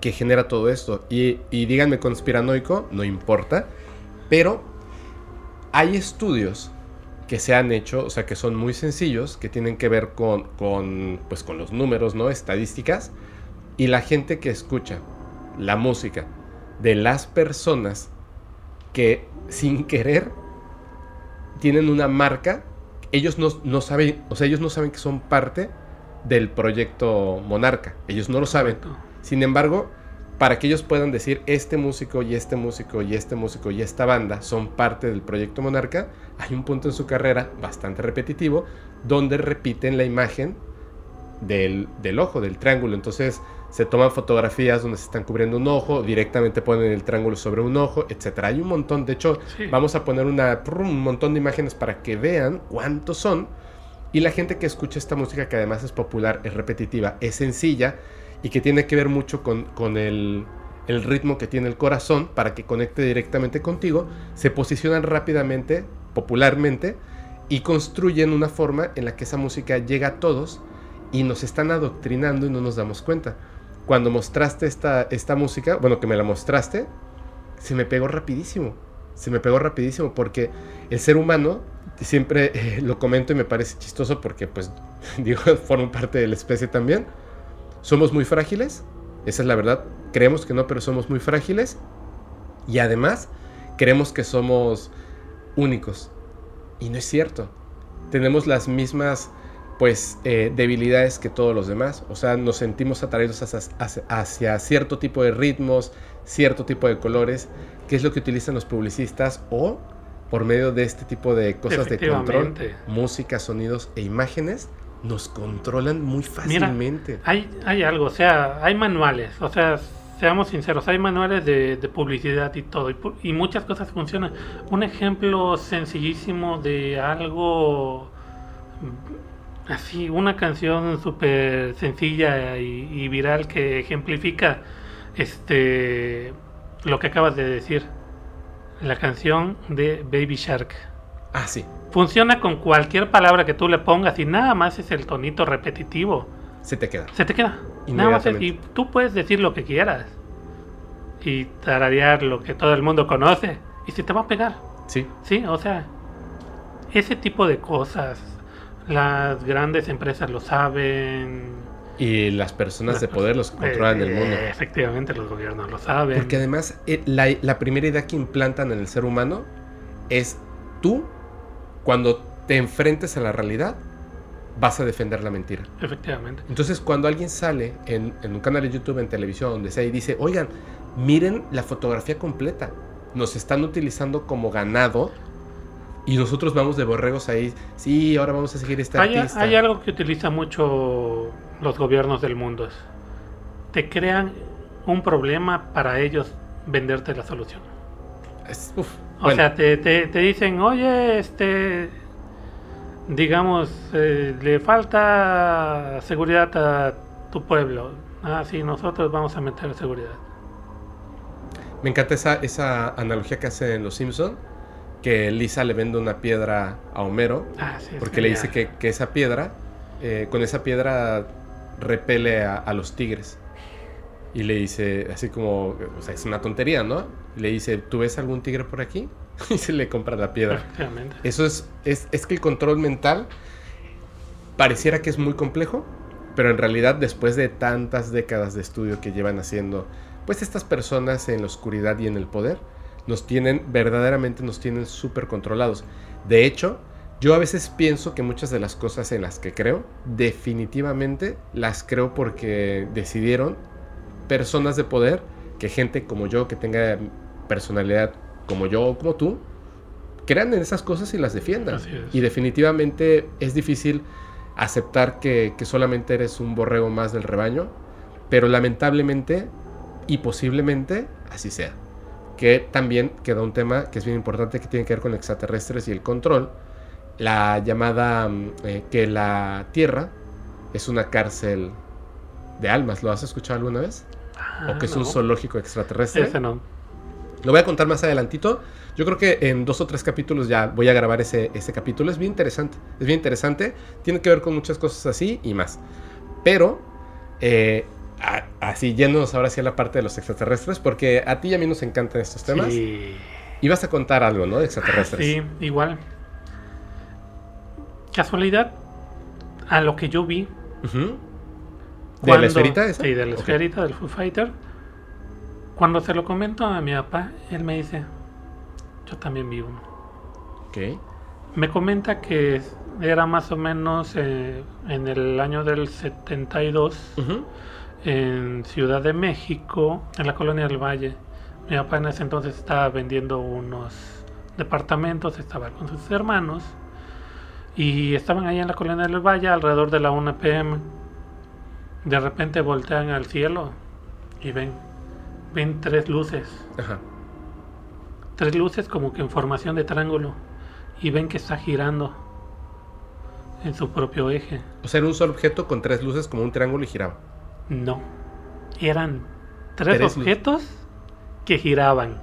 que genera todo esto. Y, y díganme conspiranoico, no importa, pero hay estudios que se han hecho, o sea, que son muy sencillos, que tienen que ver con, con, pues, con los números, ¿no? Estadísticas. Y la gente que escucha la música de las personas que sin querer tienen una marca, ellos no, no saben, o sea, ellos no saben que son parte del proyecto Monarca. Ellos no lo saben. Sin embargo, para que ellos puedan decir este músico y este músico y este músico y esta banda son parte del proyecto Monarca, hay un punto en su carrera bastante repetitivo donde repiten la imagen del, del ojo, del triángulo. Entonces se toman fotografías donde se están cubriendo un ojo, directamente ponen el triángulo sobre un ojo, etc. Hay un montón, de hecho, Sí. vamos a poner una, un montón de imágenes para que vean cuántos son. Y la gente que escucha esta música, que además es popular, es repetitiva, es sencilla y que tiene que ver mucho con, con el, el ritmo que tiene el corazón para que conecte directamente contigo, se posicionan rápidamente, popularmente, y construyen una forma en la que esa música llega a todos y nos están adoctrinando y no nos damos cuenta. Cuando mostraste esta, esta música, bueno, que me la mostraste, se me pegó rapidísimo. Se me pegó rapidísimo porque el ser humano, siempre eh, lo comento y me parece chistoso porque pues digo, formo parte de la especie también. Somos muy frágiles, esa es la verdad. Creemos que no, pero somos muy frágiles. Y además, creemos que somos únicos. Y no es cierto. Tenemos las mismas pues eh, debilidades que todos los demás. O sea, nos sentimos atraídos hacia, hacia- hacia cierto tipo de ritmos, cierto tipo de colores, que es lo que utilizan los publicistas o por medio de este tipo de cosas de control, música, sonidos e imágenes, nos controlan muy Mira, fácilmente. hay, hay algo, o sea, hay manuales, o sea, seamos sinceros, hay manuales de, de publicidad y todo, y muchas cosas funcionan. Un ejemplo sencillísimo de algo mm, así, una canción súper sencilla y, y viral que ejemplifica este lo que acabas de decir. La canción de Baby Shark. Ah, sí. Funciona con cualquier palabra que tú le pongas y nada más es el tonito repetitivo. Se te queda. Se te queda. Nada más es- y tú puedes decir lo que quieras. Y tararear lo que todo el mundo conoce. Y se te va a pegar. Sí. Sí, o sea. Ese tipo de cosas. Las grandes empresas lo saben. Y las personas de poder los que controlan el Eh, mundo. Efectivamente, los gobiernos lo saben. Porque además, eh, la, la primera idea que implantan en el ser humano es tú, cuando te enfrentes a la realidad, vas a defender la mentira. Efectivamente. Entonces, cuando alguien sale en, en un canal de YouTube, en televisión, donde sea, y dice, oigan, miren la fotografía completa, nos están utilizando como ganado y nosotros vamos de borregos ahí, sí, ahora vamos a seguir este Hay, artista. hay algo que utiliza mucho los gobiernos del mundo. es, Te crean un problema para ellos venderte la solución. Es- uf, O bueno, sea, te, te- te dicen, oye, este, digamos, eh, le falta seguridad a tu pueblo. Ah, sí, nosotros vamos a meter seguridad. me encanta esa, esa analogía que hace en Los Simpson que Lisa le vende una piedra a Homero Ah, sí, porque le dice que, que esa piedra, eh, con esa piedra repele a, a los tigres. Y le dice, así como, o sea, es una tontería, ¿no? Le dice, ¿tú ves algún tigre por aquí? Y se le compra la piedra. Eso es, es, es que el control mental pareciera que es muy complejo, pero en realidad después de tantas décadas de estudio que llevan haciendo, pues estas personas en la oscuridad y en el poder, nos tienen, verdaderamente nos tienen súper controlados. De hecho, yo a veces pienso que muchas de las cosas en las que creo, definitivamente las creo porque decidieron personas de poder, que gente como yo, que tenga personalidad como yo o como tú, crean en esas cosas y las defiendan. Y definitivamente es difícil aceptar que, que solamente eres un borrego más del rebaño, pero lamentablemente y posiblemente así sea. Que también queda un tema que es bien importante que tiene que ver con extraterrestres y el control. La llamada mm, eh, que la Tierra es una cárcel de almas. ¿Lo has escuchado alguna vez? Ah, o que es un zoológico extraterrestre. Ese no. Lo voy a contar más adelantito. Yo creo que en dos o tres capítulos ya voy a grabar ese, ese capítulo. Es bien interesante. Es bien interesante. Tiene que ver con muchas cosas así y más. Pero, eh, a- así yéndonos ahora sí a la parte de los extraterrestres, porque a ti y a mí nos encantan estos temas. Sí. Y vas a contar algo, ¿no? De extraterrestres. Sí, igual. Casualidad, a lo que yo vi. ¿De cuando- la esferita esa? Sí, de la Ok. esferita del Foo Fighter. Cuando se lo comento a mi papá, él me dice, yo también vi uno. Ok. Me comenta que era más o menos eh, en el año del 72 Ujú. en Ciudad de México, en la colonia del Valle. Mi papá en ese entonces estaba vendiendo unos departamentos, estaba con sus hermanos y estaban ahí en la colonia del Valle alrededor de la 1 pm. De repente voltean al cielo y ven, ven tres luces, Ajá. tres luces como que en formación de triángulo y ven que está girando en su propio eje. O sea, era un solo objeto con tres luces como un triángulo y giraba. No, eran tres, Tres objetos que giraban.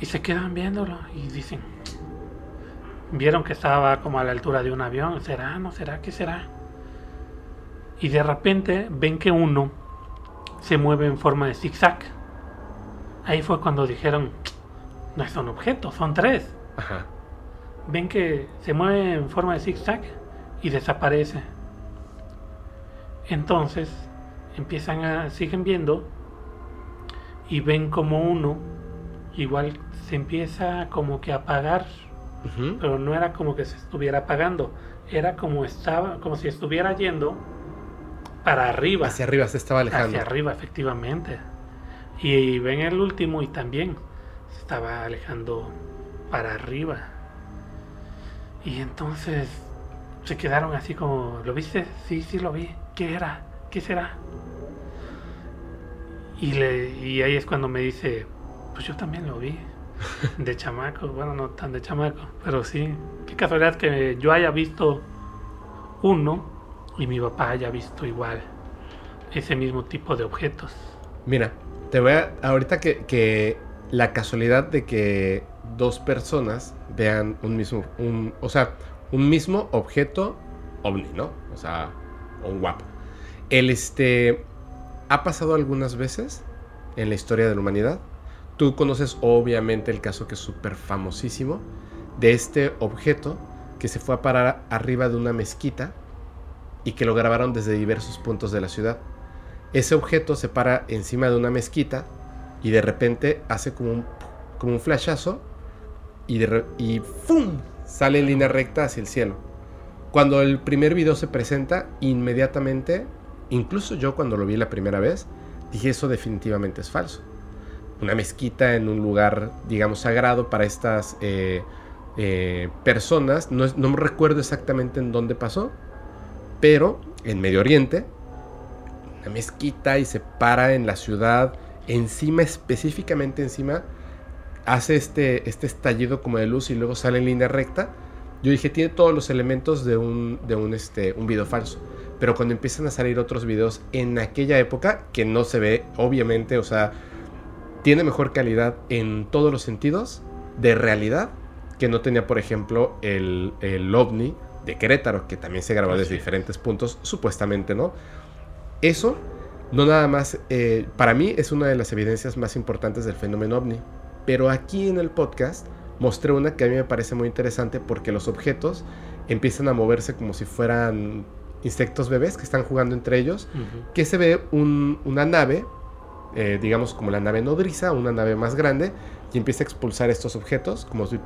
Y se quedan viéndolo y dicen, vieron que estaba como a la altura de un avión, ¿será? ¿No será? ¿Qué será? Y de repente ven que uno se mueve en forma de zigzag. Ahí fue cuando dijeron, no es un objeto, son tres. Ajá. Ven que se mueve en forma de zigzag y desaparece. Entonces empiezan a siguen viendo y ven como uno igual se empieza como que a apagar, pero no era como que se estuviera apagando, era como estaba como si estuviera yendo para arriba, Hacia arriba se estaba alejando. hacia arriba efectivamente. Y ven el último y también se estaba alejando para arriba. Y entonces se quedaron así como, ¿lo viste? Sí, sí lo vi. ¿Qué era? ¿Qué será? Y, le, y ahí es cuando me dice, pues yo también lo vi. De chamaco, bueno, no tan de chamaco, pero sí. Qué casualidad que yo haya visto uno y mi papá haya visto igual ese mismo tipo de objetos. Mira, te voy a. Ahorita que, que la casualidad de que dos personas vean un mismo. Un, o sea, un mismo objeto ovni, ¿no? O sea, un guapo. El este. Ha pasado algunas veces en la historia de la humanidad. Tú conoces obviamente el caso que es súper famosísimo de este objeto que se fue a parar arriba de una mezquita y que lo grabaron desde diversos puntos de la ciudad. Ese objeto se para encima de una mezquita y de repente hace como un, como un flashazo y, y ¡fum! sale en línea recta hacia el cielo. Cuando el primer video se presenta, inmediatamente, incluso yo cuando lo vi la primera vez, dije eso definitivamente es falso. Una mezquita en un lugar, digamos, sagrado para estas eh, eh, personas, no, no recuerdo exactamente en dónde pasó, pero en Medio Oriente, una mezquita y se para en la ciudad, encima, específicamente encima, hace este, este estallido como de luz y luego sale en línea recta. Yo dije, tiene todos los elementos de un, de un, este, un video falso. Pero cuando empiezan a salir otros videos en aquella época, que no se ve, obviamente, o sea, tiene mejor calidad en todos los sentidos de realidad que no tenía, por ejemplo, el, el ovni de Querétaro, que también se grabó desde diferentes puntos, supuestamente, ¿no? Eso, no nada más, eh, para mí es una de las evidencias más importantes del fenómeno ovni. Pero aquí en el podcast mostré una que a mí me parece muy interesante porque los objetos empiezan a moverse como si fueran insectos bebés que están jugando entre ellos, que se ve una nave, eh, digamos como la nave nodriza, una nave más grande, y empieza a expulsar estos objetos, como si,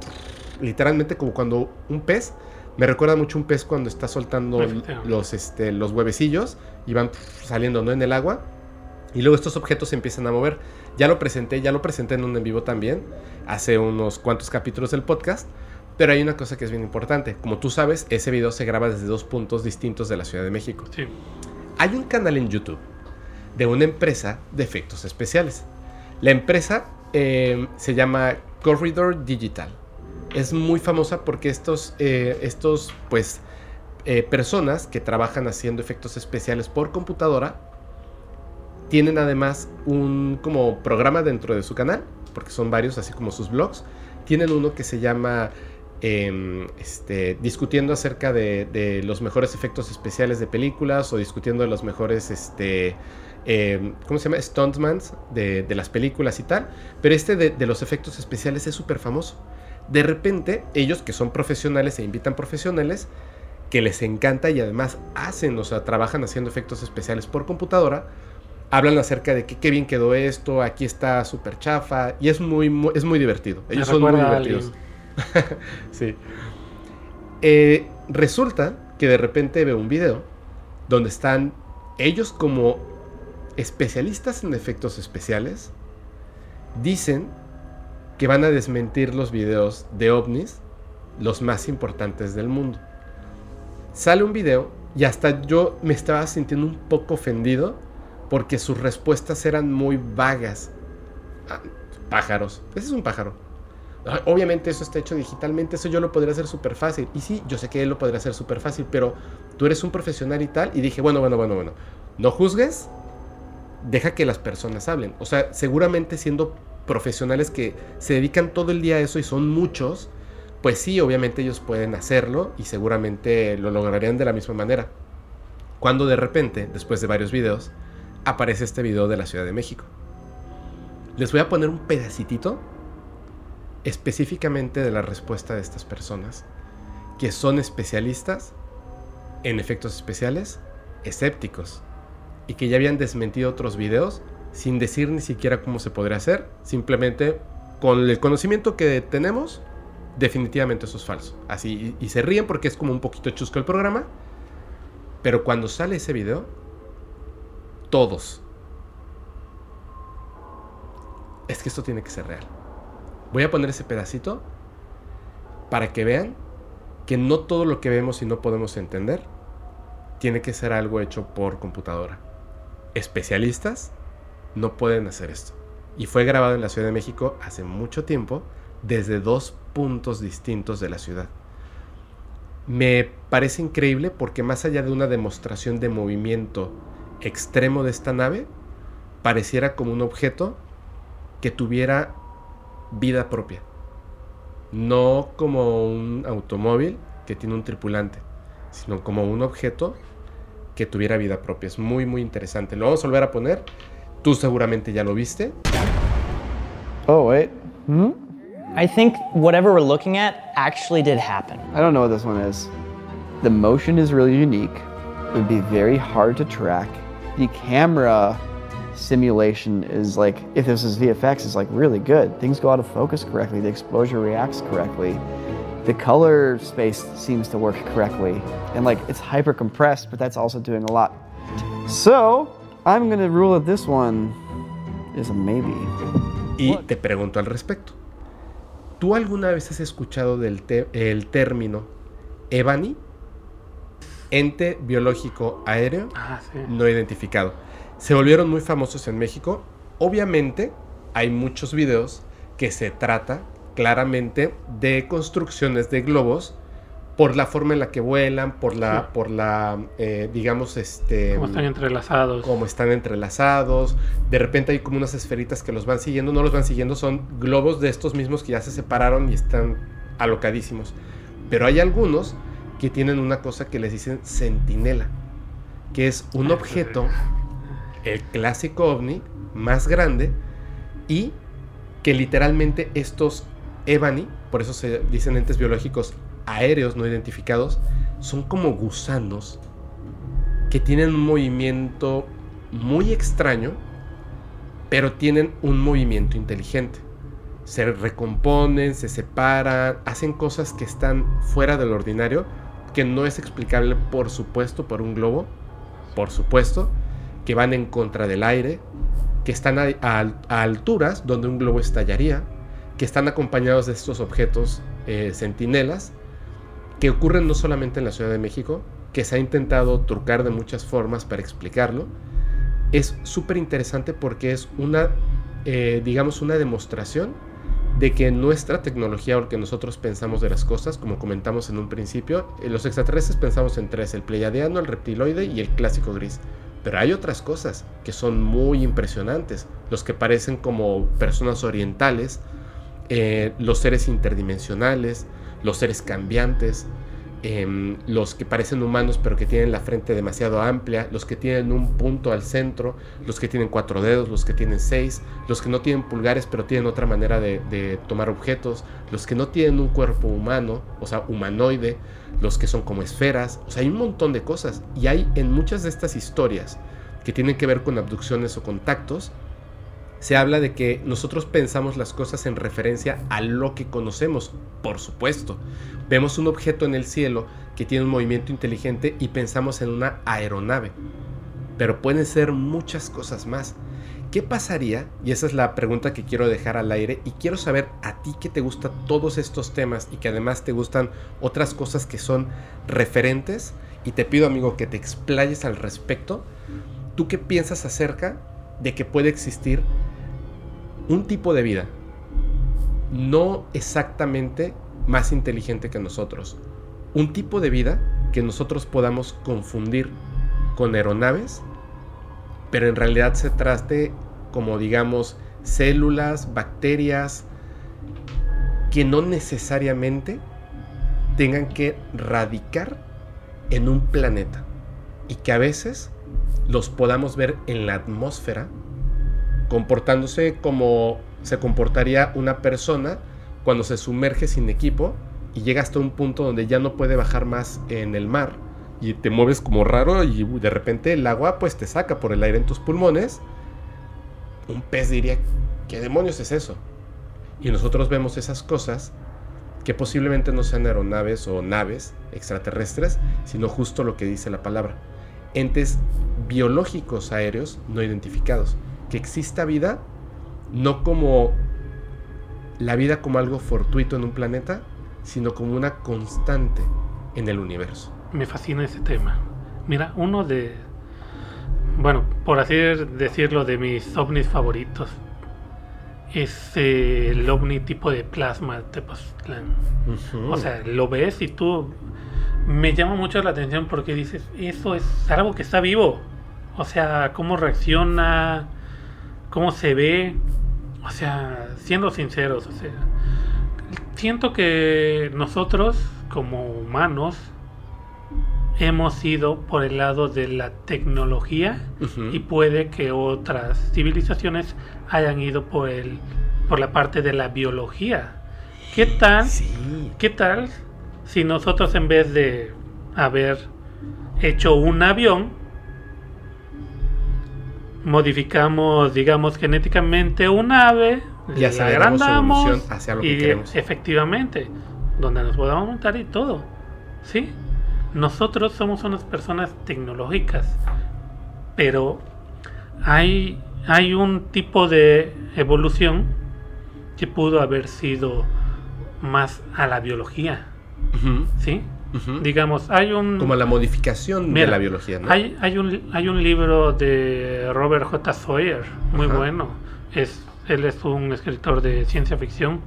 literalmente como cuando un pez me recuerda mucho un pez cuando está soltando los, este, los huevecillos y van saliendo ¿no? en el agua. Y luego estos objetos se empiezan a mover. Ya lo presenté, ya lo presenté en un en vivo también, hace unos cuantos capítulos del podcast. Pero hay una cosa que es bien importante. Como tú sabes, ese video se graba desde dos puntos distintos de la Ciudad de México. Sí. Hay un canal en YouTube de una empresa de efectos especiales. La empresa eh, se llama Corridor Digital es muy famosa porque estos, eh, estos pues, eh, personas que trabajan haciendo efectos especiales por computadora tienen además un como programa dentro de su canal, porque son varios, así como sus blogs. Tienen uno que se llama em, este, discutiendo acerca de, los mejores efectos especiales de películas o discutiendo de los mejores, este, em, ¿cómo se llama? Stuntmans de, de, las películas y tal. Pero este de, de los efectos especiales es súper famoso. De repente, ellos que son profesionales e invitan profesionales, que les encanta y además hacen, o sea, trabajan haciendo efectos especiales por computadora, hablan acerca de que qué bien quedó esto, aquí está súper chafa, y es muy, es muy divertido. Ellos son muy divertidos. sí. Eh, resulta que de repente veo un video donde están ellos como especialistas en efectos especiales, dicen que van a desmentir los videos de ovnis, los más importantes del mundo. Sale un video y hasta yo me estaba sintiendo un poco ofendido porque sus respuestas eran muy vagas. Ah, pájaros. Ese es un pájaro. Obviamente eso está hecho digitalmente, eso yo lo podría hacer súper fácil. Y sí, yo sé que él lo podría hacer súper fácil, pero tú eres un profesional y tal. Y dije, bueno, bueno, bueno, bueno. No juzgues, deja que las personas hablen. O sea, seguramente siendo profesionales que se dedican todo el día a eso y son muchos, pues sí, obviamente ellos pueden hacerlo y seguramente lo lograrían de la misma manera. Cuando de repente, después de varios videos, aparece este video de la Ciudad de México. Les voy a poner un pedacitito específicamente de la respuesta de estas personas, que son especialistas en efectos especiales, escépticos, y que ya habían desmentido otros videos sin decir ni siquiera cómo se podría hacer, simplemente con el conocimiento que tenemos, definitivamente eso es falso. Así, y, se ríen porque es como un poquito chusco el programa, pero cuando sale ese video, todos, es que esto tiene que ser real. Voy a poner ese pedacito para que vean que no todo lo que vemos y no podemos entender tiene que ser algo hecho por computadora. Especialistas no pueden hacer esto. Y fue grabado en la Ciudad de México hace mucho tiempo desde dos puntos distintos de la ciudad. Me parece increíble porque más allá de una demostración de movimiento extremo de esta nave, pareciera como un objeto que tuviera vida propia. No como un automóvil que tiene un tripulante, sino como un objeto que tuviera vida propia. Es muy, muy interesante. Lo vamos a volver a poner. Tú seguramente ya lo viste. Oh, wait. Hmm? I think whatever we're looking at actually did happen. I don't know what this one is. The motion is really unique. It would be very hard to track. The camera simulation is like, if this is VFX, is like really good. Things go out of focus correctly. The exposure reacts correctly. The color space seems to work correctly. And like, it's hyper compressed, but that's also doing a lot. So, I'm gonna rule that this one is a maybe. Y te pregunto al respecto. ¿Tú alguna vez has escuchado del te el término EBANI? Ente biológico aéreo Ah, sí. no identificado. Se volvieron muy famosos en México. Obviamente hay muchos videos que se trata claramente de construcciones de globos por la forma en la que vuelan, por la, Sí. por la, eh, digamos, este, Cómo están entrelazados. como están entrelazados. De repente hay como unas esferitas que los van siguiendo. No los van siguiendo, son globos de estos mismos que ya se separaron y están alocadísimos. Pero hay algunos que tienen una cosa que les dicen centinela, que es un objeto, el clásico ovni, más grande y que literalmente estos Ebani, por eso se dicen entes biológicos aéreos no identificados, son como gusanos que tienen un movimiento muy extraño, pero tienen un movimiento inteligente. Se recomponen, se separan, hacen cosas que están fuera del ordinario, que no es explicable, por supuesto, por un globo, por supuesto, que van en contra del aire, que están a, alturas donde un globo estallaría, que están acompañados de estos objetos eh, centinelas, que ocurren no solamente en la Ciudad de México, que se ha intentado trucar de muchas formas para explicarlo, es súper interesante porque es una, eh, digamos, una demostración de que nuestra tecnología o lo que nosotros pensamos de las cosas, como comentamos en un principio, eh, los extraterrestres pensamos en tres, el pleiadiano, el reptiloide y el clásico gris. Pero hay otras cosas que son muy impresionantes, los que parecen como personas orientales, eh, los seres interdimensionales, los seres cambiantes, em, los que parecen humanos pero que tienen la frente demasiado amplia, los que tienen un punto al centro, los que tienen cuatro dedos, los que tienen seis, los que no tienen pulgares pero tienen otra manera de, de tomar objetos, los que no tienen un cuerpo humano, o sea, humanoide, los que son como esferas, o sea, hay un montón de cosas. Y hay en muchas de estas historias que tienen que ver con abducciones o contactos, se habla de que nosotros pensamos las cosas en referencia a lo que conocemos, por supuesto. Vemos un objeto en el cielo que tiene un movimiento inteligente y pensamos en una aeronave. Pero pueden ser muchas cosas más. ¿Qué pasaría? Y esa es la pregunta que quiero dejar al aire y quiero saber a ti que te gustan todos estos temas y que además te gustan otras cosas que son referentes y te pido amigo que te explayes al respecto. ¿Tú qué piensas acerca de que puede existir un tipo de vida no exactamente más inteligente que nosotros? Un tipo de vida que nosotros podamos confundir con aeronaves, pero en realidad se trate como digamos células, bacterias, que no necesariamente tengan que radicar en un planeta y que a veces los podamos ver en la atmósfera comportándose como se comportaría una persona cuando se sumerge sin equipo y llega hasta un punto donde ya no puede bajar más en el mar y te mueves como raro y de repente el agua pues te saca por el aire en tus pulmones. Un pez diría, ¿qué demonios es eso? Y nosotros vemos esas cosas que posiblemente no sean aeronaves o naves extraterrestres, sino justo lo que dice la palabra. Entes biológicos aéreos no identificados. Que exista vida no como la vida como algo fortuito en un planeta, sino como una constante en el universo. Me fascina ese tema. Mira, uno de, bueno, por así decirlo, de mis ovnis favoritos es eh, el ovni tipo de plasma Tepoztlán. O sea, lo ves y tú me llama mucho la atención porque dices, eso es algo que está vivo. O sea, cómo reacciona, cómo se ve. O sea, siendo sinceros, o sea, siento que nosotros como humanos hemos ido por el lado de la tecnología y puede que otras civilizaciones hayan ido por el por la parte de la biología. ¿Qué tal? ¿Qué tal si nosotros en vez de haber hecho un avión modificamos, digamos, genéticamente un ave, y agrandamos hacia lo que y queremos. efectivamente, donde nos podamos montar y todo, ¿sí? Nosotros somos unas personas tecnológicas, pero hay, hay un tipo de evolución que pudo haber sido más a la biología. ¿Sí? Digamos, hay un... Como la modificación de la biología, ¿no? Hay, hay, un, hay un libro de Robert J. Sawyer, muy bueno. Es, él es un escritor de ciencia ficción.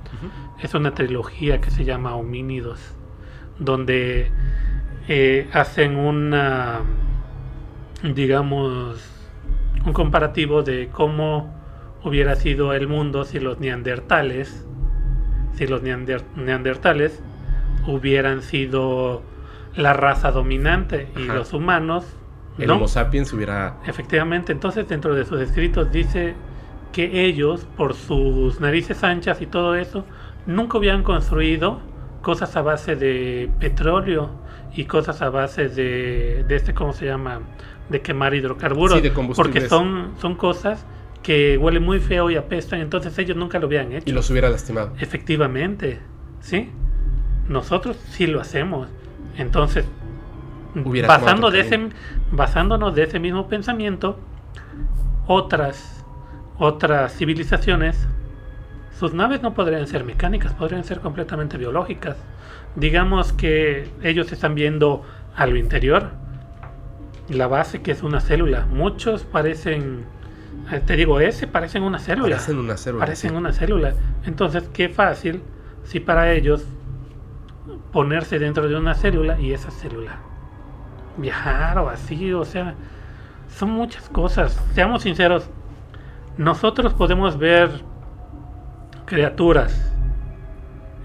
Es una trilogía que se llama Homínidos, donde eh, hacen una, digamos, un comparativo de cómo hubiera sido el mundo si los neandertales, si los neandertales hubieran sido la raza dominante y los humanos. El Homo sapiens hubiera. Efectivamente, entonces dentro de sus escritos dice que ellos, por sus narices anchas y todo eso, nunca hubieran construido cosas a base de petróleo y cosas a base de, de este, ¿cómo se llama? De quemar hidrocarburos. porque son, son cosas que huelen muy feo y apestan, entonces ellos nunca lo hubieran hecho. Y los hubiera lastimado. Efectivamente, ¿sí? Nosotros sí lo hacemos. Entonces, basando de ese, basándonos de ese mismo pensamiento, otras, otras civilizaciones, sus naves no podrían ser mecánicas, podrían ser completamente biológicas digamos que ellos están viendo a lo interior, la base que es una célula. Muchos parecen, eh, te digo, ese parecen una célula. Parecen una célula. Parecen una célula. Entonces, qué fácil si para ellos ponerse dentro de una célula y esa célula viajar o así, o sea, son muchas cosas. Seamos sinceros, nosotros podemos ver criaturas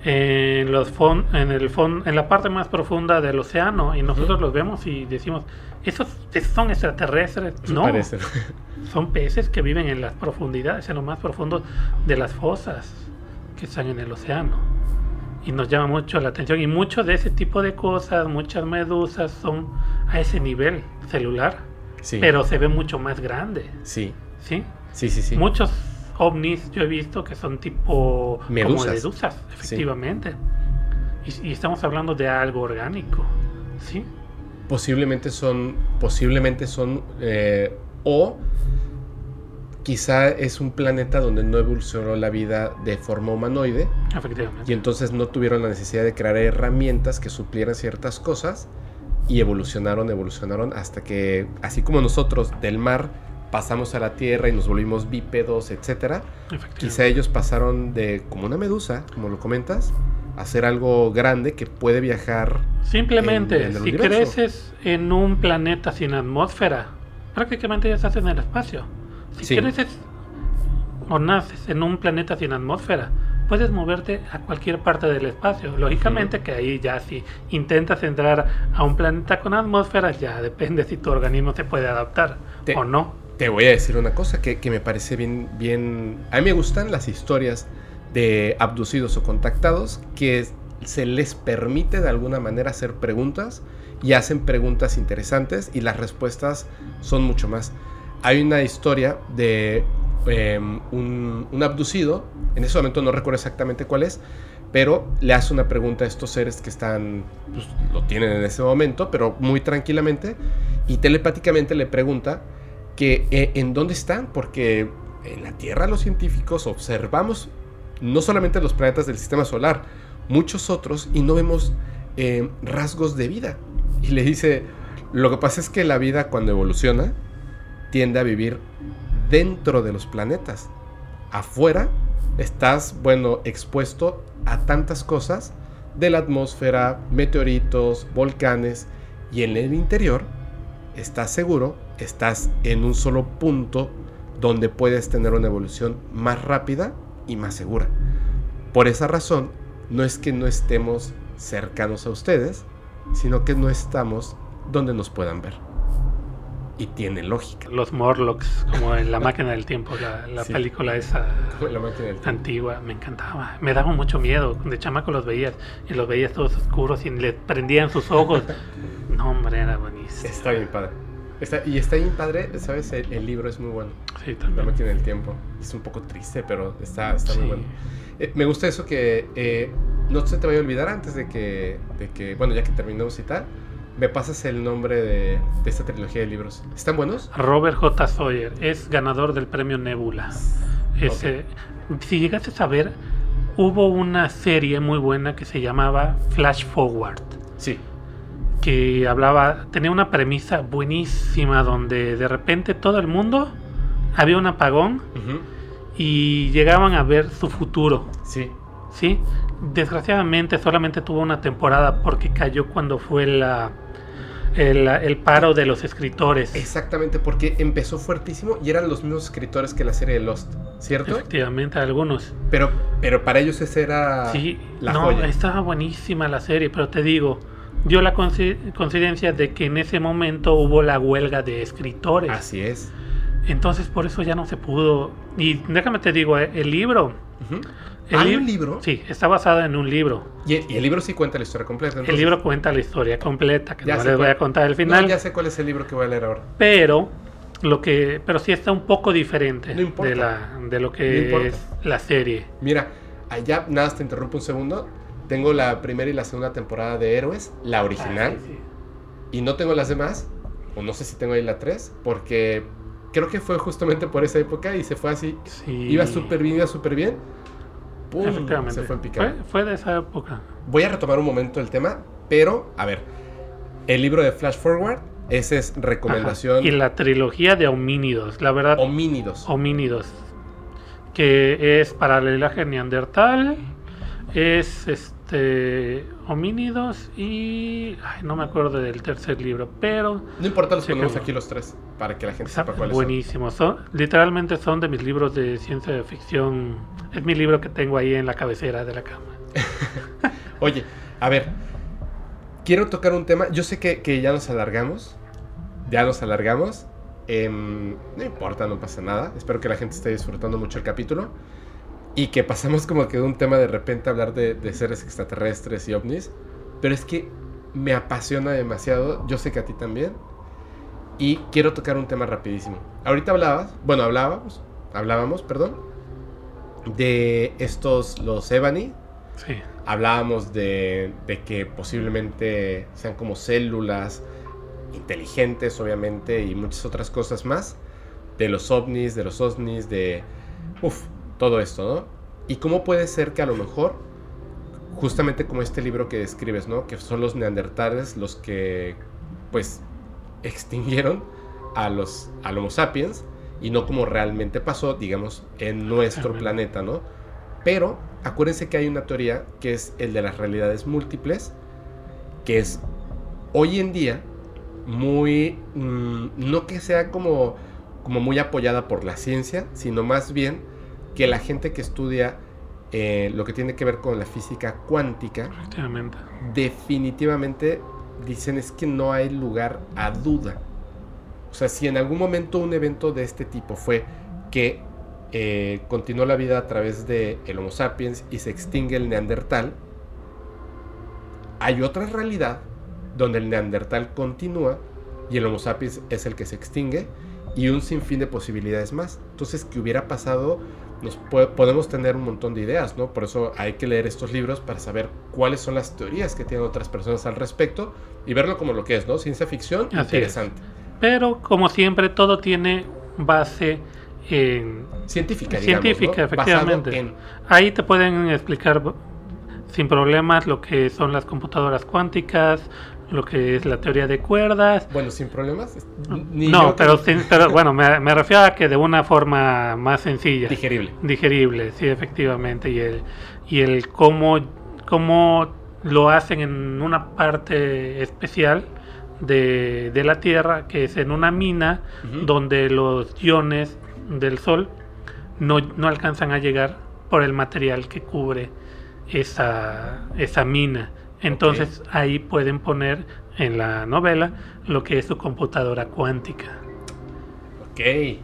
en los en el en la parte más profunda del océano y nosotros los vemos y decimos esos, son extraterrestres no son peces que viven en las profundidades en lo más profundo de las fosas que están en el océano y nos llama mucho la atención. Y mucho de ese tipo de cosas muchas medusas son a ese nivel celular pero se ve mucho más grande. Sí. Sí sí sí, sí. muchos ovnis yo he visto que son tipo medusas, medusas efectivamente. Y, estamos hablando de algo orgánico, ¿sí? Posiblemente son, posiblemente son, eh, o quizá es un planeta donde no evolucionó la vida de forma humanoide. Efectivamente. Y entonces no tuvieron la necesidad de crear herramientas que suplieran ciertas cosas y evolucionaron, evolucionaron hasta que, así como nosotros del mar pasamos a la tierra y nos volvimos bípedos, etcétera. Quizá ellos pasaron de como una medusa, como lo comentas, a ser algo grande que puede viajar. Simplemente, si creces en un planeta sin atmósfera, prácticamente ya estás en el espacio. Si creces o naces en un planeta sin atmósfera, puedes moverte a cualquier parte del espacio. Lógicamente que ahí ya si intentas entrar a un planeta con atmósfera, ya depende si tu organismo se puede adaptar o no. Te voy a decir una cosa que, me parece bien, bien... A mí me gustan las historias de abducidos o contactados que se les permite de alguna manera hacer preguntas y hacen preguntas interesantes y las respuestas son mucho más. Hay una historia de em, un, abducido, en ese momento no recuerdo exactamente cuál es, pero le hace una pregunta a estos seres que están, pues, lo tienen en ese momento, pero muy tranquilamente, y telepáticamente le pregunta que eh, en dónde están, porque en la Tierra los científicos observamos no solamente los planetas del sistema solar, muchos otros, y no vemos eh, rasgos de vida. Y le dice, lo que pasa es que la vida cuando evoluciona tiende a vivir dentro de los planetas. Afuera estás, bueno, expuesto a tantas cosas de la atmósfera, meteoritos, volcanes, y en el interior estás seguro, estás en un solo punto donde puedes tener una evolución más rápida y más segura. Por esa razón, no es que no estemos cercanos a ustedes, sino que no estamos donde nos puedan ver. Y tiene lógica. Los Morlocks, como en La máquina del tiempo, la, la Sí. película esa La máquina antigua, me encantaba. Me daba mucho miedo. De chamaco los veías y los veías todos oscuros y le prendían sus ojos. No, hombre, era buenísimo. Está bien padre. Está- y está bien padre, ¿sabes? El, el libro es muy bueno. Sí, La también. máquina del tiempo. Es un poco triste, pero está, está muy Sí. bueno. Eh, me gusta eso que eh, no se te vaya a olvidar antes de que, de que, bueno, ya que terminemos y tal, me pasas el nombre de, de esta trilogía de libros. ¿Están buenos? Robert J. Sawyer es ganador del premio Nebula. Si llegaste a saber, hubo una serie muy buena que se llamaba Flash Forward. Sí. Que hablaba, tenía una premisa buenísima donde de repente todo el mundo había un apagón y llegaban a ver su futuro. Sí. ¿Sí? Desgraciadamente solamente tuvo una temporada porque cayó cuando fue la, el, el paro de los escritores. Exactamente, porque empezó fuertísimo y eran los mismos escritores que la serie de Lost, ¿cierto? Efectivamente, algunos. Pero, pero para ellos esa era Sí, la no, joya. estaba buenísima la serie, pero te digo, dio la coincidencia de que en ese momento hubo la huelga de escritores. Así es. Entonces por eso ya no se pudo. Y déjame te digo, eh, el libro... el ¿Hay un libro? Sí, está basado en un libro. Y, y el libro sí cuenta la historia completa. El entonces. libro cuenta la historia completa, que Ya no les voy a contar el final. No, ya sé cuál es el libro que voy a leer ahora. pero lo que pero sí está un poco diferente No de la de lo No que importa. es la serie Mira, allá nada, te interrumpo un segundo. Tengo la primera y la segunda temporada de Héroes, la original, Ah, sí, sí. y no tengo las demás, o no sé si tengo ahí la 3, porque creo que fue justamente por esa época y se fue así. Sí. Iba súper bien, iba súper bien. ¡Pum! efectivamente Se fue en picada. fue, fue de esa época Voy a retomar un momento el tema, pero, a ver, el libro de Flash Forward, ese es recomendación Ajá. y la trilogía de homínidos la verdad homínidos. homínidos que es paralelaje neandertal es este homínidos y ay, no me acuerdo del tercer libro pero No importa, los ponemos aquí los tres, para que la gente sepa cuáles buenísimo. Son, literalmente son de mis libros de ciencia ficción. Es mi libro que tengo ahí en la cabecera de la cama. Oye, a ver, quiero tocar un tema. Yo sé que, que ya nos alargamos. Ya nos alargamos. Em, no importa, no pasa nada. Espero que la gente esté disfrutando mucho el capítulo. Y que pasamos como que de un tema de repente a hablar de, de seres extraterrestres y ovnis. Pero es que me apasiona demasiado. Yo sé que a ti también. Y quiero tocar un tema rapidísimo. Ahorita hablabas, bueno, hablábamos, hablábamos, perdón, de estos, los Ebony. Sí. Hablábamos de, de que posiblemente sean como células inteligentes, obviamente, y muchas otras cosas más. De los ovnis, de los osnis, de... Uf, todo esto, ¿no? Y cómo puede ser que a lo mejor, justamente como este libro que describes, ¿no? Que son los neandertales los que, pues, extinguieron a los al Homo sapiens y no como realmente pasó, digamos, en nuestro planeta, ¿no? Pero acuérdense que hay una teoría que es el de las realidades múltiples, que es hoy en día muy, mm, no que sea como, como muy apoyada por la ciencia, sino más bien que la gente que estudia eh, lo que tiene que ver con la física cuántica, Efectivamente. definitivamente dicen es que no hay lugar a duda. O sea, si en algún momento un evento de este tipo fue que eh, continuó la vida a través de el Homo sapiens y se extingue el Neandertal, hay otra realidad donde el Neandertal continúa y el Homo sapiens es el que se extingue y un sinfín de posibilidades más. Entonces, ¿qué hubiera pasado? Nos puede- podemos tener un montón de ideas, ¿no? Por eso hay que leer estos libros para saber cuáles son las teorías que tienen otras personas al respecto y verlo como lo que es, ¿no? Ciencia ficción Así es. interesante. Pero como siempre, todo tiene base en científica, digamos, científica, ¿no? efectivamente. En- Ahí te pueden explicar sin problemas lo que son las computadoras cuánticas, lo que es la teoría de cuerdas. Bueno, sin problemas. Ni no, pero, que- sin- pero bueno, me, me refiero a que de una forma más sencilla. Digerible. Digerible, sí, efectivamente. Y el, y el cómo, cómo lo hacen en una parte especial de, de la Tierra, que es en una mina donde los iones del Sol no, no alcanzan a llegar por el material que cubre esa, esa mina. Entonces ahí pueden poner en la novela lo que es su computadora cuántica. Ok.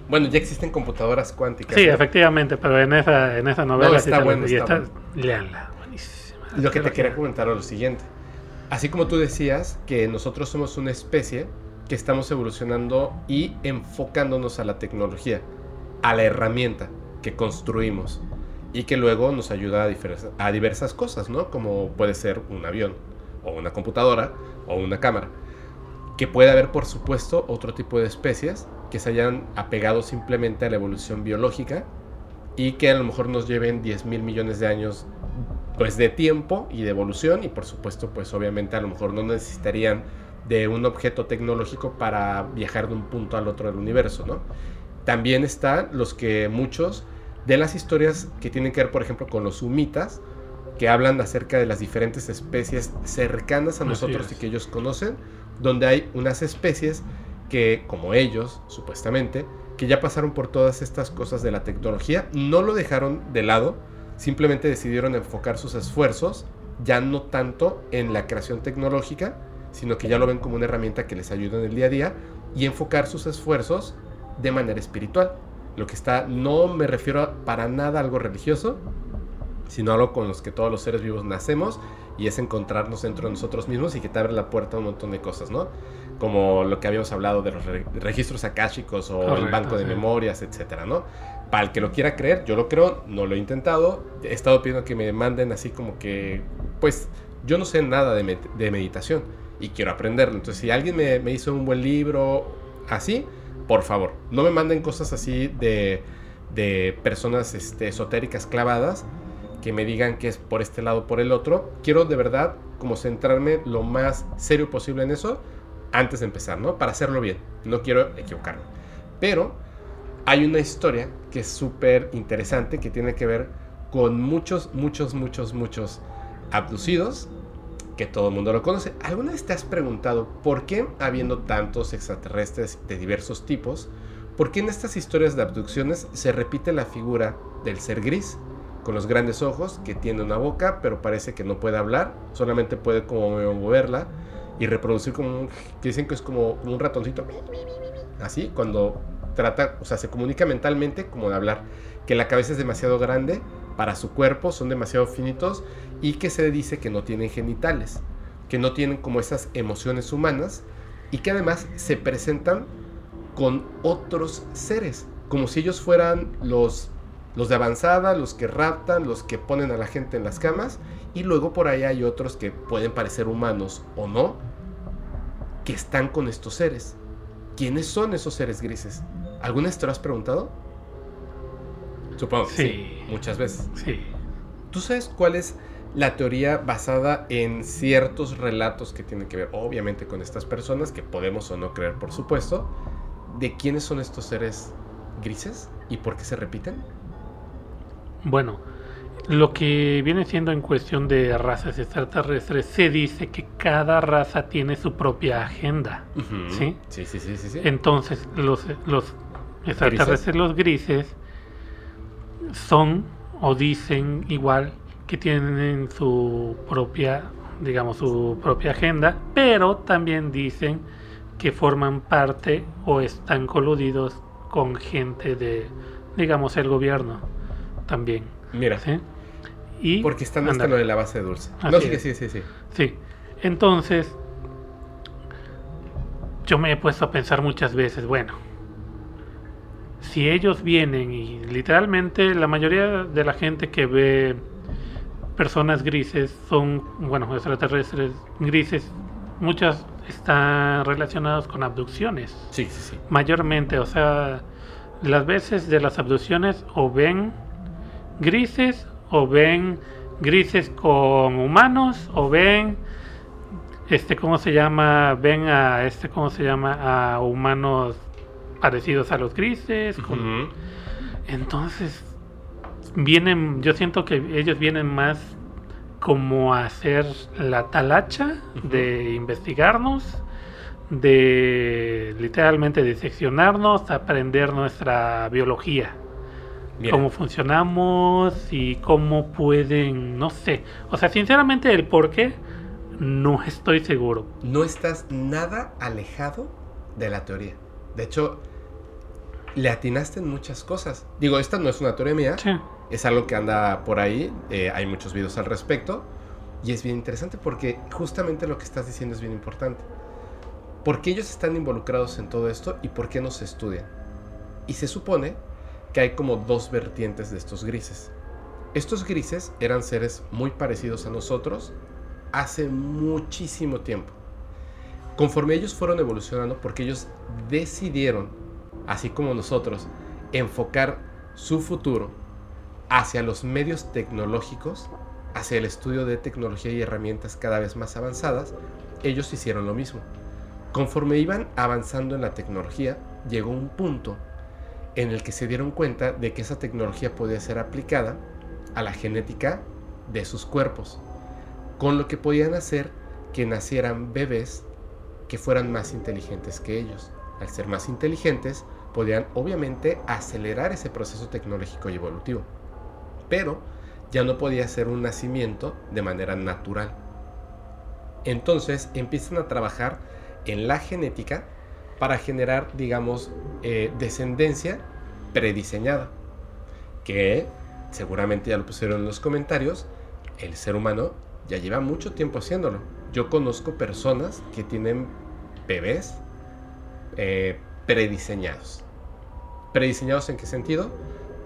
Bueno, ya existen computadoras cuánticas. Sí, ¿no? efectivamente, pero en esa, en esa novela No, sí está lo- bueno, está léanla, buenísima. Lo que te quería comentar era lo siguiente. Así como tú decías que nosotros somos una especie que estamos evolucionando y enfocándonos a la tecnología, a la herramienta que construimos y que luego nos ayuda a, a diversas cosas, ¿no? Como puede ser un avión o una computadora o una cámara. Que puede haber, por supuesto, otro tipo de especies que se hayan apegado simplemente a la evolución biológica y que a lo mejor nos lleven 10 mil millones de años pues de tiempo y de evolución y por supuesto pues obviamente a lo mejor no necesitarían de un objeto tecnológico para viajar de un punto al otro del universo, ¿no? También están los que muchos de las historias que tienen que ver por ejemplo con los humitas que hablan acerca de las diferentes especies cercanas a Así nosotros es. y que ellos conocen, donde hay unas especies que, como ellos, supuestamente, que ya pasaron por todas estas cosas de la tecnología, no lo dejaron de lado, simplemente decidieron enfocar sus esfuerzos ya no tanto en la creación tecnológica, sino que ya lo ven como una herramienta que les ayuda en el día a día y enfocar sus esfuerzos de manera espiritual. Lo que está, no me refiero a- para nada a algo religioso, sino algo con los que todos los seres vivos nacemos y es encontrarnos dentro de nosotros mismos y que te abre la puerta a un montón de cosas, ¿no? Como lo que habíamos hablado de los re- registros akáshicos o el banco de sí. memorias, etcétera, ¿no? Para el que lo quiera creer, yo lo creo, no lo he intentado, he estado pidiendo que me manden así como que, pues, yo no sé nada de, med- de meditación y quiero aprenderlo. Entonces, si alguien me, me hizo un buen libro así, por favor, no me manden cosas así de, de personas este, esotéricas clavadas que me digan que es por este lado o por el otro. Quiero de verdad como centrarme lo más serio posible en eso antes de empezar, ¿no? Para hacerlo bien. No quiero equivocarme. Pero hay una historia que es súper interesante que tiene que ver con muchos, muchos, muchos, muchos abducidos que todo el mundo lo conoce. ¿Alguna vez te has preguntado por qué, habiendo tantos extraterrestres de diversos tipos, por qué en estas historias de abducciones se repite la figura del ser gris? Con los grandes ojos, que tiene una boca, pero parece que no puede hablar, solamente puede como moverla y reproducir como que dicen que es como, como un ratoncito. Así, cuando trata, o sea, se comunica mentalmente como de hablar, que la cabeza es demasiado grande para su cuerpo, son demasiado finitos y que se dice que no tienen genitales, que no tienen como esas emociones humanas y que además se presentan con otros seres, como si ellos fueran los, los de avanzada, los que raptan, los que ponen a la gente en las camas y luego por ahí hay otros que pueden parecer humanos o no, que están con estos seres. ¿Quiénes son esos seres grises? ¿Alguna vez te lo has preguntado? Supongo que sí. Sí. muchas veces. Sí. ¿Tú sabes cuál es la teoría basada en ciertos relatos que tienen que ver, obviamente, con estas personas, que podemos o no creer, por supuesto, de quiénes son estos seres grises y por qué se repiten? Bueno, lo que viene siendo en cuestión de razas extraterrestres, se dice que cada raza tiene su propia agenda. Sí, sí, sí, sí. sí. Entonces, los, los extraterrestres, los grises, son o dicen igual que tienen su propia, digamos, su propia agenda, pero también dicen que forman parte o están coludidos con gente de, digamos, el gobierno también. Mira, ¿sí? Y, porque están hasta lo de la base de dulce. Así no, sí, es. sí, sí, sí. Sí, entonces yo me he puesto a pensar muchas veces, bueno, si ellos vienen y literalmente la mayoría de la gente que ve personas grises son, bueno, extraterrestres grises, muchas están relacionadas con abducciones, Sí, sí, sí. mayormente, o sea, las veces de las abducciones o ven grises o ven grises con humanos o ven este cómo se llama ven a este cómo se llama a humanos parecidos a los grises con- entonces vienen yo siento que ellos vienen más como a hacer la talacha de investigarnos de literalmente diseccionarnos aprender nuestra biología cómo funcionamos y cómo pueden, no sé. O sea, sinceramente el por qué no estoy seguro. No estás nada alejado de la teoría. De hecho, le atinaste en muchas cosas. Digo, esta no es una teoría mía. Es algo que anda por ahí. eh, hay muchos videos al respecto. Y es bien interesante porque justamente lo que estás diciendo es bien importante. ¿Por qué ellos están involucrados en todo esto y por qué no se estudian? Y se supone que hay como dos vertientes de estos grises. Estos grises eran seres muy parecidos a nosotros hace muchísimo tiempo. Conforme ellos fueron evolucionando, porque ellos decidieron, así como nosotros, enfocar su futuro hacia los medios tecnológicos, hacia el estudio de tecnología y herramientas cada vez más avanzadas, ellos hicieron lo mismo. Conforme iban avanzando en la tecnología, llegó un punto en el que se dieron cuenta de que esa tecnología podía ser aplicada a la genética de sus cuerpos, con lo que podían hacer que nacieran bebés que fueran más inteligentes que ellos. Al ser más inteligentes, podían obviamente acelerar ese proceso tecnológico y evolutivo, pero ya no podía ser un nacimiento de manera natural. Entonces empiezan a trabajar en la genética para generar, digamos, eh, descendencia prediseñada. Que seguramente ya lo pusieron en los comentarios, el ser humano ya lleva mucho tiempo haciéndolo. Yo conozco personas que tienen bebés eh, prediseñados. ¿Prediseñados en qué sentido?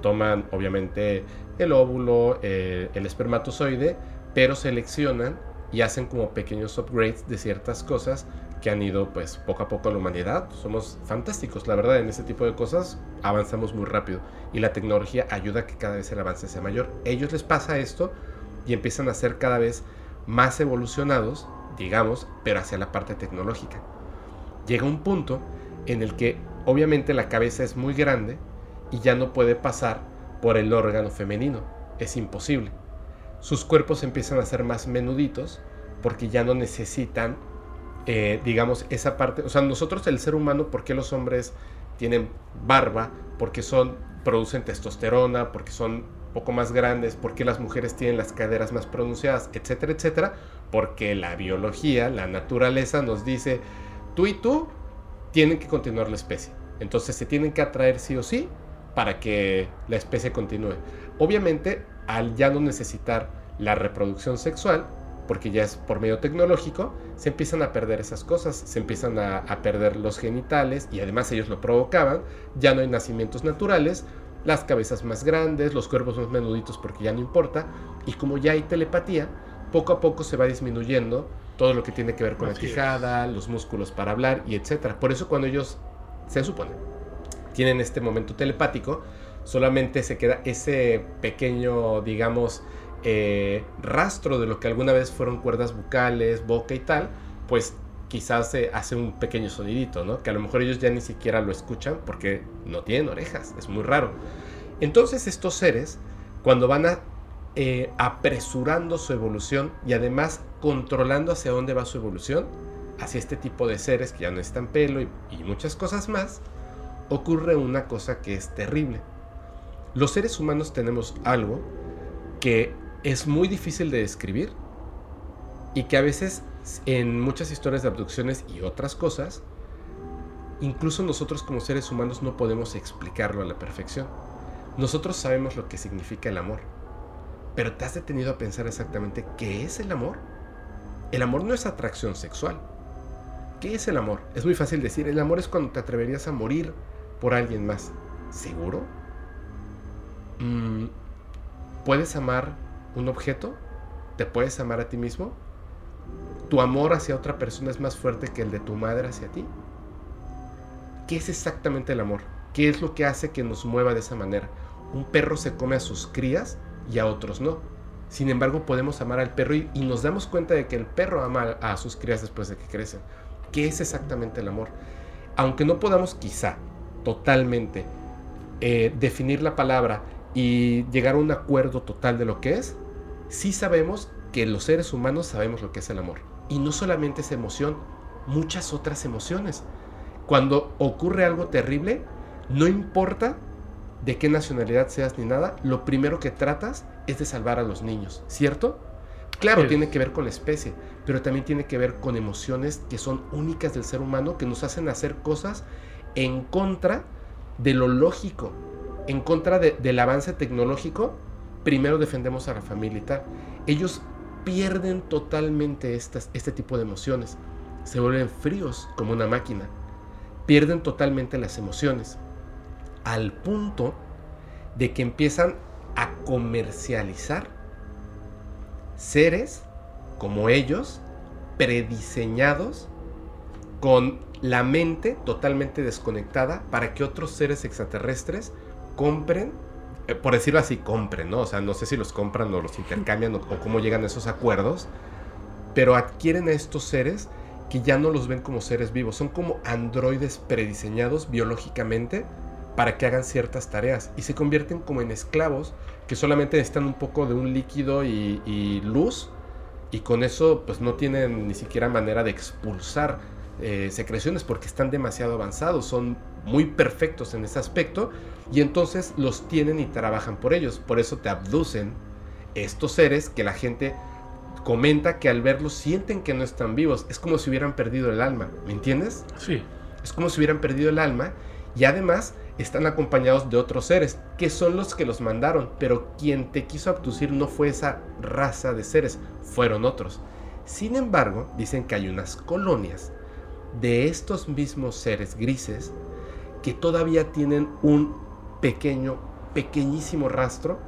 Toman obviamente el óvulo, eh, el espermatozoide, pero seleccionan y hacen como pequeños upgrades de ciertas cosas que han ido pues poco a poco a la humanidad. Somos fantásticos, la verdad, en este tipo de cosas avanzamos muy rápido y la tecnología ayuda a que cada vez el avance sea mayor. ellos les pasa esto y empiezan a ser cada vez más evolucionados, digamos, pero hacia la parte tecnológica. Llega un punto en el que obviamente la cabeza es muy grande y ya no puede pasar por el órgano femenino. Es imposible. Sus cuerpos empiezan a ser más menuditos porque ya no necesitan, eh, digamos, esa parte. O sea, nosotros, el ser humano, ¿por qué los hombres tienen barba? Porque son, producen testosterona, porque son poco más grandes, porque las mujeres tienen las caderas más pronunciadas, etcétera, etcétera, porque la biología, la naturaleza nos dice, tú y tú tienen que continuar la especie. Entonces se tienen que atraer sí o sí para que la especie continúe. Obviamente, al ya no necesitar la reproducción sexual, porque ya es por medio tecnológico, se empiezan a perder esas cosas, se empiezan a, a perder los genitales y además ellos lo provocaban, ya no hay nacimientos naturales, las cabezas más grandes, los cuerpos más menuditos porque ya no importa, y como ya hay telepatía, poco a poco se va disminuyendo todo lo que tiene que ver con la es. quijada, los músculos para hablar y etcétera. Por eso cuando ellos se supone tienen este momento telepático, solamente se queda ese pequeño, digamos, eh, rastro de lo que alguna vez fueron cuerdas bucales, boca y tal, pues quizás se hace un pequeño sonidito, ¿no? Que a lo mejor ellos ya ni siquiera lo escuchan porque no tienen orejas, es muy raro. Entonces estos seres, cuando van a, eh, apresurando su evolución y además controlando hacia dónde va su evolución, hacia este tipo de seres que ya no están pelo y, y muchas cosas más, ocurre una cosa que es terrible. Los seres humanos tenemos algo que es muy difícil de describir y que a veces en muchas historias de abducciones y otras cosas, incluso nosotros como seres humanos no podemos explicarlo a la perfección. Nosotros sabemos lo que significa el amor, pero ¿te has detenido a pensar exactamente qué es el amor? El amor no es atracción sexual. ¿Qué es el amor? Es muy fácil decir, el amor es cuando te atreverías a morir por alguien más. ¿Seguro? Mm, ¿Puedes amar un objeto? ¿Te puedes amar a ti mismo? ¿Tu amor hacia otra persona es más fuerte que el de tu madre hacia ti? ¿Qué es exactamente el amor? ¿Qué es lo que hace que nos mueva de esa manera? Un perro se come a sus crías y a otros no. Sin embargo, podemos amar al perro y, nos damos cuenta de que el perro ama a sus crías después de que crecen. ¿Qué es exactamente el amor? Aunque no podamos quizá totalmente eh, definir la palabra y llegar a un acuerdo total de lo que es, sí sabemos que los seres humanos sabemos lo que es el amor. Y no solamente esa emoción, muchas otras emociones. Cuando ocurre algo terrible, no importa de qué nacionalidad seas ni nada, lo primero que tratas es de salvar a los niños, ¿cierto? Claro, tiene que ver con la especie, pero también tiene que ver con emociones que son únicas del ser humano, que nos hacen hacer cosas en contra de lo lógico, en contra del avance tecnológico. Primero defendemos a la familia y tal. Ellos pierden totalmente estas, este tipo de emociones. Se vuelven fríos como una máquina. Pierden totalmente las emociones al punto de que empiezan a comercializar seres como ellos, prediseñados, con la mente totalmente desconectada para que otros seres extraterrestres compren, por decirlo así, compren, ¿no? O sea, no sé si los compran o los intercambian o, cómo llegan a esos acuerdos, pero adquieren a estos seres que ya no los ven como seres vivos, son como androides prediseñados biológicamente para que hagan ciertas tareas y se convierten como en esclavos que solamente necesitan un poco de un líquido y, luz y con eso pues no tienen ni siquiera manera de expulsar eh, secreciones porque están demasiado avanzados, son muy perfectos en ese aspecto y entonces los tienen y trabajan por ellos, por eso te abducen estos seres que la gente comenta que al verlos sienten que no están vivos, es como si hubieran perdido el alma, ¿me entiendes? Sí. Es como si hubieran perdido el alma y además están acompañados de otros seres, que son los que los mandaron, pero quien te quiso abducir no fue esa raza de seres, fueron otros. Sin embargo, dicen que hay unas colonias de estos mismos seres grises que todavía tienen un pequeño, pequeñísimo rastro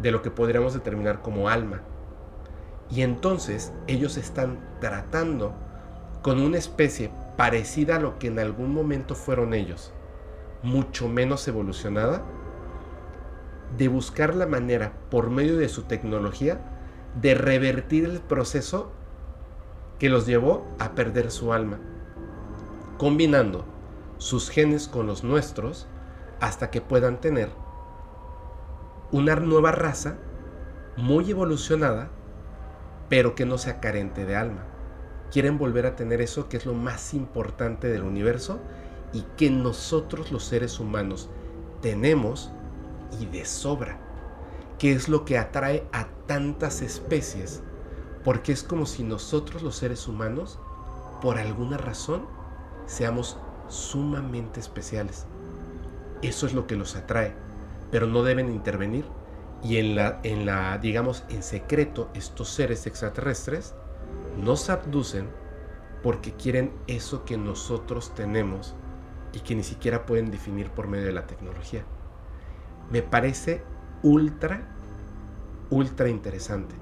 de lo que podríamos determinar como alma. Y entonces ellos están tratando con una especie parecida a lo que en algún momento fueron ellos mucho menos evolucionada, de buscar la manera, por medio de su tecnología, de revertir el proceso que los llevó a perder su alma, combinando sus genes con los nuestros hasta que puedan tener una nueva raza muy evolucionada, pero que no sea carente de alma. Quieren volver a tener eso que es lo más importante del universo y que nosotros los seres humanos tenemos y de sobra, que es lo que atrae a tantas especies, porque es como si nosotros los seres humanos, por alguna razón, seamos sumamente especiales. Eso es lo que los atrae, pero no deben intervenir. Y en la, en la, digamos, en secreto, estos seres extraterrestres nos abducen porque quieren eso que nosotros tenemos y que ni siquiera pueden definir por medio de la tecnología. Me parece ultra, ultra interesante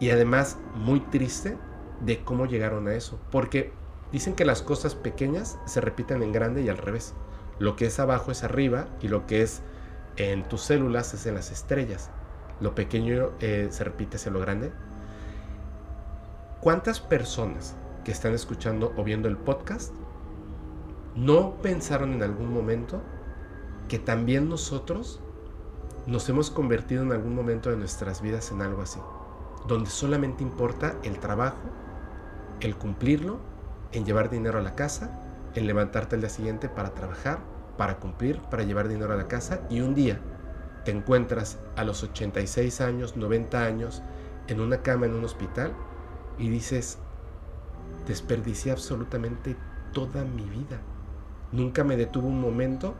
y además muy triste de cómo llegaron a eso, porque dicen que las cosas pequeñas se repiten en grande y al revés. Lo que es abajo es arriba y lo que es en tus células es en las estrellas. Lo pequeño eh, se repite hacia lo grande. ¿Cuántas personas que están escuchando o viendo el podcast ¿No pensaron en algún momento que también nosotros nos hemos convertido en algún momento de nuestras vidas en algo así? Donde solamente importa el trabajo, el cumplirlo, en llevar dinero a la casa, en levantarte al día siguiente para trabajar, para cumplir, para llevar dinero a la casa y un día te encuentras a los 86 años, 90 años en una cama en un hospital y dices, desperdicié absolutamente toda mi vida. Nunca me detuvo un momento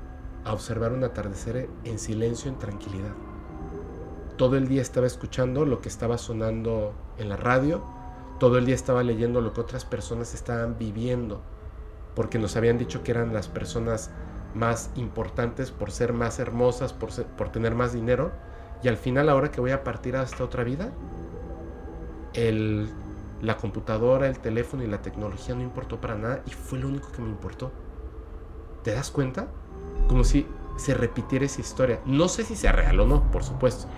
a observar un atardecer en silencio, en tranquilidad. Todo el día estaba escuchando lo que estaba sonando en la radio, todo el día estaba leyendo lo que otras personas estaban viviendo, porque nos habían dicho que eran las personas más importantes por ser más hermosas, por, por tener más dinero, y al final ahora que voy a partir a esta otra vida, el, la computadora, el teléfono y la tecnología no importó para nada y fue lo único que me importó. ¿Te das cuenta? Como si se repitiera esa historia. No sé si sea real o no, por supuesto.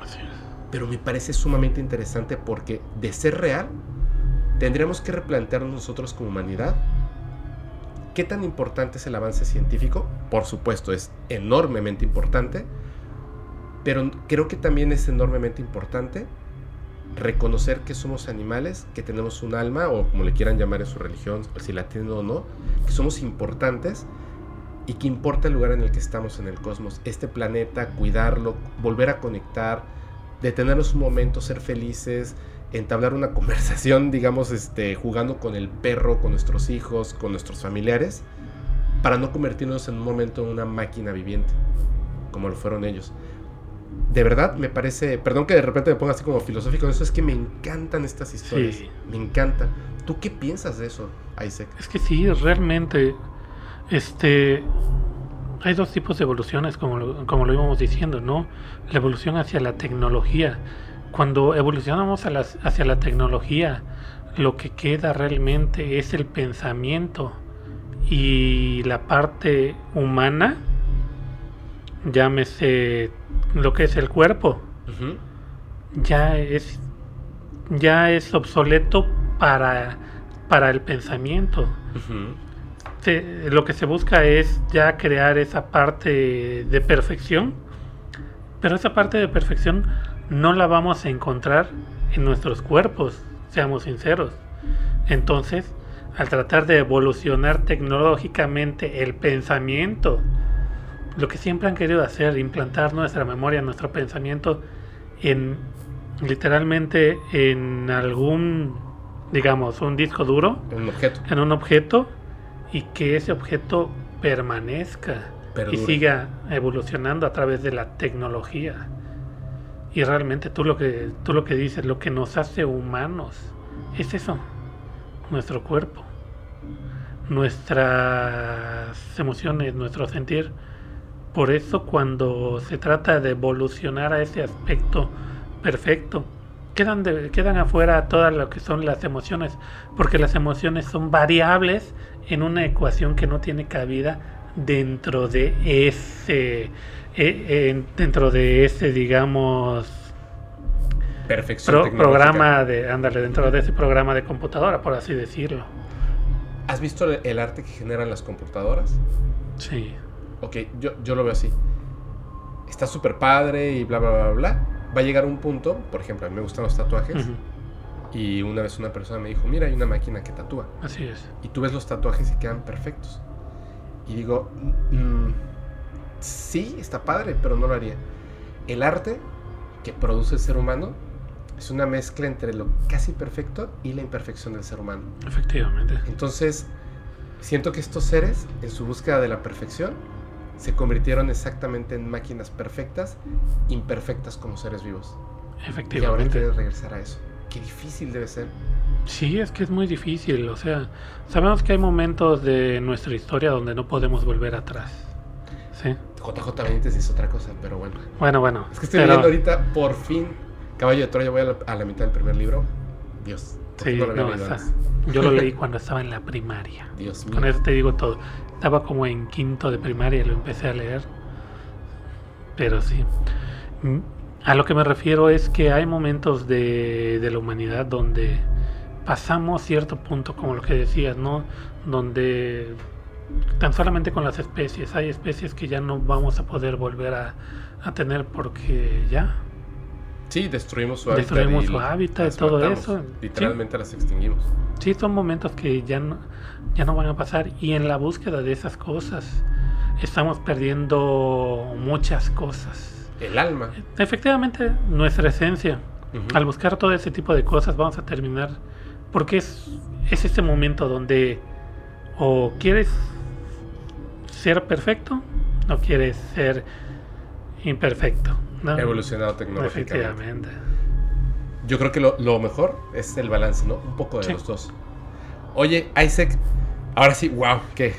Pero me parece sumamente interesante porque de ser real, tendríamos que replantearnos nosotros como humanidad qué tan importante es el avance científico. Por supuesto, es enormemente importante. Pero creo que también es enormemente importante reconocer que somos animales, que tenemos un alma, o como le quieran llamar en su religión, si la tienen o no, que somos importantes y que importa el lugar en el que estamos en el cosmos, este planeta, cuidarlo, volver a conectar, detenernos un momento, ser felices, entablar una conversación, digamos, este, jugando con el perro, con nuestros hijos, con nuestros familiares, para no convertirnos en un momento en una máquina viviente, como lo fueron ellos de verdad me parece, perdón que de repente me ponga así como filosófico, eso es que me encantan estas historias, me encanta. ¿Tú qué piensas de eso, Isaac? Es que sí, realmente, este, hay dos tipos de evoluciones, como lo, como lo íbamos diciendo, ¿no? La evolución hacia la tecnología. Cuando evolucionamos hacia la tecnología, lo que queda realmente es el pensamiento y la parte humana, llámese lo que es el cuerpo, ya es ya es obsoleto para, para el pensamiento. lo que se busca es ya crear esa parte de perfección, pero esa parte de perfección no la vamos a encontrar en nuestros cuerpos, seamos sinceros. Entonces, al tratar de evolucionar tecnológicamente el pensamiento, lo que siempre han querido hacer, implantar nuestra memoria, nuestro pensamiento en literalmente en algún, digamos, un disco duro, un objeto, en un objeto y que ese objeto permanezca y siga evolucionando a través de la tecnología. Y realmente tú lo que tú lo que dices, lo que nos hace humanos es eso, nuestro cuerpo, nuestras emociones, nuestro sentir. Por eso cuando se trata de evolucionar a ese aspecto perfecto, quedan, quedan afuera todas lo que son las emociones, porque las emociones son variables en una ecuación que no tiene cabida dentro de ese, e, dentro de ese, digamos, Perfección programa de, ándale, dentro de ese programa de computadora, por así decirlo. ¿Has visto el arte que generan las computadoras? Sí ok, yo, yo lo veo así. Está súper padre y bla, bla, bla, bla. Va a llegar un punto, por ejemplo, a mí me gustan los tatuajes. Y una vez una persona me dijo, mira, hay una máquina que tatúa. Así es. Y tú ves los tatuajes y quedan perfectos. Y digo, mm, sí, está padre, pero no lo haría. El arte que produce el ser humano es una mezcla entre lo casi perfecto y la imperfección del ser humano. Efectivamente. Entonces, siento que estos seres, en su búsqueda de la perfección, se convirtieron exactamente en máquinas perfectas, imperfectas como seres vivos. Efectivamente. Y ahora quieren regresar a eso. Qué difícil debe ser. Sí, es que es muy difícil. O sea, sabemos que hay momentos de nuestra historia donde no podemos volver atrás. Sí. JJ Benítez es otra cosa, pero bueno. Bueno, bueno. Es que estoy leyendo ahorita, por fin, Caballo de Troya, voy a la, a la mitad del primer libro. Dios. Sí, no, yo lo leí cuando estaba en la primaria. Dios mío. Con eso te digo todo. Estaba como en quinto de primaria y lo empecé a leer. Pero sí. Mm, a lo que me refiero es que hay momentos de, de la humanidad donde pasamos cierto punto, como lo que decías, ¿no? Donde tan solamente con las especies, hay especies que ya no vamos a poder volver a, a tener porque ya, Sí, destruimos su hábitat. Destruimos su hábitat y todo eso. Literalmente las extinguimos. Sí, son momentos que ya no, ya no van a pasar. Y en la búsqueda de esas cosas, estamos perdiendo muchas cosas. El alma. Efectivamente, nuestra esencia. Al buscar todo ese tipo de cosas, vamos a terminar. Porque es, es este momento donde o quieres ser perfecto o quieres ser imperfecto evolucionado tecnológicamente. Efectivamente. Yo creo que lo, mejor es el balance, ¿no? Un poco de los dos. Oye, Isaac, ahora sí, wow, que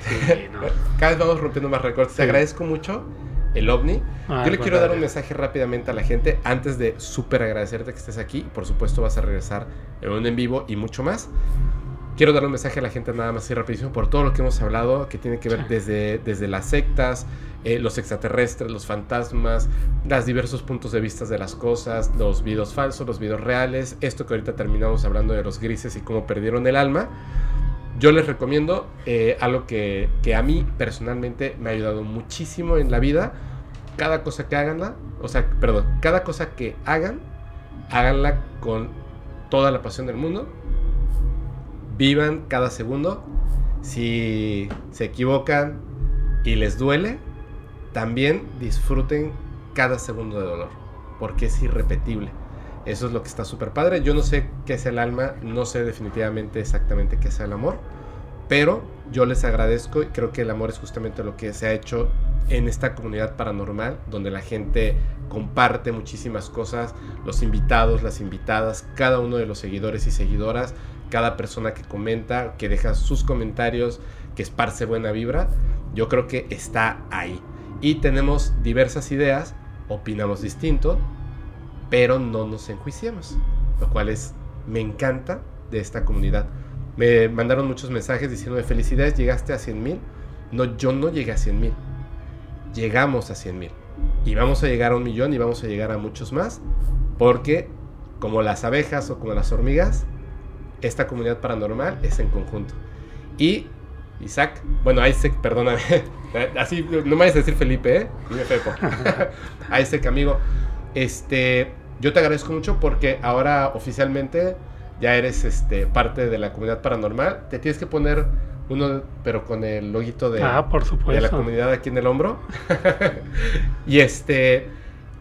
cada vez vamos rompiendo más récords. Te agradezco mucho el ovni. Ah, Yo le quiero dar un mensaje rápidamente a la gente antes de súper agradecerte que estés aquí. Por supuesto vas a regresar en un en vivo y mucho más. Quiero dar un mensaje a la gente nada más y rapidísimo por todo lo que hemos hablado, que tiene que ver desde, desde las sectas, eh, los extraterrestres, los fantasmas, los diversos puntos de vista de las cosas, los videos falsos, los videos reales, esto que ahorita terminamos hablando de los grises y cómo perdieron el alma. Yo les recomiendo eh, algo que, que a mí personalmente me ha ayudado muchísimo en la vida. Cada cosa que hagan, o sea, perdón, cada cosa que hagan, háganla con toda la pasión del mundo. Vivan cada segundo. Si se equivocan y les duele, también disfruten cada segundo de dolor, porque es irrepetible. Eso es lo que está súper padre. Yo no sé qué es el alma, no sé definitivamente exactamente qué es el amor, pero yo les agradezco y creo que el amor es justamente lo que se ha hecho en esta comunidad paranormal, donde la gente comparte muchísimas cosas, los invitados, las invitadas, cada uno de los seguidores y seguidoras, cada persona que comenta, que deja sus comentarios, que esparce buena vibra, yo creo que está ahí y tenemos diversas ideas, opinamos distinto, pero no nos enjuiciamos, lo cual es, me encanta de esta comunidad. Me mandaron muchos mensajes diciendo felicidades, llegaste a 100 mil. No, yo no llegué a 100 mil. Llegamos a 100 mil. Y vamos a llegar a un millón y vamos a llegar a muchos más. Porque como las abejas o como las hormigas, esta comunidad paranormal es en conjunto. Y Isaac, bueno, Isaac, perdóname, así no me vayas a decir Felipe, ¿eh? Dime Pepo. Isaac, amigo, este, yo te agradezco mucho porque ahora oficialmente ya eres este, parte de la comunidad paranormal. Te tienes que poner uno, pero con el loguito de, ah, por supuesto. de la comunidad aquí en el hombro. y este,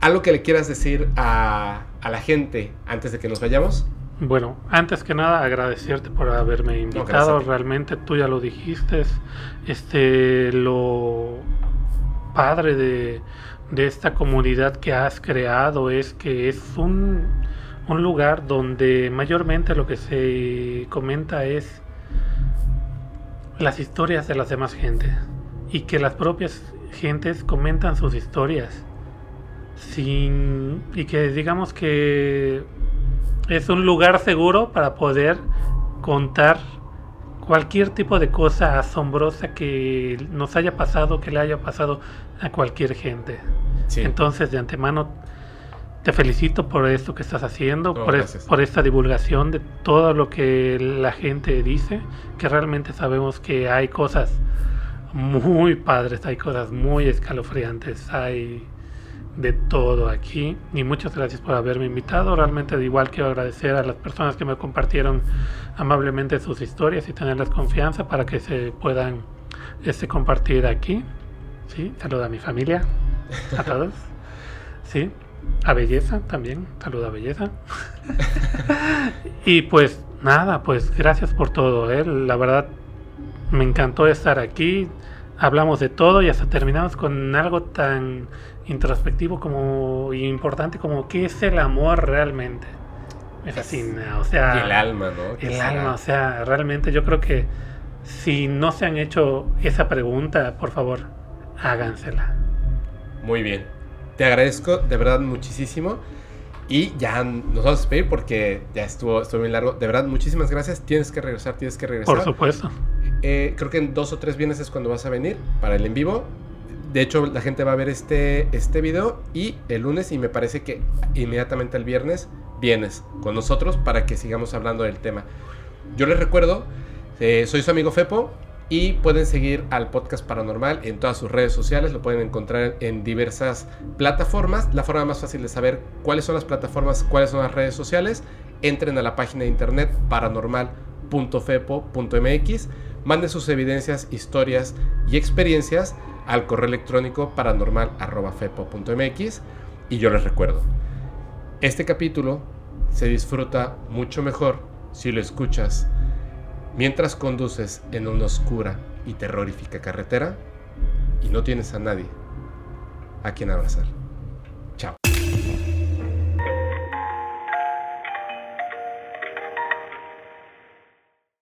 algo que le quieras decir a, a la gente antes de que nos vayamos. Bueno, antes que nada agradecerte por haberme invitado. Realmente tú ya lo dijiste. Este, lo padre de, esta comunidad que has creado es que es un, un lugar donde mayormente lo que se comenta es las historias de las demás gentes y que las propias gentes comentan sus historias sin y que digamos que es un lugar seguro para poder contar cualquier tipo de cosa asombrosa que nos haya pasado, que le haya pasado a cualquier gente. Entonces, de antemano, te felicito por esto que estás haciendo, por, por, esta divulgación de todo lo que la gente dice, que realmente sabemos que hay cosas muy padres, hay cosas muy escalofriantes, hay de todo aquí y muchas gracias por haberme invitado. Realmente de igual quiero agradecer a las personas que me compartieron amablemente sus historias y tenerles confianza para que se puedan este, compartir aquí. ¿sí? Saluda a mi familia, a todos. ¿sí? A Belleza también, saluda a Belleza. y pues nada, pues gracias por todo. ¿eh? La verdad me encantó estar aquí. Hablamos de todo y hasta terminamos con algo tan introspectivo como importante como qué es el amor realmente. Me fascina, o sea... El alma, ¿no? El alma, o sea, realmente yo creo que si no se han hecho esa pregunta, por favor, hágansela. Muy bien. Te agradezco de verdad muchísimo. Y ya nos vamos a despedir porque ya estuvo, estuvo bien largo. De verdad, muchísimas gracias. Tienes que regresar, tienes que regresar. Por supuesto. Eh, creo que en dos o tres viernes es cuando vas a venir para el en vivo de hecho, la gente va a ver este, este video y el lunes y me parece que inmediatamente el viernes vienes con nosotros para que sigamos hablando del tema. Yo les recuerdo, eh, soy su amigo Fepo y pueden seguir al podcast paranormal en todas sus redes sociales, lo pueden encontrar en diversas plataformas. La forma más fácil de saber cuáles son las plataformas, cuáles son las redes sociales, entren a la página de internet paranormal.fepo.mx, manden sus evidencias, historias y experiencias al correo electrónico paranormal.fepo.mx y yo les recuerdo, este capítulo se disfruta mucho mejor si lo escuchas mientras conduces en una oscura y terrorífica carretera y no tienes a nadie a quien abrazar.